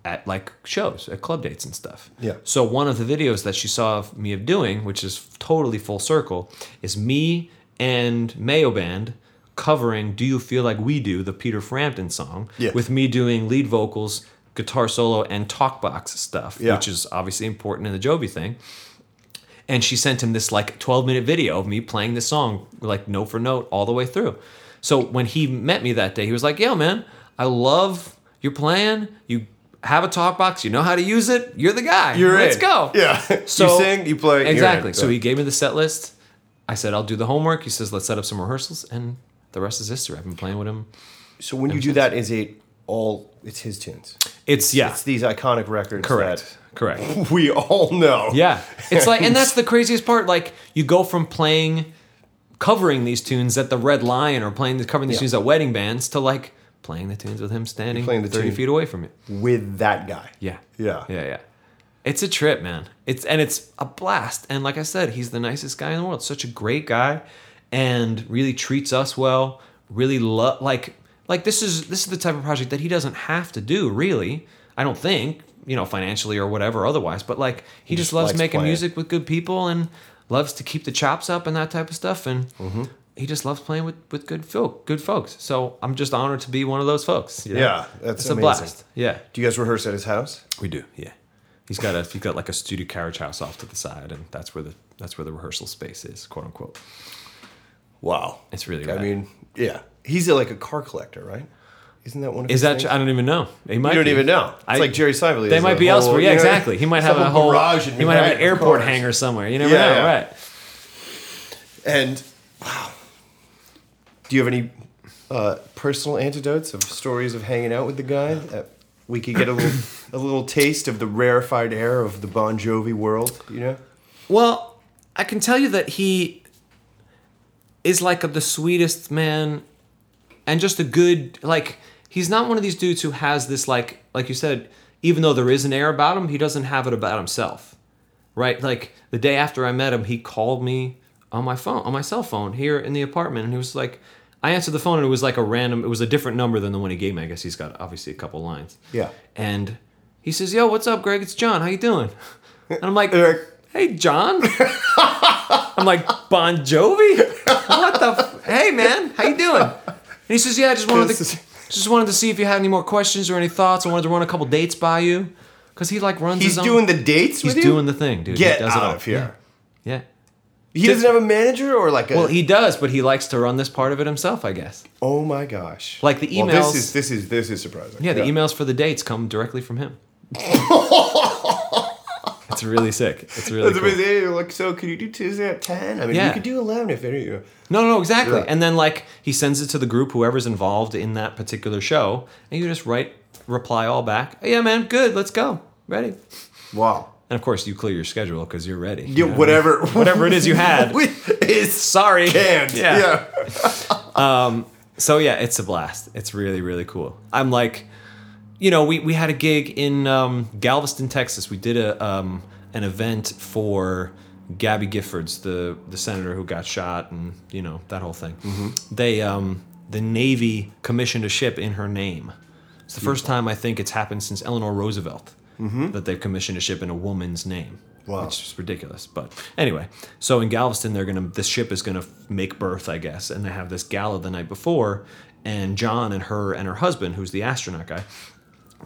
C: at like shows, at club dates and stuff.
B: Yeah.
C: So one of the videos that she saw of me of doing, which is totally full circle, is me and Mayo Band covering "Do You Feel Like We Do," the Peter Frampton song,
B: Yeah.
C: with me doing lead vocals, guitar solo, and talk box stuff,
B: Yeah.
C: which is obviously important in the Jovi thing. and she sent him this like 12 minute video of me playing this song like note for note all the way through. So when he met me that day, he was like, "Yo, man, I love your plan. You have a talk box. You know how to use it. You're the guy.
B: You're
C: Let's
B: in.
C: go."
B: Yeah.
C: So
B: you sing, you play.
C: exactly. So he gave me the set list. I said, "I'll do the homework." He says, "Let's set up some rehearsals," and the rest is history. I've been playing with him.
B: So when you do that, is it all? It's his tunes.
C: It's yeah,
B: It's these iconic records.
C: correct, correct.
B: That we all know.
C: Yeah. It's like, and that's the craziest part. Like, you go from playing, covering these tunes at the Red Lion or playing, covering these
B: Yeah.
C: tunes at wedding bands to like playing the tunes with him standing
B: playing the
C: 30 feet away from you.
B: with that guy.
C: Yeah.
B: Yeah.
C: Yeah. Yeah. It's a trip, man. It's, and it's a blast. And like I said, he's the nicest guy in the world. Such a great guy and really treats us well. Really love, like, like this is, this is the type of project that he doesn't have to do, really. I don't think, you know, financially or whatever otherwise, but like, he, just,
B: just
C: loves making
B: playing.
C: music with good people and loves to keep the chops up and that type of stuff. And
B: Mm-hmm.
C: he just loves playing with, with good folk, good folks. So I'm just honored to be one of those folks. you know?
B: Yeah, that's
C: it's
B: amazing.
C: a blast. Yeah.
B: Do you guys rehearse at his house?
C: We do, yeah. He's got a he's got like a studio carriage house off to the side, and that's where the that's where the rehearsal space is, quote unquote.
B: Wow.
C: It's really
B: I mean, yeah. He's like a car collector, right? Isn't that one of
C: Is that?
B: things?
C: I don't even know. He might.
B: You don't
C: be.
B: even know. It's
C: I-
B: like Jerry Seinfeld.
C: They might be
B: whole-
C: elsewhere. Yeah,
B: you know,
C: exactly. He might have a whole.
B: garage
C: He might have an airport
B: course.
C: hangar somewhere. You never
B: Yeah,
C: know,
B: yeah.
C: right?
B: And wow, do you have any uh, personal antidotes of stories of hanging out with the guy that we could get a little a little taste of the rarefied air of the Bon Jovi world? You know,
C: Well, I can tell you that he is like the sweetest man and just a good like he's not one of these dudes who has this like like you said even though there is an air about him, he doesn't have it about himself. Right? Like the day after I met him, he called me on my phone, on my cell phone here in the apartment and he was like I answered the phone and it was like a random it was a different number than the one he gave me. I guess he's got obviously a couple lines.
B: Yeah.
C: And he says, "Yo, what's up, Greg? It's John. How you doing?" And I'm like. "Hey, John." I'm like, "Bon Jovi? What the? F- hey, man, how you doing?" And he says, "Yeah, I just wanted to, just wanted to see if you had any more questions or any thoughts. I wanted to run a couple dates by you, because he like runs.
B: he's
C: his own,
B: doing the dates.
C: He's
B: with you?
C: doing the thing, dude.
B: Get
C: he does it
B: out
C: all.
B: of here.
C: Yeah. yeah.
B: He doesn't have a manager or like a.
C: Well, he does, but he likes to run this part of it himself, I guess.
B: oh my gosh!
C: Like the
B: Well,
C: emails-
B: this is this is this is surprising.
C: Yeah, the emails for the dates come directly from him. it's really sick. It's really cool.
B: amazing. Hey, Like, so could you do Tuesday at ten? I mean,
C: Yeah.
B: you could do eleven if any. You.
C: No, no, exactly.
B: Yeah.
C: And then like he sends it to the group, whoever's involved in that particular show, and you just write reply all back. "Oh, yeah, man, good. Let's go. Ready.
B: Wow.
C: And of course, you clear your schedule because you're ready.
B: Yeah,
C: you know?
B: whatever,
C: whatever it is you had.
B: is
C: Sorry.
B: canned.
C: Yeah.
B: yeah.
C: Um, so yeah, it's a blast. It's really really cool. I'm like, you know, we we had a gig in um, Galveston, Texas. We did a um, an event for Gabby Giffords, the the senator who got shot, and you know that whole thing. They um, the Navy commissioned a ship in her name. It's the first time I think it's happened since Eleanor Roosevelt that they've commissioned a ship in a woman's name.
B: Wow.
C: Which is ridiculous. But anyway, so in Galveston, they're gonna this ship is gonna make berth, I guess, and they have this gala the night before, and John and her and her husband, who's the astronaut guy,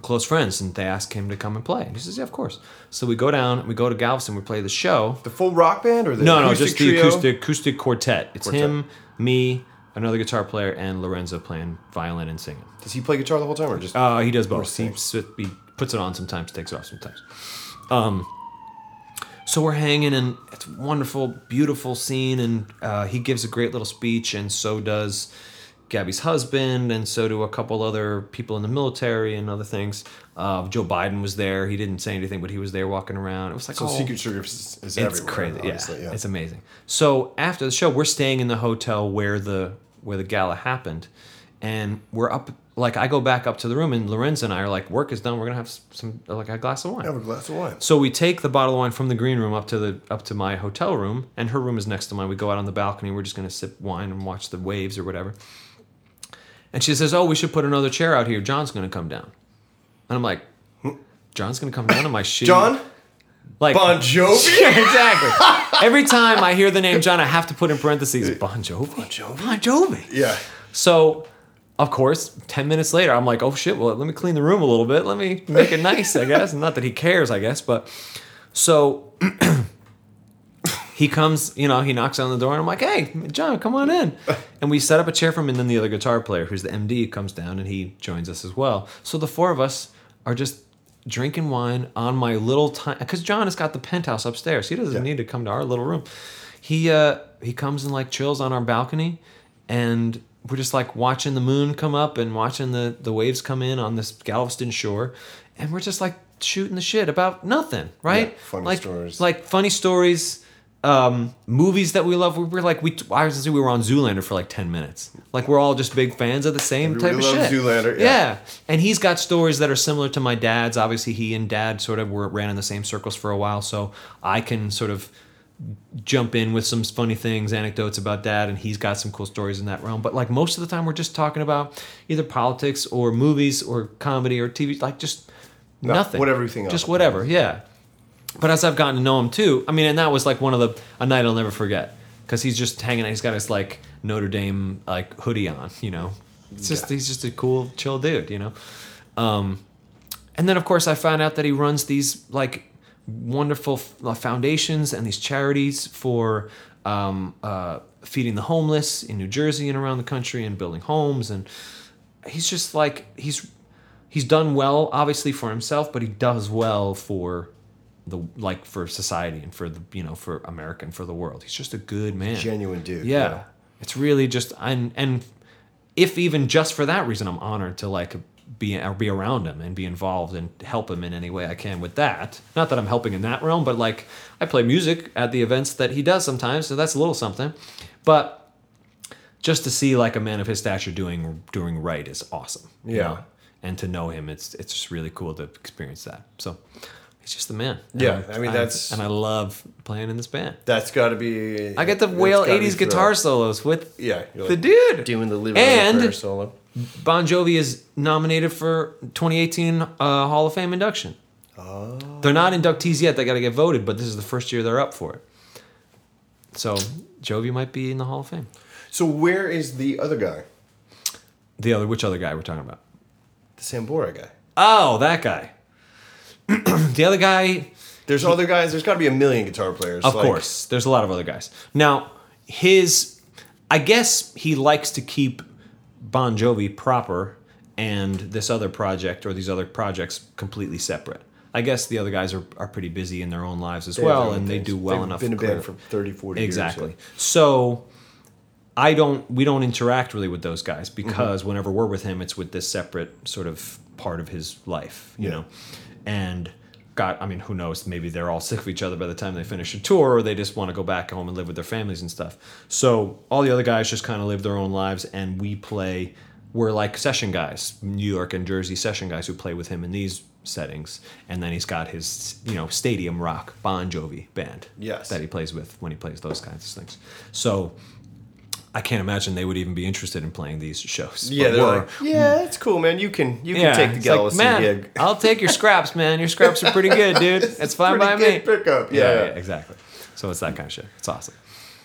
C: close friends, and they ask him to come and play. And he says, "Yeah, of course." So we go down, we go to Galveston, we play the show.
B: The full rock band or the
C: No, no, just the
B: trio?
C: acoustic acoustic quartet. It's
B: Quartet.
C: him, me, another guitar player, and Lorenza playing violin and singing.
B: Does he play guitar the whole time or just?
C: Uh, he does both. He, he puts it on sometimes, takes it off sometimes. Um, so we're hanging, and it's a wonderful, beautiful scene, and uh, he gives a great little speech, and so does Gabby's husband, and so do a couple other people in the military and other things. Uh, Joe Biden was there. He didn't say anything, but he was there walking around. It was like
B: so
C: oh,
B: Secret Service is, is
C: it's
B: everywhere.
C: crazy. Yeah.
B: yeah.
C: it's amazing. So after the show, we're staying in the hotel where the where the gala happened, and we're up. Like I go back up to the room, and Lorenza and I are like, "Work is done. We're gonna have some like a glass of wine."
B: Have a glass of wine.
C: So we take the bottle of wine from the green room up to the up to my hotel room, and her room is next to mine. We go out on the balcony. We're just gonna sip wine and watch the waves or whatever. And she says, "Oh, we should put another chair out here. John's gonna come down." And I'm like, "John's gonna come down on my shitty
B: John
C: like
B: Bon Jovi.
C: yeah, exactly. Every time I hear the name John, I have to put in parentheses Bon Jovi. Bon
B: Jovi?
C: Bon Jovi.
B: yeah.
C: So, of course, 10 minutes later, I'm like, oh shit, well, let me clean the room a little bit. Let me make it nice, I guess. Not that he cares, I guess. But so he comes, you know, he knocks on the door, and I'm like, "Hey, John, come on in." And we set up a chair for him, and then the other guitar player, who's the MD, comes down and he joins us as well. So the four of us are just drinking wine on my little time because John has got the penthouse upstairs. He doesn't
B: Yeah.
C: need to come to our little room. He uh he comes and like chills on our balcony, and we're just like watching the moon come up and watching the the waves come in on this Galveston shore, and we're just like shooting the shit about nothing, right?
B: Yeah, funny
C: like,
B: stories.
C: like funny stories. Um, movies that we love. We were like we. I was gonna say we were on Zoolander for like ten minutes. Like we're all just big fans of the same
B: Everybody
C: type of shit.
B: Zoolander, yeah.
C: yeah, and he's got stories that are similar to my dad's. Obviously, he and dad sort of were ran in the same circles for a while, so I can sort of jump in with some funny things, anecdotes about dad, and he's got some cool stories in that realm. But like most of the time, we're just talking about either politics or movies or comedy or TV, like just
B: No,
C: nothing,
B: whatever you think of.
C: just whatever, yeah. But as I've gotten to know him too, I mean, and that was like one of the a night I'll never forget because he's just hanging out. He's got his like Notre Dame like hoodie on, you know. It's just he's just a cool, chill dude, you know. Um, and then of course I found out that he runs these like wonderful foundations and these charities for um, uh, feeding the homeless in New Jersey and around the country and building homes and he's just like he's he's done well obviously for himself but he does well for the like for society and for the you know for America and for the world he's just a good man
B: Genuine dude.
C: yeah. It's really just and and if even just for that reason, I'm honored to like be or be around him and be involved and help him in any way I can with that. Not that I'm helping in that realm, but like I play music at the events that he does sometimes, so that's a little something. But just to see like a man of his stature doing doing right is awesome. you
B: Yeah.
C: know? And to know him, it's it's just really cool to experience that. So he's just the man.
B: Yeah,
C: And
B: I mean, that's-
C: and I love playing in this band.
B: That's got to be.
C: I get to
B: that's
C: wail
B: gotta be
C: 80s guitar solos with
B: Yeah, you're
C: the dude.
B: doing the liver
C: And-
B: solo.
C: Bon Jovi is nominated for 2018 uh, Hall of Fame induction.
B: Oh.
C: They're not inductees yet. They got to get voted, but this is the first year they're up for it. So Jovi might be in the Hall of Fame.
B: So where is the other guy,
C: The other, which other guy we're talking about?
B: the Sambora guy?
C: Oh, that guy. the other guy,
B: There's other guys. There's got to be a million guitar players.
C: of
B: like-
C: course. There's a lot of other guys. Now, his, I guess he likes to keep Bon Jovi proper and this other project or these other projects completely separate. I guess the other guys are, are pretty busy in their own lives as
B: They
C: well, and they do well
B: They've
C: enough.
B: Been a band for 30, 40
C: exactly.
B: years.
C: So I don't we don't interact really with those guys
B: Mm-hmm.
C: because whenever we're with him, it's with this separate sort of part of his life, you
B: Yeah.
C: know. And God, I mean, who knows? Maybe they're all sick of each other by the time they finish a tour, or they just want to go back home and live with their families and stuff. So all the other guys just kind of live their own lives, and we play. We're like session guys, New York and Jersey session guys who play with him in these settings. And then he's got his, you know, stadium rock Bon Jovi band
B: Yes.
C: that he plays with when he plays those kinds of things. So I can't imagine they would even be interested in playing these shows.
B: Yeah, they're like, yeah, hmm. it's cool, man. You can you can take the
C: it's like, man,
B: gig.
C: I'll take your scraps, man. Your scraps are pretty good, dude. It's fine by me.
B: pickup. Yeah,
C: yeah,
B: yeah.
C: yeah, exactly. So it's that kind of shit. It's awesome.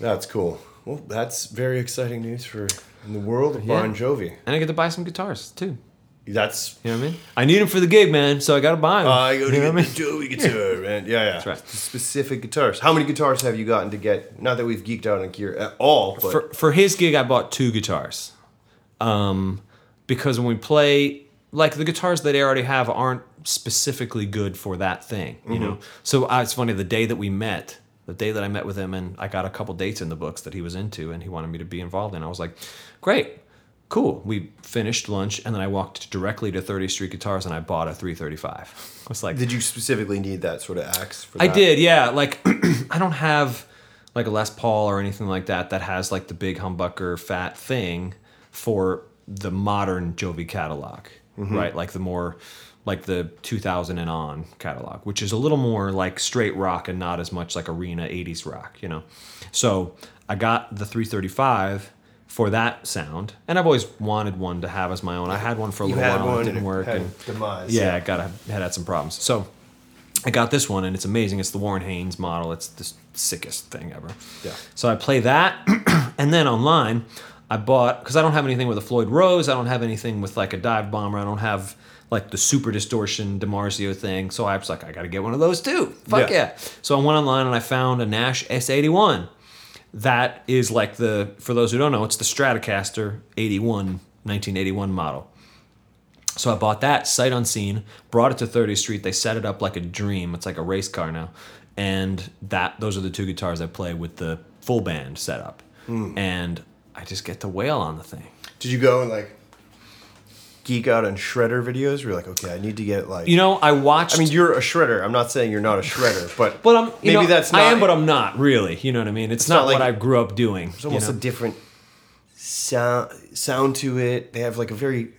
B: that's cool. Well, that's very exciting news for in the world of
C: Yeah.
B: Bon Jovi.
C: And I get to buy some guitars too.
B: That's
C: You know what I mean? I need them for the gig, man. So I got to buy him. them.
B: I go to
C: you know
B: get
C: what I
B: the? Jovi guitar, man. Yeah, yeah. That's
C: right.
B: Specific guitars. How many guitars have you gotten to get? Not that we've geeked out on gear at all, but
C: for for his gig, I bought two guitars, um, because when we play, like the guitars that I already have aren't specifically good for that thing, you know. So uh, it's funny. The day that we met, the day that I met with him, and I got a couple dates in the books that he was into, and he wanted me to be involved in. I was like, great. Cool. We finished lunch, and then I walked directly to 30th Street Guitars, and I bought a 335. I was like,
B: did you specifically need that sort of axe for
C: I
B: that?
C: did, yeah. Like I don't have like a Les Paul or anything like that that has like the big humbucker fat thing for the modern Jovi catalog,
B: Mm-hmm.
C: right? Like the more like the 2000 and on catalog, which is a little more like straight rock and not as much like arena 80s rock, you know. So, I got the 335 for that sound, and I've always wanted one to have as my own. I had one for a
B: You
C: little while,
B: one
C: it didn't work, and
B: demise.
C: yeah, I got had had some problems. So I got this one and it's amazing. It's the Warren Haynes model. It's the sickest thing ever.
B: Yeah.
C: So I play that, and then online I bought because I don't have anything with a Floyd Rose. I don't have anything with like a dive bomber. I don't have like the super distortion DiMarzio thing. So I was like, I got to get one of those too. Fuck
B: Yeah.
C: yeah. So I went online and I found a Nash S81. That is like the, for those who don't know, it's the Stratocaster 81, 1981 model. So I bought that sight unseen, brought it to 30th Street. They set it up like a dream. It's like a race car now, and that those are the two guitars I play with the full band setup, hmm. and I just get to wail on the thing.
B: Did you go and like geek out on shredder videos? Where you're like, okay, I need to get like.
C: You know, I watched.
B: I mean, you're a shredder. I'm not saying you're not a shredder, but
C: but I'm
B: maybe
C: know,
B: that's not.
C: I am, but I'm not really. You know what I mean? It's, not,
B: not like-
C: what I grew up doing.
B: There's almost
C: you know?
B: a different sound sound to it. They have like a very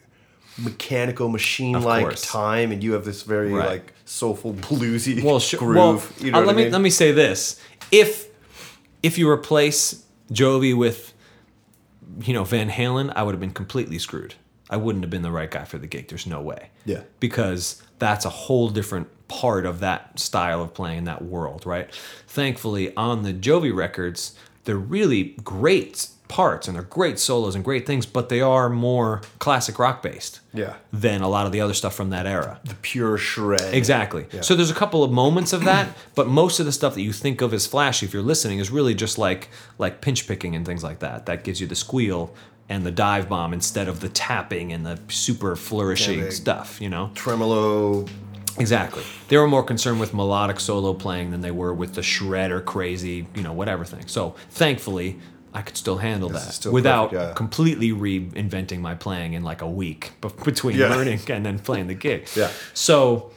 B: mechanical, machine-like time, and you have this very
C: Right.
B: like soulful, bluesy
C: well, sure.
B: groove.
C: Well,
B: you know
C: uh, let
B: I
C: me let me say this: if if you replace Jovi with you know Van Halen, I would have been completely screwed. I wouldn't have been the right guy for the gig. There's no way.
B: Yeah.
C: Because that's a whole different part of that style of playing in that world, right? Thankfully, on the Jovi records, they're really great parts and they're great solos and great things, but they are more classic rock based
B: Yeah.
C: than a lot of the other stuff from that era.
B: the pure shred.
C: Exactly. So there's a couple of moments of that, but most of the stuff that you think of as flashy, if you're listening, is really just like like pinch picking and things like that. That gives you the squeal and the dive bomb instead of the tapping and the super flourishing
B: Yeah,
C: stuff. You know.
B: Tremolo.
C: Exactly. They were more concerned with melodic solo playing than they were with the shred or crazy, you know, whatever thing. So thankfully, I could still handle
B: This
C: that
B: still
C: without
B: perfect, yeah.
C: completely reinventing my playing in like a week between
B: Yeah.
C: learning and then playing the gig.
B: Yeah.
C: So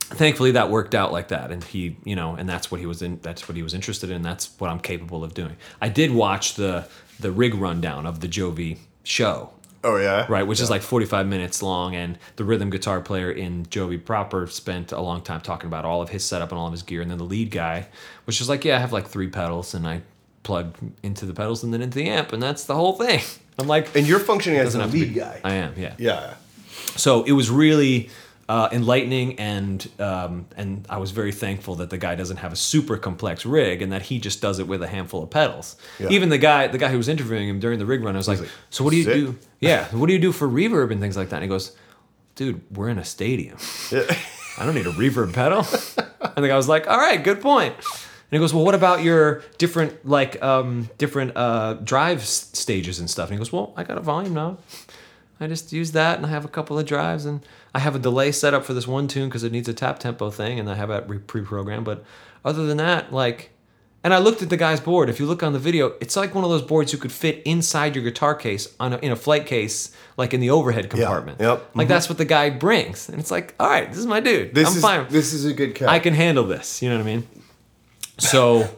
C: thankfully that worked out like that and he you know and that's what he was in that's what he was interested in that's what i'm capable of doing i did watch the the rig rundown of the jovi show
B: Oh yeah.
C: right which is like 45 minutes long and the rhythm guitar player in jovi proper spent a long time talking about all of his setup and all of his gear and then the lead guy was just like yeah i have like three pedals and i plug into the pedals and then into the amp and that's the whole thing i'm like
B: And you're functioning as the lead
C: be-
B: guy.
C: i am yeah
B: yeah.
C: so it was really uh, enlightening and um, and I was very thankful that the guy doesn't have a super complex rig and that he just does it with a handful of pedals.
B: Yeah.
C: Even the guy the guy who was interviewing him during the rig run, I was like,
B: like,
C: "So what do you
B: "Sick."
C: do? Yeah, what do you do for reverb and things like that?" And he goes, "Dude, we're in a stadium. I don't need a reverb pedal." and the guy was like, "All right, good point." And he goes, "Well, what about your different like um, different uh, drive s- stages and stuff?" And he goes, "Well, I got a volume knob." I just use that and I have a couple of drives and I have a delay set up for this one tune because it needs a tap tempo thing and I have re- pre-programmed. But other than that, like, and I looked at the guy's board. If you look on the video, it's like one of those boards you could fit inside your guitar case on a, in a flight case, like in the overhead compartment.
B: Yep.
C: Like mm-hmm. that's what the guy brings, and it's like, all right, this is my dude.
B: This
C: I'm
B: is
C: fine.
B: this is a good cut.
C: I can handle this. You know what I mean? So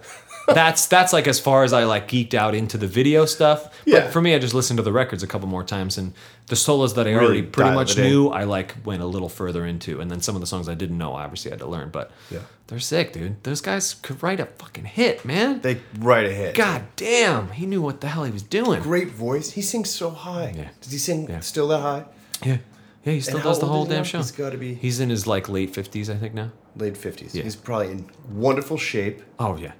C: that's that's like as far as I like geeked out into the video stuff. But
B: Yeah.
C: for me, I just listened to the records a couple more times, and the solos that I
B: Really
C: already pretty much knew, I like went a little further into, and then some of the songs I didn't know, I obviously had to learn. But
B: Yeah.
C: they're sick, dude. Those guys could write a fucking hit, man.
B: They write a hit.
C: God damn, he knew what the hell he was doing.
B: Great voice. He sings so high.
C: Yeah.
B: Does he sing
C: Yeah.
B: still that high?
C: Yeah, yeah, he still
B: And
C: does the whole damn show.
B: He's gotta be-
C: He's in his like late fifties, I think now.
B: Late fifties.
C: Yeah.
B: He's probably in wonderful shape.
C: Oh yeah,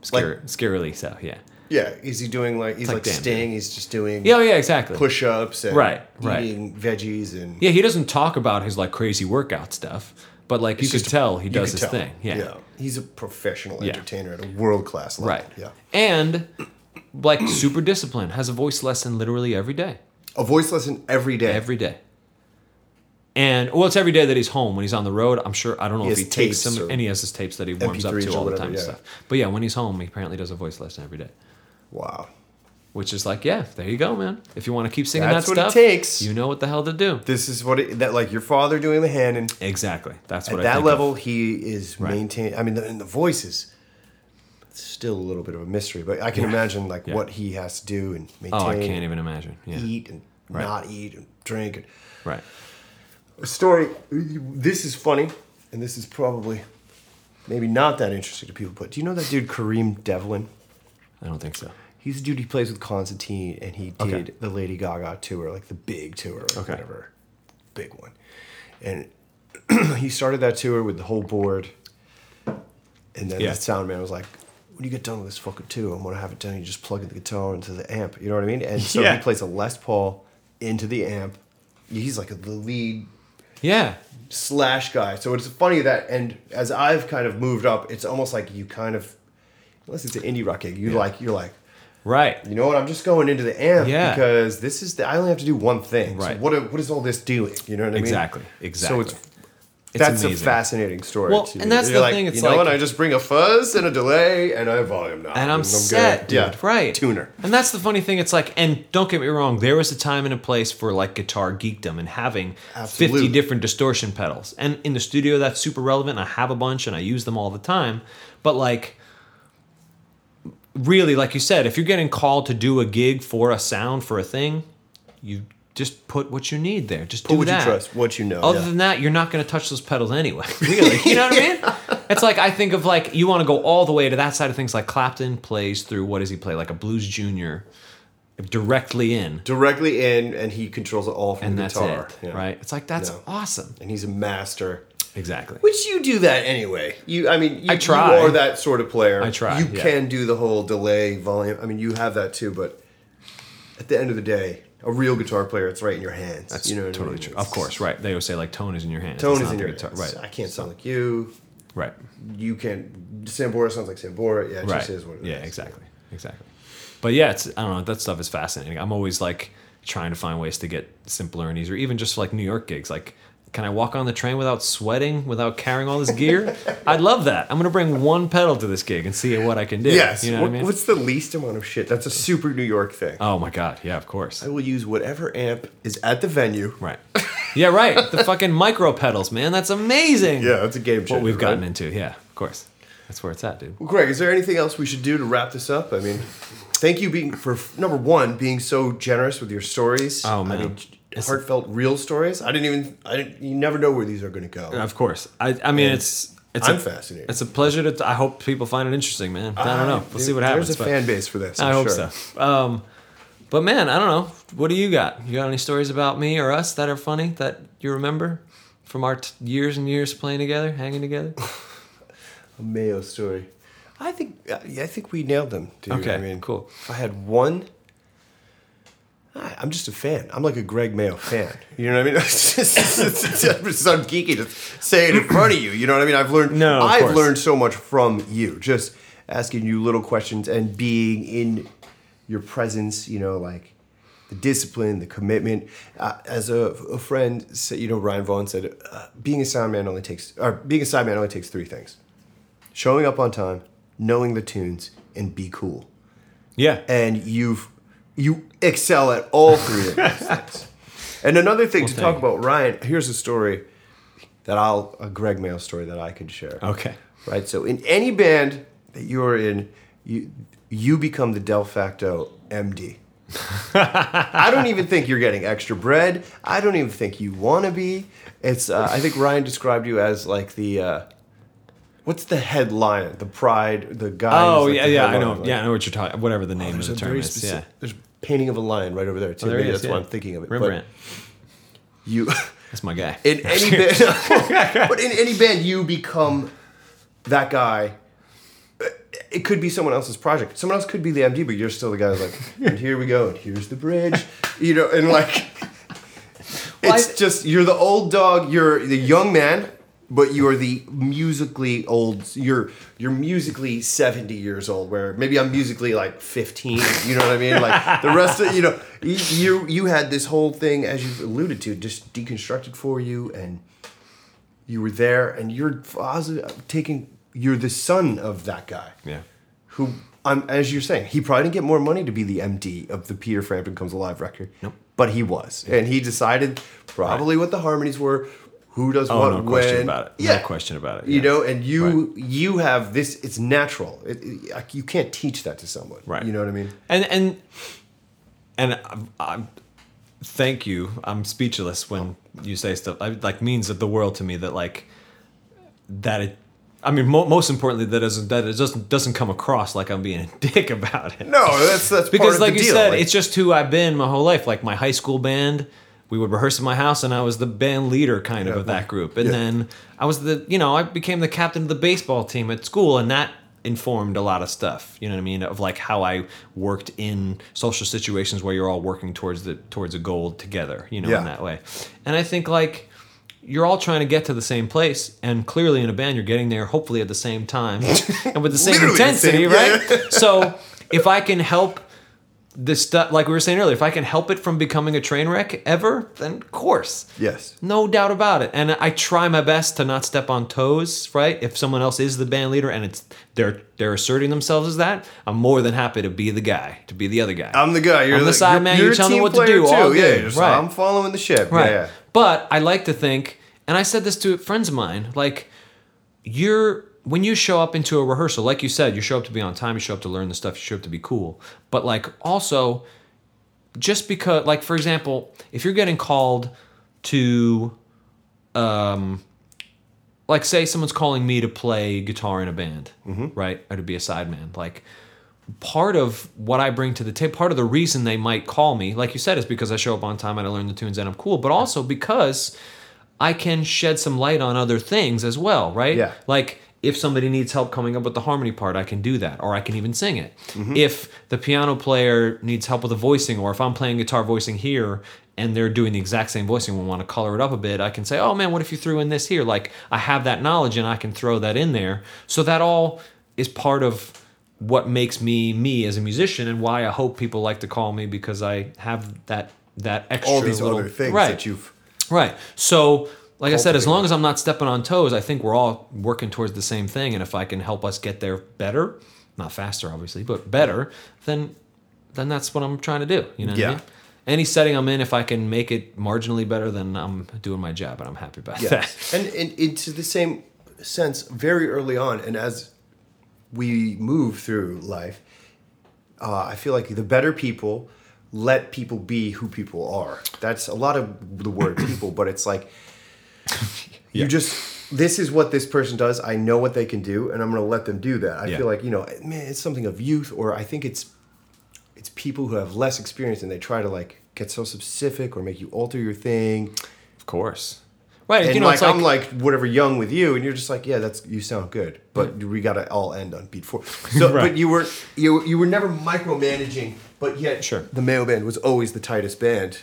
C: yeah, Scary, scarily so. Yeah.
B: Yeah. Is he doing like he's
C: like,
B: like,
C: damn,
B: Sting? He's just doing
C: Yeah, oh, yeah, exactly.
B: push ups and
C: Right, right.
B: eating veggies and
C: Yeah, he doesn't talk about his like crazy workout stuff, but like you could
B: just-
C: tell he does his
B: tell.
C: thing. Yeah.
B: He's a professional
C: Yeah.
B: entertainer at a world class level.
C: Right.
B: Yeah.
C: And like super disciplined, has a voice lesson literally every day.
B: A voice lesson every day.
C: Every day. And well, it's every day that he's home. When he's on the road, I'm sure I don't know
B: He
C: if he takes some, and he has his tapes that he warms up
B: MP3s
C: to all the
B: whatever,
C: time and
B: yeah.
C: stuff. But yeah, when he's home, he apparently does a voice lesson every day.
B: wow.
C: Which is like, yeah, there you go, man. If you want to keep singing
B: That's
C: that
B: what it
C: stuff,
B: takes.
C: you know what the hell to do.
B: This is what it, that like your father doing the hand and
C: Exactly. That's
B: at
C: what I
B: that level
C: Of.
B: he is
C: Right.
B: maintaining. I mean, the, and the voice is still a little bit of a mystery, but I can
C: Yeah.
B: imagine like
C: Yeah.
B: what he has to do and maintain.
C: Oh, I can't even imagine. Yeah.
B: eat and
C: Right.
B: not eat and drink and
C: Right.
B: A story. This is funny, and this is probably maybe not that interesting to people. But do you know that dude Kareem Devlin?
C: I don't think so.
B: He's a dude he plays with Constantine, and he did
C: Okay.
B: the Lady Gaga tour, like the big tour, like
C: Okay.
B: whatever, big one. And he started that tour with the whole board, and then
C: Yeah.
B: the sound man was like, "When you get done with this fucking tour, I'm gonna have it done. You just plug in the guitar into the amp. You know what I mean?" And so
C: Yeah.
B: he plays a Les Paul into the amp. He's like the lead
C: Yeah.
B: slash guy. So it's funny that, and as I've kind of moved up, it's almost like you kind of, unless it's an indie rock gig, you like you're like,
C: Right.
B: you know what? I'm just going into the amp
C: Yeah.
B: because this is the, I only have to do one thing.
C: Right.
B: So what what is all this doing? You know what I mean?
C: Exactly. Exactly.
B: So it's
C: It's
B: that's
C: amazing.
B: a fascinating story.
C: Well,
B: to
C: and that's
B: You're
C: the
B: like,
C: thing, it's like.
B: you know
C: like-
B: what? I just bring a fuzz and a delay and a volume knob,
C: and I'm,
B: good.
C: set, dude.
B: Yeah,
C: Right.
B: Tuner.
C: And that's the funny thing. It's like, and don't get me wrong, there was a time and a place for like guitar geekdom and having
B: Absolutely.
C: 50 different distortion pedals. And in the studio, that's super relevant. I have a bunch and I use them all the time. But like, really, like you said, if you're getting called to do a gig for a sound, for a thing, you just put what you need there. Just
B: Put
C: do
B: what
C: that.
B: you trust, what you know.
C: Other
B: yeah.
C: than that, you're not going to touch those pedals anyway. Really, you know what I mean? It's like I think of like you want to go all the way to that side of things. Like Clapton plays through what does he play? Like a blues junior, directly in,
B: directly in, and he controls it all from
C: and
B: the guitar.
C: it,
B: Yeah.
C: right? It's like that's
B: Yeah.
C: awesome.
B: And he's a master.
C: Exactly.
B: Which you do that anyway. You, I mean, you,
C: I try.
B: You are that sort of player.
C: I try,
B: You
C: yeah.
B: can do the whole delay volume. I mean, you have that too. But at the end of the day, a real guitar player, it's right in your hands.
C: That's
B: you know what I
C: totally
B: mean?
C: true.
B: It's-
C: Of course, right? They always say like tone is in your hands.
B: Tone
C: It's
B: is in your
C: guitar.
B: hands.
C: Right.
B: I can't sound like you.
C: Right.
B: You can't. Sambora sounds like Sambora. Yeah, it
C: right.
B: just is what it is.
C: yeah, exactly, exactly. But yeah, it's I don't know. That stuff is fascinating. I'm always like trying to find ways to get simpler and easier, even just like New York gigs. Like, can I walk on the train without sweating, without carrying all this gear? I'd love that. I'm gonna bring one pedal to this gig and see what I can do.
B: Yes.
C: you know
B: what,
C: what I mean.
B: What's the least amount of shit? That's a super New York thing.
C: oh my god, yeah, of course.
B: I will use whatever amp is at the venue.
C: Right. Yeah, right. The fucking micro pedals, man. That's amazing.
B: Yeah, that's a game changer.
C: What we've gotten
B: right?
C: into. Yeah, of course. That's where it's at, dude.
B: Well, Greg, is there anything else we should do to wrap this up? I mean, thank you being for number one being so generous with your stories.
C: Oh, man.
B: I mean,
C: It's-
B: heartfelt, real stories. I didn't even. I didn't. You never know where these are going to go.
C: Of course. I, I mean,
B: And
C: it's it's
B: I'm
C: a,
B: fascinated.
C: It's a pleasure to. I hope people find it interesting, man. I don't know. We'll see what happens.
B: There's a fan base for this.
C: I
B: I'm
C: hope
B: sure.
C: so. Um, but man, I don't know. What do you got? You got any stories about me or us that are funny that you remember from our t- years and years playing together, hanging together?
B: A Mayo story. I think. Yeah, I think we nailed them. Dude.
C: Okay,
B: I mean,
C: cool.
B: If I had one. I- I'm just a fan. I'm like a Greg Mayo fan. You know what I mean? It's just, it's, it's, so geeky to say it in front of you. You know what I mean? I've learned.
C: No,
B: I've
C: course.
B: learned so much from you. Just asking you little questions and being in your presence. You know, like the discipline, the commitment. Uh, as a, a friend said, you know, Ryan Vaughn said, uh, being a sound man only takes, or being a side man only takes three things: showing up on time, knowing the tunes, and be cool
C: Yeah.
B: and you've you excel at all three of those things. And another thing to talk
C: you.
B: about, Ryan. Here's a story that I'll a Greg Mayo story that I can share.
C: Okay.
B: Right. So in any band that you're in, you you become the de facto MD. I don't even think you're getting extra bread. I don't even think you want to be. It's. Uh, I think Ryan described you as like the. Uh, what's the head lion? The pride. The guy.
C: Oh yeah, yeah. I know.
B: lion,
C: Yeah, I know what you're talking. Whatever the name of
B: there's
C: the
B: a
C: term
B: very
C: is.
B: specific.
C: Yeah.
B: There's painting of a lion right over there too.
C: Oh, there
B: Maybe
C: is,
B: that's why. I'm thinking of it.
C: Rembrandt.
B: But you,
C: That's my guy.
B: in any band, but in any band, you become that guy. Uh, it could be someone else's project. Someone else could be the MD, but you're still the guy who's like, and here we go, and here's the bridge, you know, and like,
C: Well,
B: it's
C: I-
B: just you're the old dog, you're the young man, but you're the musically old. You're you're musically seventy years old. Where maybe I'm musically like fifteen. You know what I mean? Like the rest of you know, you you, you had this whole thing as you've alluded to, just deconstructed for you, and you were there, and you're taking. You're the son of that guy
C: Yeah.
B: who I'm as you're saying, he probably didn't get more money to be the MD of the Peter Frampton Comes Alive record.
C: Nope.
B: But he was. And he decided probably what the harmonies were, who does
C: Oh,
B: what
C: no
B: when.
C: question about it.
B: Yeah.
C: No question about it.
B: You know, and you you have this it's natural. It, it- you can't teach that to someone.
C: Right.
B: You know what I mean?
C: and and and I'm, I'm thank you i'm speechless when you say stuff I, like means of the world to me that like that it i mean mo- most importantly that doesn't that it doesn't doesn't come across like i'm being a dick about it
B: No, that's that's
C: because
B: part of
C: like
B: the
C: you
B: deal.
C: said
B: Like,
C: it's just who i've been my whole life like my high school band we would rehearse in my house and i was the band leader kind of
B: Yeah,
C: of that group and
B: yeah.
C: then i was the you know i became the captain of the baseball team at school and that informed a lot of stuff you know what i mean of like how i worked in social situations where you're all working towards the towards a goal together you know
B: Yeah.
C: in that way and i think like you're all trying to get to the same place, and clearly in a band, you're getting there hopefully at the same time and with the same
B: Literally the
C: intensity,
B: same,
C: right? so if I can help this stuff, like we were saying earlier, if I can help it from becoming a train wreck ever, then of course.
B: Yes.
C: No doubt about it. And I try my best to not step on toes, right? If someone else is the band leader and it's they're they're asserting themselves as that, I'm more than happy to be the guy, to be the other guy.
B: I'm the guy. You're
C: I'm the side
B: you're-
C: man,
B: You're
C: you
B: a
C: tell me what to do, all
B: Too. Yeah,
C: good.
B: just,
C: Right.
B: I'm following the ship.
C: Right.
B: Yeah.
C: But I like to think, and I said this to friends of mine, like you're when you show up into a rehearsal, like you said, you show up to be on time, you show up to learn the stuff, you show up to be cool. But like also, just because, like for example, if you're getting called to, um, like say someone's calling me to play guitar in a band, right, or to be a sideman, like part of what I bring to the table, part of the reason they might call me, like you said, is because I show up on time and I learn the tunes and I'm cool, but also because I can shed some light on other things as well, right?
B: Yeah.
C: Like if somebody needs help coming up with the harmony part, I can do that, or I can even sing it.
B: Mm-hmm.
C: If the piano player needs help with the voicing, or if I'm playing guitar voicing here and they're doing the exact same voicing and want to color it up a bit, I can say, oh man, what if you threw in this here? Like I have that knowledge and I can throw that in there. So that all is part of what makes me me as a musician and why I hope people like to call me because I have that that extra
B: All these
C: little,
B: other things
C: right.
B: that you've.
C: Right. So, like I said, as long as I'm not stepping on toes, I think we're all working towards the same thing. And if I can help us get there better, not faster, obviously, but better, then then that's what I'm trying to do. You know
B: Yeah.
C: I mean? Any setting I'm in, if I can make it marginally better, then I'm doing my job and I'm happy about that.
B: Yes. and, and into the same sense, very early on, and as we move through life, uh, I feel like the better people let people be who people are. That's a lot of the word people, but it's like
C: Yeah.
B: you just this is what this person does. I know what they can do, and I'm going to let them do that. I
C: Yeah.
B: feel like you know, man, it's something of youth, or I think it's it's people who have less experience and they try to like get so specific or make you alter your thing.
C: Of course. Right.
B: And
C: you know,
B: like,
C: it's like,
B: I'm like whatever young with you, and you're just like, yeah, that's you sound good, but we got to all end on beat four. So,
C: Right.
B: but you were you you were never micromanaging, but yet
C: Sure.
B: the Mayo band was always the tightest band.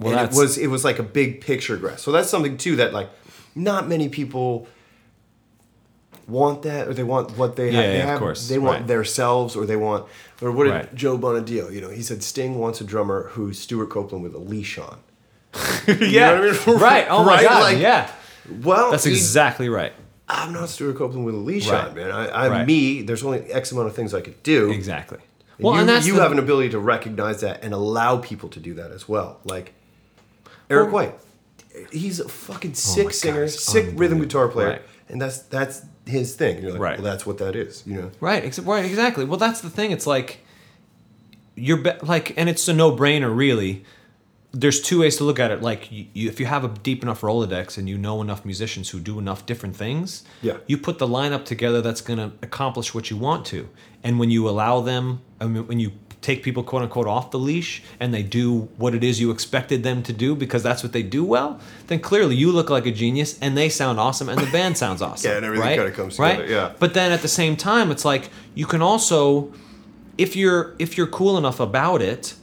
C: Well,
B: and it was it was like a big picture grasp. So that's something too that like not many people want that or they want what they
C: Yeah,
B: have. They,
C: yeah, of course.
B: they want
C: Right.
B: themselves or they want or what did
C: Right.
B: Joe Bonadio? You know, he said Sting wants a drummer who's Stewart Copeland with a leash on.
C: yeah.
B: know I mean?
C: right. Oh my
B: Right?
C: God.
B: Like-
C: yeah.
B: Well,
C: That's
B: he-
C: exactly right.
B: I'm not Stewart Copeland with a leash
C: Right.
B: on, man. I, I'm
C: Right.
B: me. There's only X amount of things I could do.
C: Exactly.
B: And
C: Well,
B: you,
C: and that's
B: you
C: the-
B: have an ability to recognize that and allow people to do that as well. Like Eric White, he's a fucking oh sick
C: Oh
B: singer, sick rhythm guitar player,
C: Right.
B: and that's that's his thing. And you're like,
C: Right.
B: well, that's what that is, you know.
C: Right, ex- right, exactly. Well, that's the thing. It's like you're be- like, and it's a no-brainer, really. There's two ways to look at it. Like, you, you, if you have a deep enough Rolodex and you know enough musicians who do enough different things,
B: Yeah.
C: you put the lineup together that's going to accomplish what you want to. And when you allow them, I mean, when you take people quote unquote off the leash and they do what it is you expected them to do because that's what they do well, then clearly you look like a genius and they sound awesome and the band sounds awesome.
B: Yeah, and everything
C: right?
B: kinda comes
C: right?
B: together, yeah.
C: But then at the same time, it's like you can also, if you're if you're cool enough about it,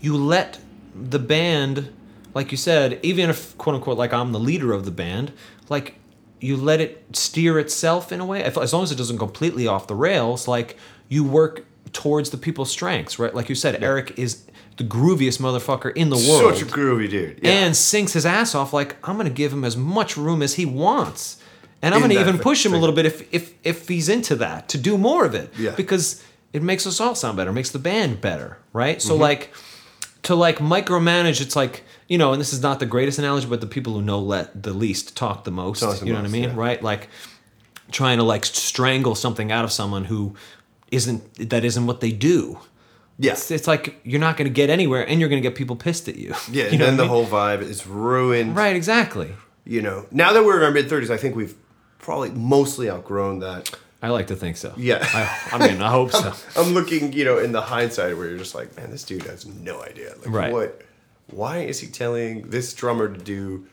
C: you let the band, like you said, even if quote unquote like I'm the leader of the band, like you let it steer itself in a way. If, as long as it doesn't completely off the rails, like you work towards the people's strengths, right? Like you said, Eric is the grooviest motherfucker in the world
B: Such a groovy dude. Yeah.
C: and sinks his ass off like I'm gonna give him as much room as he wants. And I'm gonna even push him a little bit if if if he's into that to do more of it.
B: Yeah.
C: Because it makes us all sound better, makes the band better, right?
B: Mm-hmm.
C: So like to like micromanage, it's like you know, and this is not the greatest analogy, but the people who know let the least talk the most.
B: Talk the
C: you know what I mean,
B: yeah.
C: right? Like trying to like strangle something out of someone who isn't that isn't what they do.
B: yeah.
C: It's, it's like you're not going to get anywhere, and you're going to get people pissed at you.
B: Yeah,
C: you
B: and then the
C: mean?
B: whole vibe is ruined.
C: right, exactly.
B: You know, now that we're in our mid 30s, I think we've probably mostly outgrown that.
C: I like to think so.
B: Yeah.
C: I, I mean, I hope so.
B: I'm looking, you know, in the hindsight where you're just like, man, this dude has no idea. Like,
C: Right.
B: what? Why is he telling this drummer to do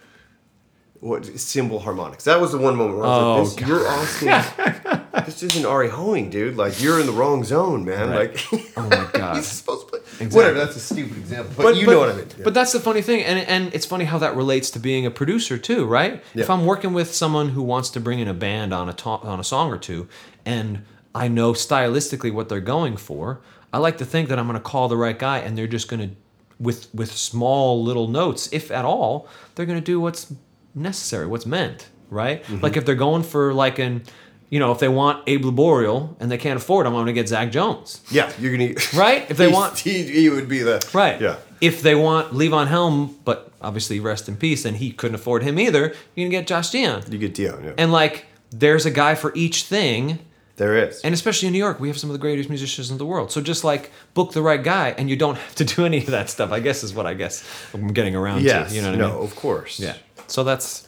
B: what cymbal harmonics? That was the one moment where I
C: Oh,
B: was like, oh, this, you're asking. this isn't Ari Hoenig, dude. Like, you're in the wrong zone, man.
C: Right.
B: Like,
C: Oh my god.
B: he's supposed to play. Whatever. That's a stupid example, but, you know what I mean. Yeah.
C: But that's the funny thing, and and it's funny how that relates to being a producer too, right? If I'm working with someone who wants to bring in a band on a to- on a song or two, and I know stylistically what they're going for, I like to think that I'm going to call the right guy, and they're just going to, with with small little notes, if at all, they're going to do what's necessary, what's meant, right?
B: Mm-hmm.
C: Like if they're going for like an you know, if they want Abe Laboriel and they can't afford him, I'm going to get Zach Jones.
B: yeah, you're gonna
C: Right? If they
B: He's-
C: want-
B: he, he would be the
C: Right.
B: Yeah.
C: If they want Levon Helm, but obviously rest in peace, and he couldn't afford him either, you can get Josh Dion.
B: You get Dion. Yeah.
C: And like, there's a guy for each thing.
B: there is.
C: And especially in New York, we have some of the greatest musicians in the world. So just like book the right guy, and you don't have to do any of that stuff. I guess is what I guess I'm getting around
B: yes.
C: to. You know what
B: no,
C: I mean?
B: of course.
C: Yeah. So that's,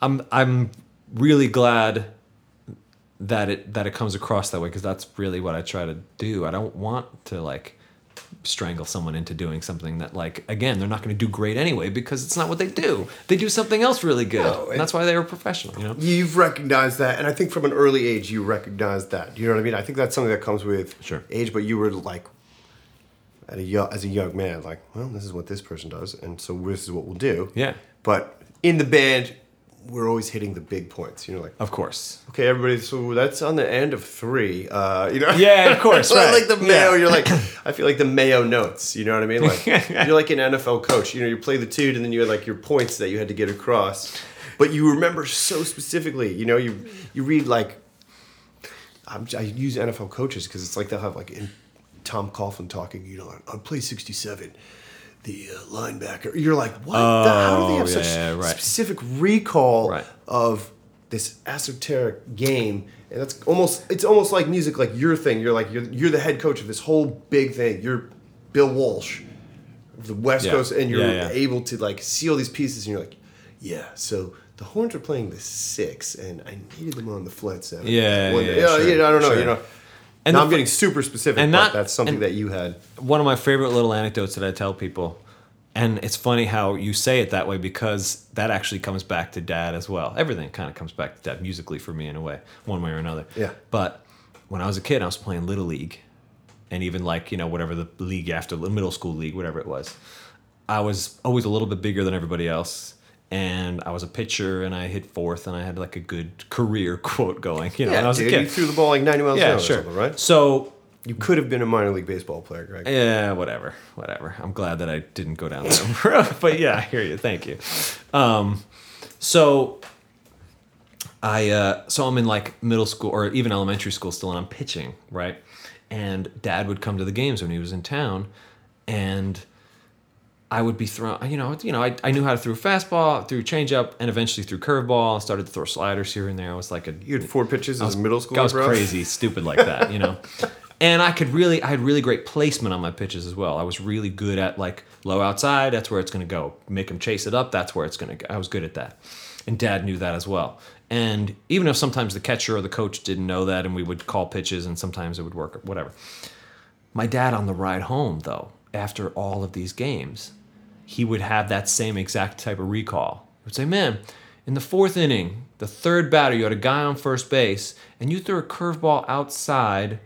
C: I'm I'm really glad that it that it comes across that way because that's really what I try to do. I don't want to like strangle someone into doing something that like again they're not going to do great anyway because it's not what they do. They do something else really good.
B: No,
C: and that's why they were professional. You know.
B: You've recognized that, and I think from an early age you recognized that. You know what I mean? I think that's something that comes with
C: Sure.
B: age. But you were like, at a young, as a young man, like, well, this is what this person does, and so this is what we'll do.
C: Yeah.
B: But in the band, we're always hitting the big points. You know, like,
C: Of course.
B: okay, everybody, so that's on the end of three. Uh, you know.
C: Yeah, of course, right.
B: like the Mayo,
C: Yeah.
B: you're like, I feel like the Mayo notes. You know what I mean? Like you're like an NFL coach. You know, you play the tune, and then you had like your points that you had to get across, but you remember so specifically. You know, you you read like. I'm, I use NFL coaches because it's like they'll have like in Tom Coughlin talking. You know, on, on play 67. The uh, linebacker, you're like, what? the, how do they have
C: Oh,
B: such
C: yeah, right.
B: specific recall
C: Right.
B: of this esoteric game and that's almost it's almost like music like your thing you're like you're, you're the head coach of this whole big thing you're bill walsh of the west
C: Yeah.
B: coast and you're
C: Yeah, yeah.
B: able to like see all these pieces and you're like yeah so the horns are playing the six and i needed them on the flat seven
C: Yeah, yeah,
B: yeah,
C: sure,
B: yeah, i don't know
C: sure.
B: you know
C: And the
B: now i'm getting super specific
C: and
B: but
C: not-
B: that's something that you had
C: one of my favorite little anecdotes that I tell people, and it's funny how you say it that way because that actually comes back to dad as well. Everything kind of comes back to dad musically for me in a way, one way or another.
B: Yeah.
C: But when I was a kid, I was playing little league, and even like you know whatever the league after the middle school league, whatever it was, I was always a little bit bigger than everybody else. And I was a pitcher, and I hit fourth, and I had like a good career quote going. You know, when I was
B: dude,
C: a kid.
B: you threw the ball like 90 miles an
C: yeah,
B: hour
C: sure.
B: right
C: So
B: you could have been a minor league baseball player greg
C: yeah, whatever, whatever. I'm glad that I didn't go down that road, but yeah, I hear you. Thank you. Um, so I uh, so I'm in like middle school or even elementary school still, and I'm pitching right. And Dad would come to the games when he was in town, and I would be throwing. You know, you know, I, I knew how to throw fastball, through changeup, and eventually through curveball. I started to throw sliders here and there. I was like a
B: you had four pitches
C: I
B: as middle school.
C: I was
B: bro
C: crazy, stupid like that, you know. And I could really, I had really great placement on my pitches as well. I was really good at like low outside. That's where it's going to go. Make him chase it up. That's where it's going to go. I was good at that, and Dad knew that as well. And even if sometimes the catcher or the coach didn't know that, and we would call pitches, and sometimes it would work, whatever. My dad on the ride home, though, after all of these games, he would have that same exact type of recall. He would say, Man, in the fourth inning, the third batter, you had a guy on first base, and you threw a curveball outside,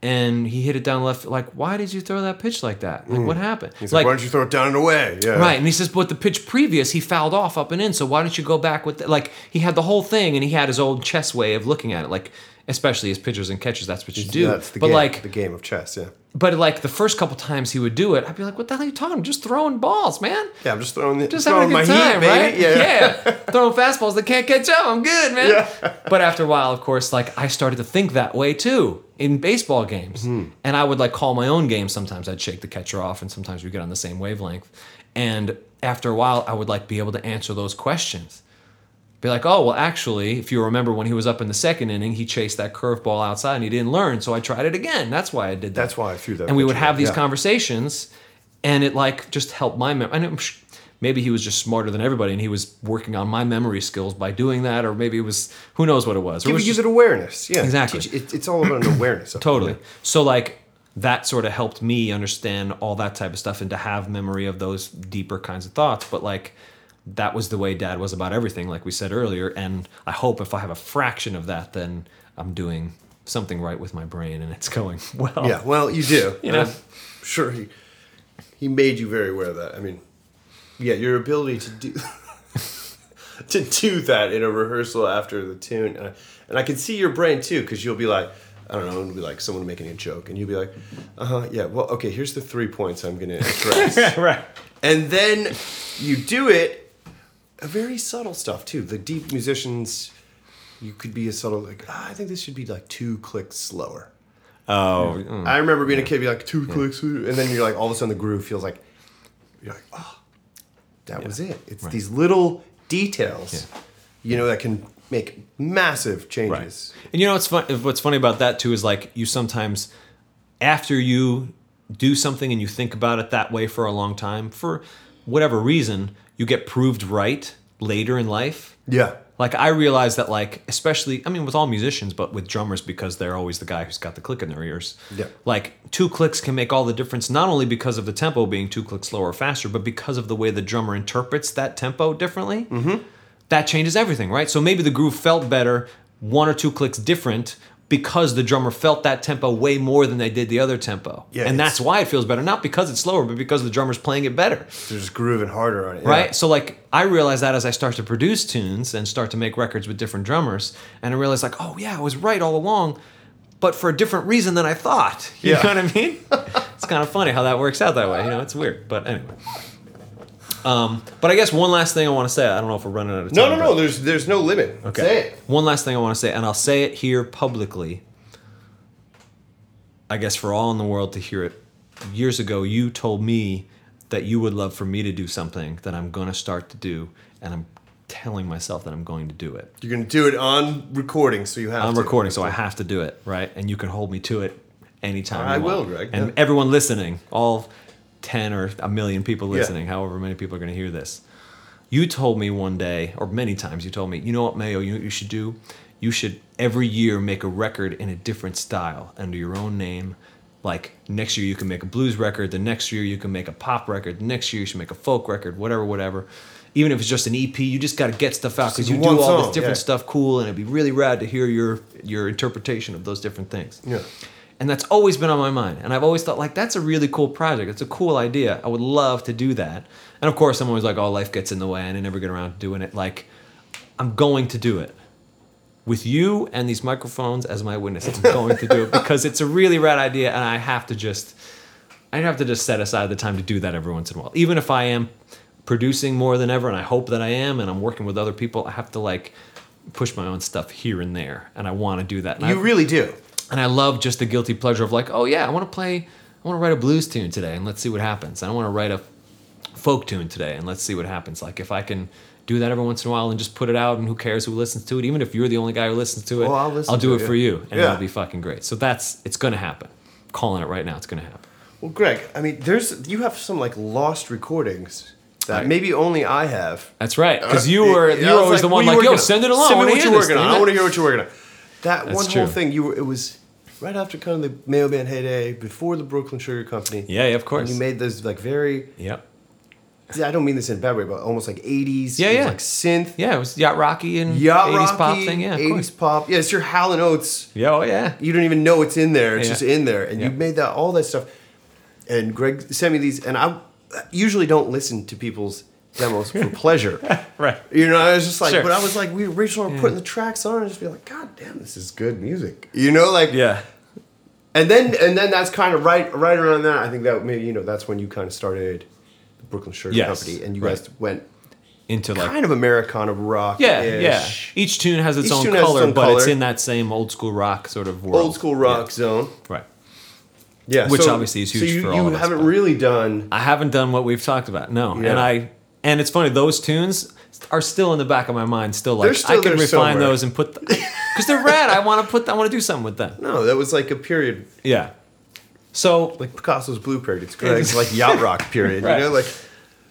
C: and he hit it down left. Like, why did you throw that pitch like that? Like, what hmm. happened?
B: He's like, why don't you throw it down and away? Yeah.
C: Right, and he says, but the pitch previous he fouled off up and in. So why don't you go back with the, like he had the whole thing, and he had his old chess way of looking at it. Like especially as pitchers and catchers, that's what you do.
B: That's the
C: but
B: game,
C: like,
B: the game of chess. Yeah.
C: but like the first couple times he would do it, I'd be like, what the hell are you talking? about? just throwing balls, man.
B: Yeah, I'm just throwing the
C: Just
B: throwing
C: having a good
B: my
C: time,
B: heat,
C: right?
B: baby. Yeah.
C: throwing fastballs that can't catch up. I'm good, man. Yeah. But after a while, of course, like I started to think that way too in baseball games,
B: Hmm.
C: and I would like call my own game. Sometimes I'd shake the catcher off, and sometimes we get on the same wavelength. And after a while, I would like be able to answer those questions. Be like, oh well, actually, if you remember when he was up in the second inning, he chased that curveball outside and he didn't learn, so I tried it again. That's why I did that.
B: That's why I threw that.
C: and we would have these
B: Yeah.
C: conversations and it like just helped my memory and maybe he was just smarter than everybody and he was working on my memory skills by doing that or maybe it was who knows what it was, it was just-
B: it awareness. Yeah.
C: Exactly.
B: Teach- it- it's all about an awareness. It,
C: totally
B: yeah.
C: so like that sort of helped me understand all that type of stuff and to have memory of those deeper kinds of thoughts but like that was the way dad was about everything like we said earlier and i hope if i have a fraction of that then i'm doing something right with my brain and it's going well
B: Yeah. Well, you do.
C: You know?
B: I'm sure he he made you very aware of that. I mean, yeah, your ability to do to do that in a rehearsal after the tune, and I, and I can see your brain too, because you'll be like, I don't know, it'll be like someone making a joke, and you'll be like, uh huh, yeah, well, okay, here's the three points I'm gonna address,
C: right.
B: and then you do it, very subtle stuff too. The deep musicians, you could be a subtle like, ah, I think this should be like two clicks slower.
C: Oh, mm.
B: I remember being a kid, be like two clicks, and then you're like, all of a sudden the groove feels like, you're like, oh, that was it. It's
C: Right.
B: these little details, you know, that can make massive changes.
C: And you know what's fun? What's funny about that too is like you sometimes, after you do something and you think about it that way for a long time, for whatever reason, you get proved right later in life.
B: Yeah.
C: Like I realize that, like especially, I mean, with all musicians, but with drummers because they're always the guy who's got the click in their ears.
B: Yeah.
C: Like two clicks can make all the difference, not only because of the tempo being two clicks slower or faster, but because of the way the drummer interprets that tempo differently. Mm-hmm. That changes everything, right? So maybe the groove felt better, one or two clicks different. Because the drummer felt that tempo way more than they did the other tempo.
B: Yeah,
C: and that's why it feels better. Not because it's slower, but because the drummer's playing it better
B: They're just grooving harder on it. yeah.
C: right? So like I realize that as I start to produce tunes and start to make records with different drummers, and I realize like, oh yeah, I was right all along, but for a different reason than I thought. You
B: Yeah.
C: know what I mean? it's kind of funny how that works out that way. You know, it's weird, but anyway. Um, but I guess one last thing I want to say. I don't know if we're running out of time.
B: No, no, no. There's there's no limit.
C: Okay.
B: Say it.
C: One last thing I want to say, and I'll say it here publicly. I guess for all in the world to hear it. Years ago, you told me that you would love for me to do something that I'm going to start to do, and I'm telling myself that I'm going to do it.
B: You're gonna do it on recording, so you have.
C: I'm
B: to.
C: recording, so I have to do it, right? And you can hold me to it anytime.
B: I
C: you want.
B: will, Greg,
C: And
B: yeah.
C: everyone listening, all ten or a million people
B: Yeah.
C: listening, however many people are going to hear this. You told me one day, or many times, you told me, you know what, Mayo, you you should do? You should every year make a record in a different style under your own name. Like next year you can make a blues record, the next year you can make a pop record, the next year you should make a folk record, whatever, whatever. Even if it's just an EP, you just got to get stuff out because you do all
B: song,
C: this different
B: yeah.
C: stuff cool, and it'd be really rad to hear your your interpretation of those different things.
B: Yeah.
C: And that's always been on my mind. And I've always thought, like, that's a really cool project. It's a cool idea. I would love to do that. And of course, I'm always like, oh, life gets in the way and I never get around to doing it. Like, I'm going to do it. With you and these microphones as my witnesses, I'm going to do it because it's a really rad idea and I have to just, I have to just set aside the time to do that every once in a while. Even if I am producing more than ever and I hope that I am and I'm working with other people, I have to like push my own stuff here and there. And I want to do that. And
B: You
C: I-
B: really do.
C: And I love just the guilty pleasure of like, oh yeah, I want to play, I want to write a blues tune today, and let's see what happens. I want to write a folk tune today, and let's see what happens. Like if I can do that every once in a while and just put it out, and who cares who listens to it? Even if you're the only guy who listens to it,
B: Well, I'll listen
C: do
B: to
C: it
B: it,
C: for you, and
B: Yeah.
C: it'll be fucking great. So that's it's gonna happen. I'm calling it right now. It's gonna happen.
B: Well, Greg, I mean, there's you have some like lost recordings that
C: Right.
B: maybe only I have.
C: That's right, because you
B: Uh,
C: were
B: yeah,
C: you were always the one
B: you
C: like, yo, send it along.
B: Send
C: I
B: me what you're working on. I want to hear what you're working on. That
C: That's
B: one
C: true.
B: whole thing, you were it was right after kind of the Mayo Band heyday, before the Brooklyn Sugar Company.
C: Yeah, yeah, of
B: And
C: course.
B: you made those like very.
C: Yep.
B: I don't mean this in a bad way, but almost like 80s.
C: Yeah,
B: it was
C: yeah.
B: like synth.
C: Yeah, it was yacht rocky and
B: Yacht
C: 80s
B: Rocky,
C: pop thing. Yeah, of
B: 80s
C: course.
B: pop. Yeah, it's your Hall and Oates.
C: Yeah, oh yeah.
B: You don't even know it's in there. It's
C: Yeah.
B: just in there, and
C: Yeah.
B: you made that all that stuff. And Greg sent me these, and I usually don't listen to people's demos for pleasure.
C: Right.
B: You know, I was just like,
C: Sure.
B: but I was like, we originally were putting the tracks on, and just be like, God damn, this is good music. You know, like,
C: Yeah.
B: And then and then that's kind of right right around that. I think that maybe you know that's when you kind of started the Brooklyn Sugar
C: Yes,
B: Company, and you
C: right.
B: guys went
C: Into like
B: kind of Americana of rock.
C: Yeah, yeah. Each tune has its
B: Each
C: own
B: has its
C: color,
B: own
C: but it's in that same old school rock sort of world.
B: old school rock
C: Yeah.
B: zone.
C: Right.
B: Yeah,
C: Which
B: so-
C: obviously is
B: so
C: huge
B: you,
C: for
B: you
C: all of us,
B: haven't
C: but-
B: really done.
C: I haven't done what we've talked about. No.
B: Yeah.
C: And I and it's funny those tunes are still in the back of my mind still like
B: still
C: I can refine
B: somewhere.
C: those and put cuz they're rad. I want to put I want to do something with them.
B: No, that was like a period,
C: Yeah. So
B: like Picasso's blue period. It's great. It's like yacht rock period.
C: Right.
B: You know, like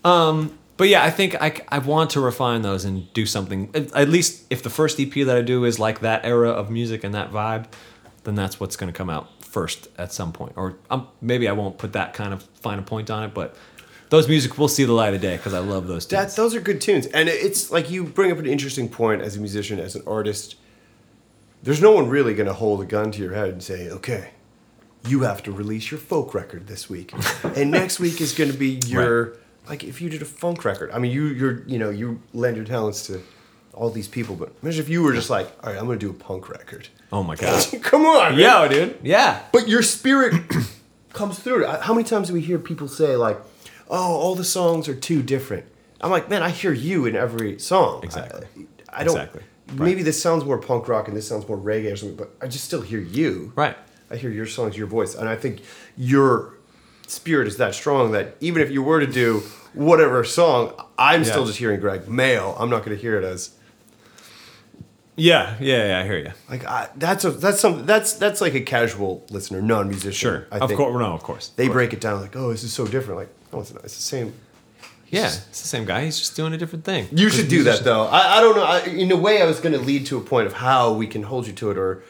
B: Um,
C: But yeah, I think I, I want to refine those and do something. At least if the first EP that I do is like that era of music and that vibe, then that's what's going to come out first at some point. Or um, maybe I won't put that kind of fine a point on it, but those music will see the light of day because I love those tunes.
B: that. Those are good tunes, and it's like you bring up an interesting point as a musician, as an artist. There's no one really going to hold a gun to your head and say, "Okay, you have to release your folk record this week, and next week is going to be your like if you did a funk record. I mean, you you're you know you lend your talents to all these people, but imagine if you were just like, all right, I'm going to do a punk record.
C: Oh my god.
B: Come on, man.
C: Yo, dude. Yeah.
B: But your spirit comes through. How many times do we hear people say like, "Oh, all the songs are too different"? I'm like, man, I hear you in every song.
C: Exactly.
B: I, I don't.
C: Exactly.
B: Maybe this sounds more punk rock and this sounds more reggae or something, but I just still hear you.
C: Right.
B: I hear your songs, your voice, and I think your spirit is that strong that even if you were to do whatever song, I'm still just hearing Greg Mayo. I'm not going to hear it as
C: Yeah, yeah, yeah, I hear you.
B: like I, that's a that's some that's that's like a casual listener, non-musician.
C: Sure.
B: I
C: of
B: think.
C: course, no, of course.
B: They
C: Of course.
B: break it down like, oh, this is so different. Like, no, it's not. It's the same.
C: Yeah, it's the same guy. He's just doing a different thing.
B: You should do that though. I, I don't know. I, in a way, I was going to lead to a point of how we can hold you to it, or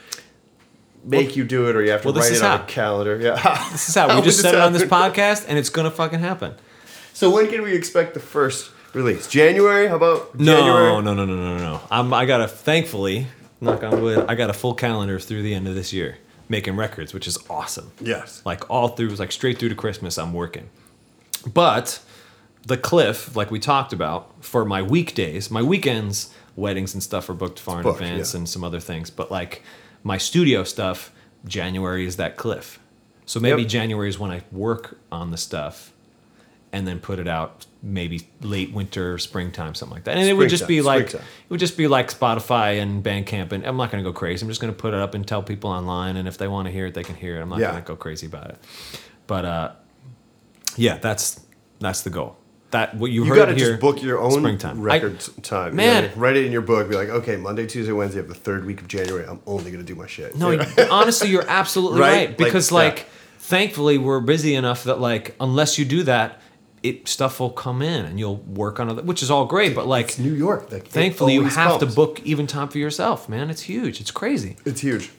B: make you do it, or you have to
C: well,
B: write it on a calendar. Yeah.
C: This is how we
B: would
C: just said it on this podcast, and it's gonna fucking happen.
B: So when can we expect the first release? January? How about January?
C: no, no, no, no, no, no. I'm, I got a thankfully, knock on wood, I got a full calendar through the end of this year making records, which is awesome.
B: Yes.
C: Like all through, like straight through to Christmas, I'm working. But the cliff, like we talked about, for my weekdays, my weekends, weddings and stuff are booked far in
B: booked,
C: advance
B: yeah.
C: and some other things. But like my studio stuff, January is that cliff. So maybe
B: Yep.
C: January is when I work on the stuff and then put it out maybe late winter, springtime, something like that. And it would just be like
B: springtime.
C: it would just be like Spotify and Bandcamp, and I'm not going to go crazy. I'm just going to put it up and tell people online, and if they want to hear it, they can hear it. I'm not
B: Yeah.
C: going to go crazy about it. But uh, yeah, that's that's the goal. That what you,
B: You
C: heard
B: got to just book your own
C: springtime I-
B: record time.
C: Man.
B: gotta write it in your book. Be like, okay, Monday, Tuesday, Wednesday of the third week of January, I'm only going to do my shit.
C: No,
B: Yeah.
C: you- honestly, you're absolutely
B: Right?
C: right.
B: Like,
C: Because
B: yeah.
C: like, thankfully, we're busy enough that like, unless you do that, it stuff will come in and you'll work on it, which is all great. But like,
B: it's New York. Like,
C: thankfully, you have
B: comes.
C: to book even time for yourself, man. It's huge. It's crazy.
B: It's huge.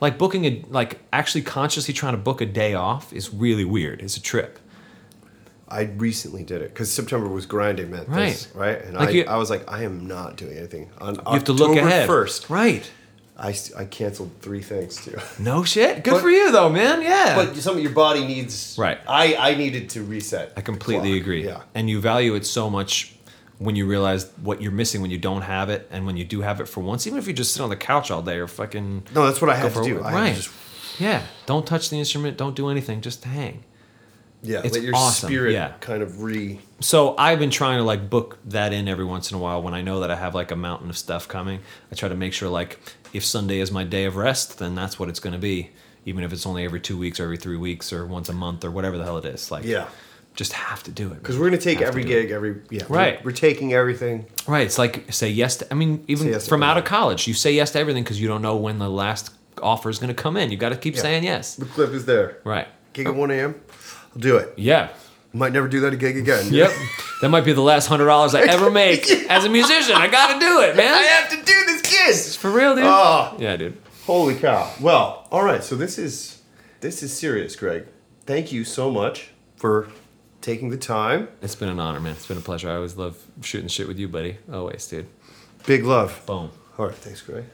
C: Like booking a like actually consciously trying to book a day off is really weird. It's a trip.
B: I recently did it because September was grinding, man. This,
C: Right.
B: right. And
C: Like
B: I,
C: you-
B: I was like, I am not doing anything on
C: You have to look ahead.
B: First,
C: right?
B: I, I canceled three things too.
C: No shit. Good
B: But-
C: for you though, man. Yeah.
B: But something your body needs.
C: Right.
B: I I needed to reset.
C: I completely agree.
B: Yeah.
C: And you value it so much when you realize what you're missing when you don't have it, and when you do have it for once, even if you just sit on the couch all day or fucking.
B: No, that's what I
C: have
B: to do. I
C: right.
B: just
C: Yeah. Don't touch the instrument. Don't do anything. Just hang.
B: Yeah,
C: It's
B: let your
C: awesome,
B: spirit
C: yeah.
B: kind of re.
C: So I've been trying to like book that in every once in a while when I know that I have like a mountain of stuff coming. I try to make sure like if Sunday is my day of rest, then that's what it's going to be. Even if it's only every two weeks or every three weeks or once a month or whatever the hell it is. Like,
B: Yeah.
C: just have to do it.
B: Because we're gonna take
C: Have
B: every gig, every yeah. we're-
C: Right.
B: We're, taking everything.
C: Right. It's like say yes to. I mean, even
B: yes
C: from out of college, you say yes to everything because you don't know when the last offer is going to come in. You got to keep
B: Yeah.
C: saying yes.
B: The clip is there.
C: Right.
B: Gig at one a.m. I'll do it.
C: Yeah.
B: Might never do that gig again.
C: Yep. that might be the last hundred dollars I ever make as a musician. I got to do it, man.
B: I have to do this gig.
C: For real, dude.
B: Oh,
C: Yeah, dude.
B: holy cow! Well, all right. So this is this is serious, Greg. Thank you so much for taking the time.
C: It's been an honor, man. It's been a pleasure. I always love shooting shit with you, buddy. Always, dude.
B: Big love.
C: Boom.
B: All right. Thanks, Greg.